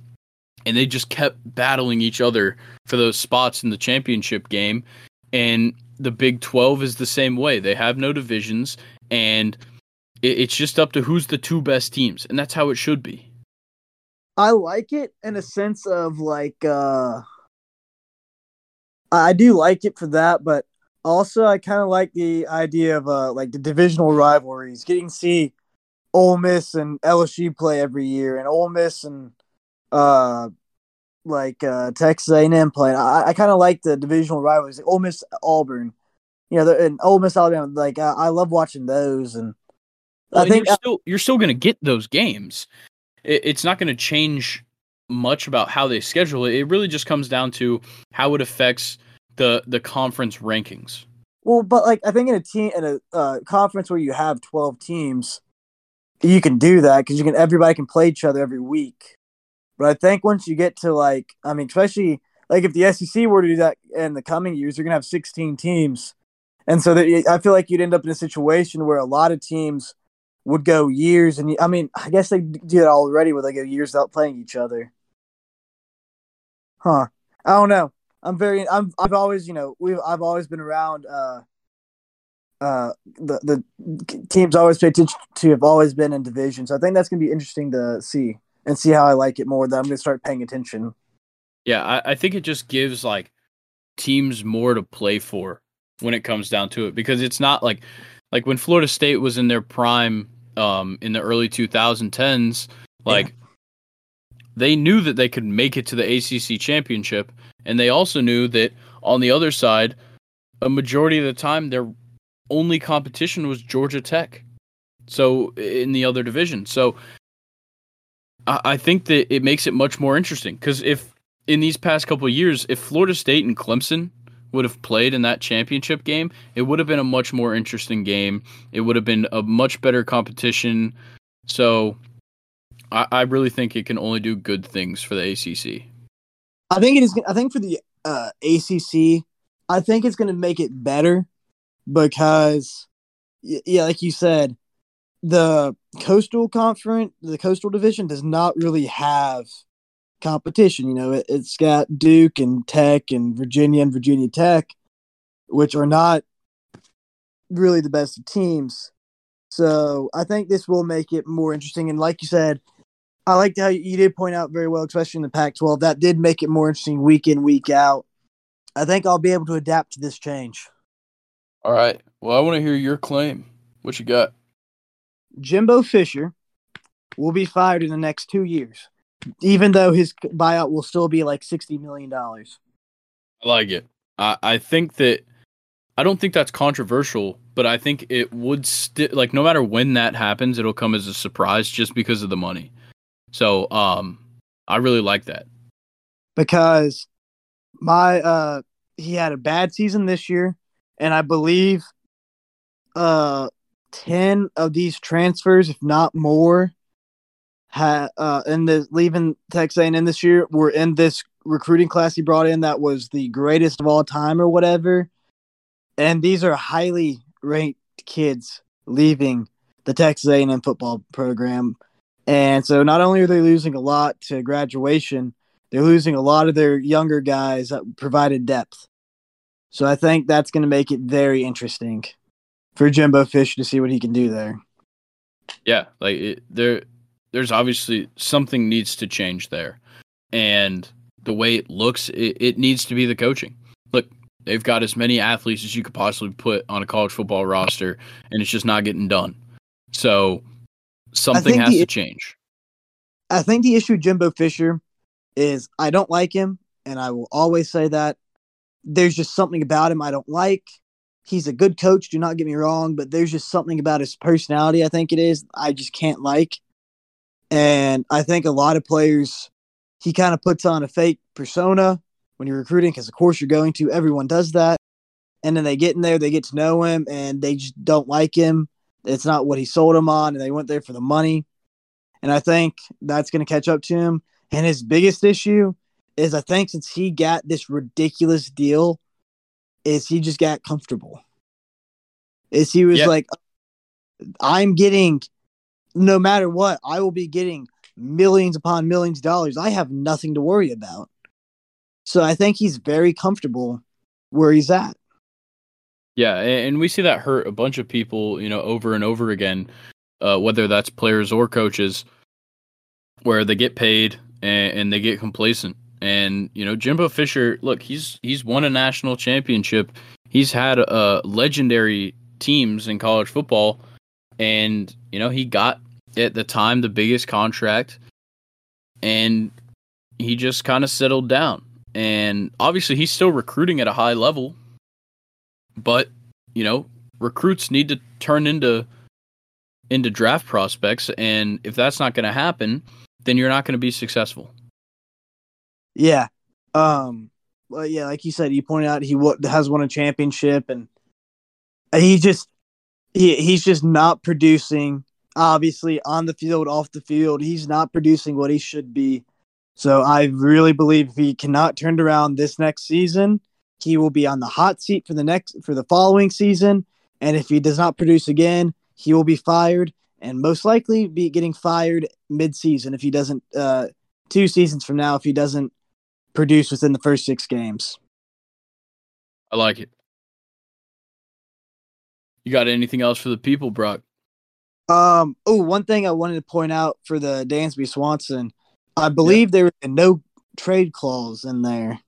and they just kept battling each other for those spots in the championship game. And the Big 12 is the same way. They have no divisions and it's just up to who's the two best teams. And that's how it should be. I like it in a sense of like uh I do like it for that, but also I kind of like the idea of uh like the divisional rivalries, getting to see Ole Miss and LSU play every year, and Ole Miss and uh like uh Texas A&M playing. I, I kind of like the divisional rivalries, like Ole Miss Auburn, you know, and Ole Miss Alabama. Like I, I love watching those, and well, I think you're still you're still gonna get those games it, it's not going to change much about how they schedule it. It really just comes down to how it affects the the conference rankings. Well, but like I think in a team in a uh, conference where you have twelve teams, you can do that because you can everybody can play each other every week. But I think once you get to like, I mean, especially like if the SEC were to do that in the coming years, you're gonna have sixteen teams, and so that I feel like you'd end up in a situation where a lot of teams would go years and I mean, I guess they do it already where they go years without playing each other. Huh. I don't know. I'm very I'm I've always, you know, we've I've always been around uh uh the the teams always pay attention to have always been in division. So I think that's gonna be interesting to see and see how I like it more that I'm gonna start paying attention. Yeah, I, I think it just gives like teams more to play for when it comes down to it because it's not like like when Florida State was in their prime um, in the early 2010s, like they knew that they could make it to the ACC championship, and they also knew that on the other side, a majority of the time their only competition was Georgia Tech. So in the other division, so I, think that it makes it much more interesting because if in these past couple of years, if Florida State and Clemson would have played in that championship game, it would have been a much more interesting game. It would have been a much better competition. So I, I really think it can only do good things for the ACC. I think it is. I think for the uh, ACC, I think it's going to make it better because, yeah, like you said, the Coastal Conference, the Coastal Division, does not really have competition. You know, it, has got Duke and Tech and Virginia and Virginia Tech, which are not really the best of teams. So I think this will make it more interesting. And like you said, I liked how you did point out very well, especially in the Pac 12. That did make it more interesting week in, week out. I think I'll be able to adapt to this change. All right. Well, I want to hear your claim. What you got? Jimbo Fisher will be fired in the next two years, even though his buyout will still be like $60 million. I like it. I, I think that I don't think that's controversial, but I think it would still like no matter when that happens, it'll come as a surprise just because of the money. So um I really like that. Because my uh he had a bad season this year and I believe uh 10 of these transfers if not more had uh in the leaving Texas A&M this year were in this recruiting class he brought in that was the greatest of all time or whatever and these are highly ranked kids leaving the Texas A&M football program and so not only are they losing a lot to graduation, they're losing a lot of their younger guys that provided depth. So I think that's going to make it very interesting for Jimbo Fish to see what he can do there. Yeah, like it, there there's obviously something needs to change there. And the way it looks, it, it needs to be the coaching. Look, they've got as many athletes as you could possibly put on a college football roster and it's just not getting done. So something has the, to change. I think the issue Jimbo Fisher is I don't like him, and I will always say that. There's just something about him I don't like. He's a good coach, do not get me wrong, but there's just something about his personality, I think it is, I just can't like. And I think a lot of players, he kind of puts on a fake persona when you're recruiting, because of course you're going to. Everyone does that. And then they get in there, they get to know him, and they just don't like him it's not what he sold him on, and they went there for the money. And I think that's going to catch up to him. And his biggest issue is I think since he got this ridiculous deal, is he just got comfortable. Is he was like, I'm getting, no matter what, I will be getting millions upon millions of dollars. I have nothing to worry about. So I think he's very comfortable where he's at. Yeah, and we see that hurt a bunch of people, you know, over and over again, uh, whether that's players or coaches, where they get paid and, and, they get complacent. And you know, Jimbo Fisher, look, he's he's won a national championship. He's had uh, legendary teams in college football, and you know, he got at the time the biggest contract, and he just kind of settled down. And obviously, he's still recruiting at a high level but you know, recruits need to turn into into draft prospects, and if that's not going to happen, then you're not going to be successful. Yeah. Um. Well, yeah, like you said, you pointed out he w- has won a championship, and he just he he's just not producing. Obviously, on the field, off the field, he's not producing what he should be. So I really believe if he cannot turn around this next season, he will be on the hot seat for the next for the following season. And if he does not produce again, he will be fired and most likely be getting fired mid-season if he doesn't uh, two seasons from now if he doesn't produce within the first six games. I like it. You got anything else for the people, Brock? Um. Oh, one thing I wanted to point out for the Dansby Swanson, I believe yeah. there was a no trade clause in there.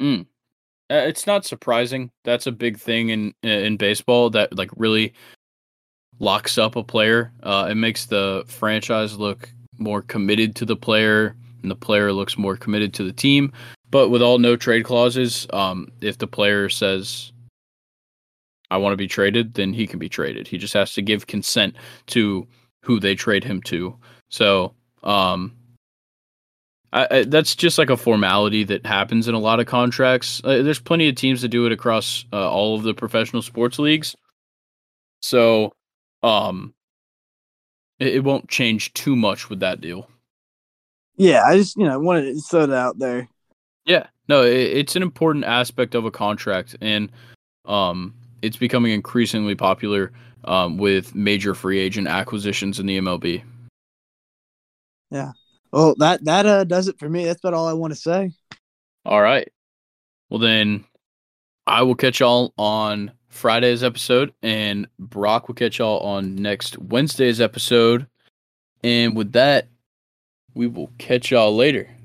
Mm. It's not surprising. That's a big thing in in baseball that like really locks up a player. Uh, it makes the franchise look more committed to the player and the player looks more committed to the team. But with all no trade clauses, um, if the player says, I want to be traded, then he can be traded. He just has to give consent to who they trade him to. So, um, I, I, that's just like a formality that happens in a lot of contracts. Uh, there's plenty of teams that do it across uh, all of the professional sports leagues. So, um, it, it won't change too much with that deal. Yeah, I just you know wanted to throw it out there. Yeah, no, it, it's an important aspect of a contract, and um, it's becoming increasingly popular um, with major free agent acquisitions in the MLB. Yeah. Well, that that uh, does it for me. That's about all I want to say. All right. Well, then I will catch y'all on Friday's episode, and Brock will catch y'all on next Wednesday's episode. And with that, we will catch y'all later.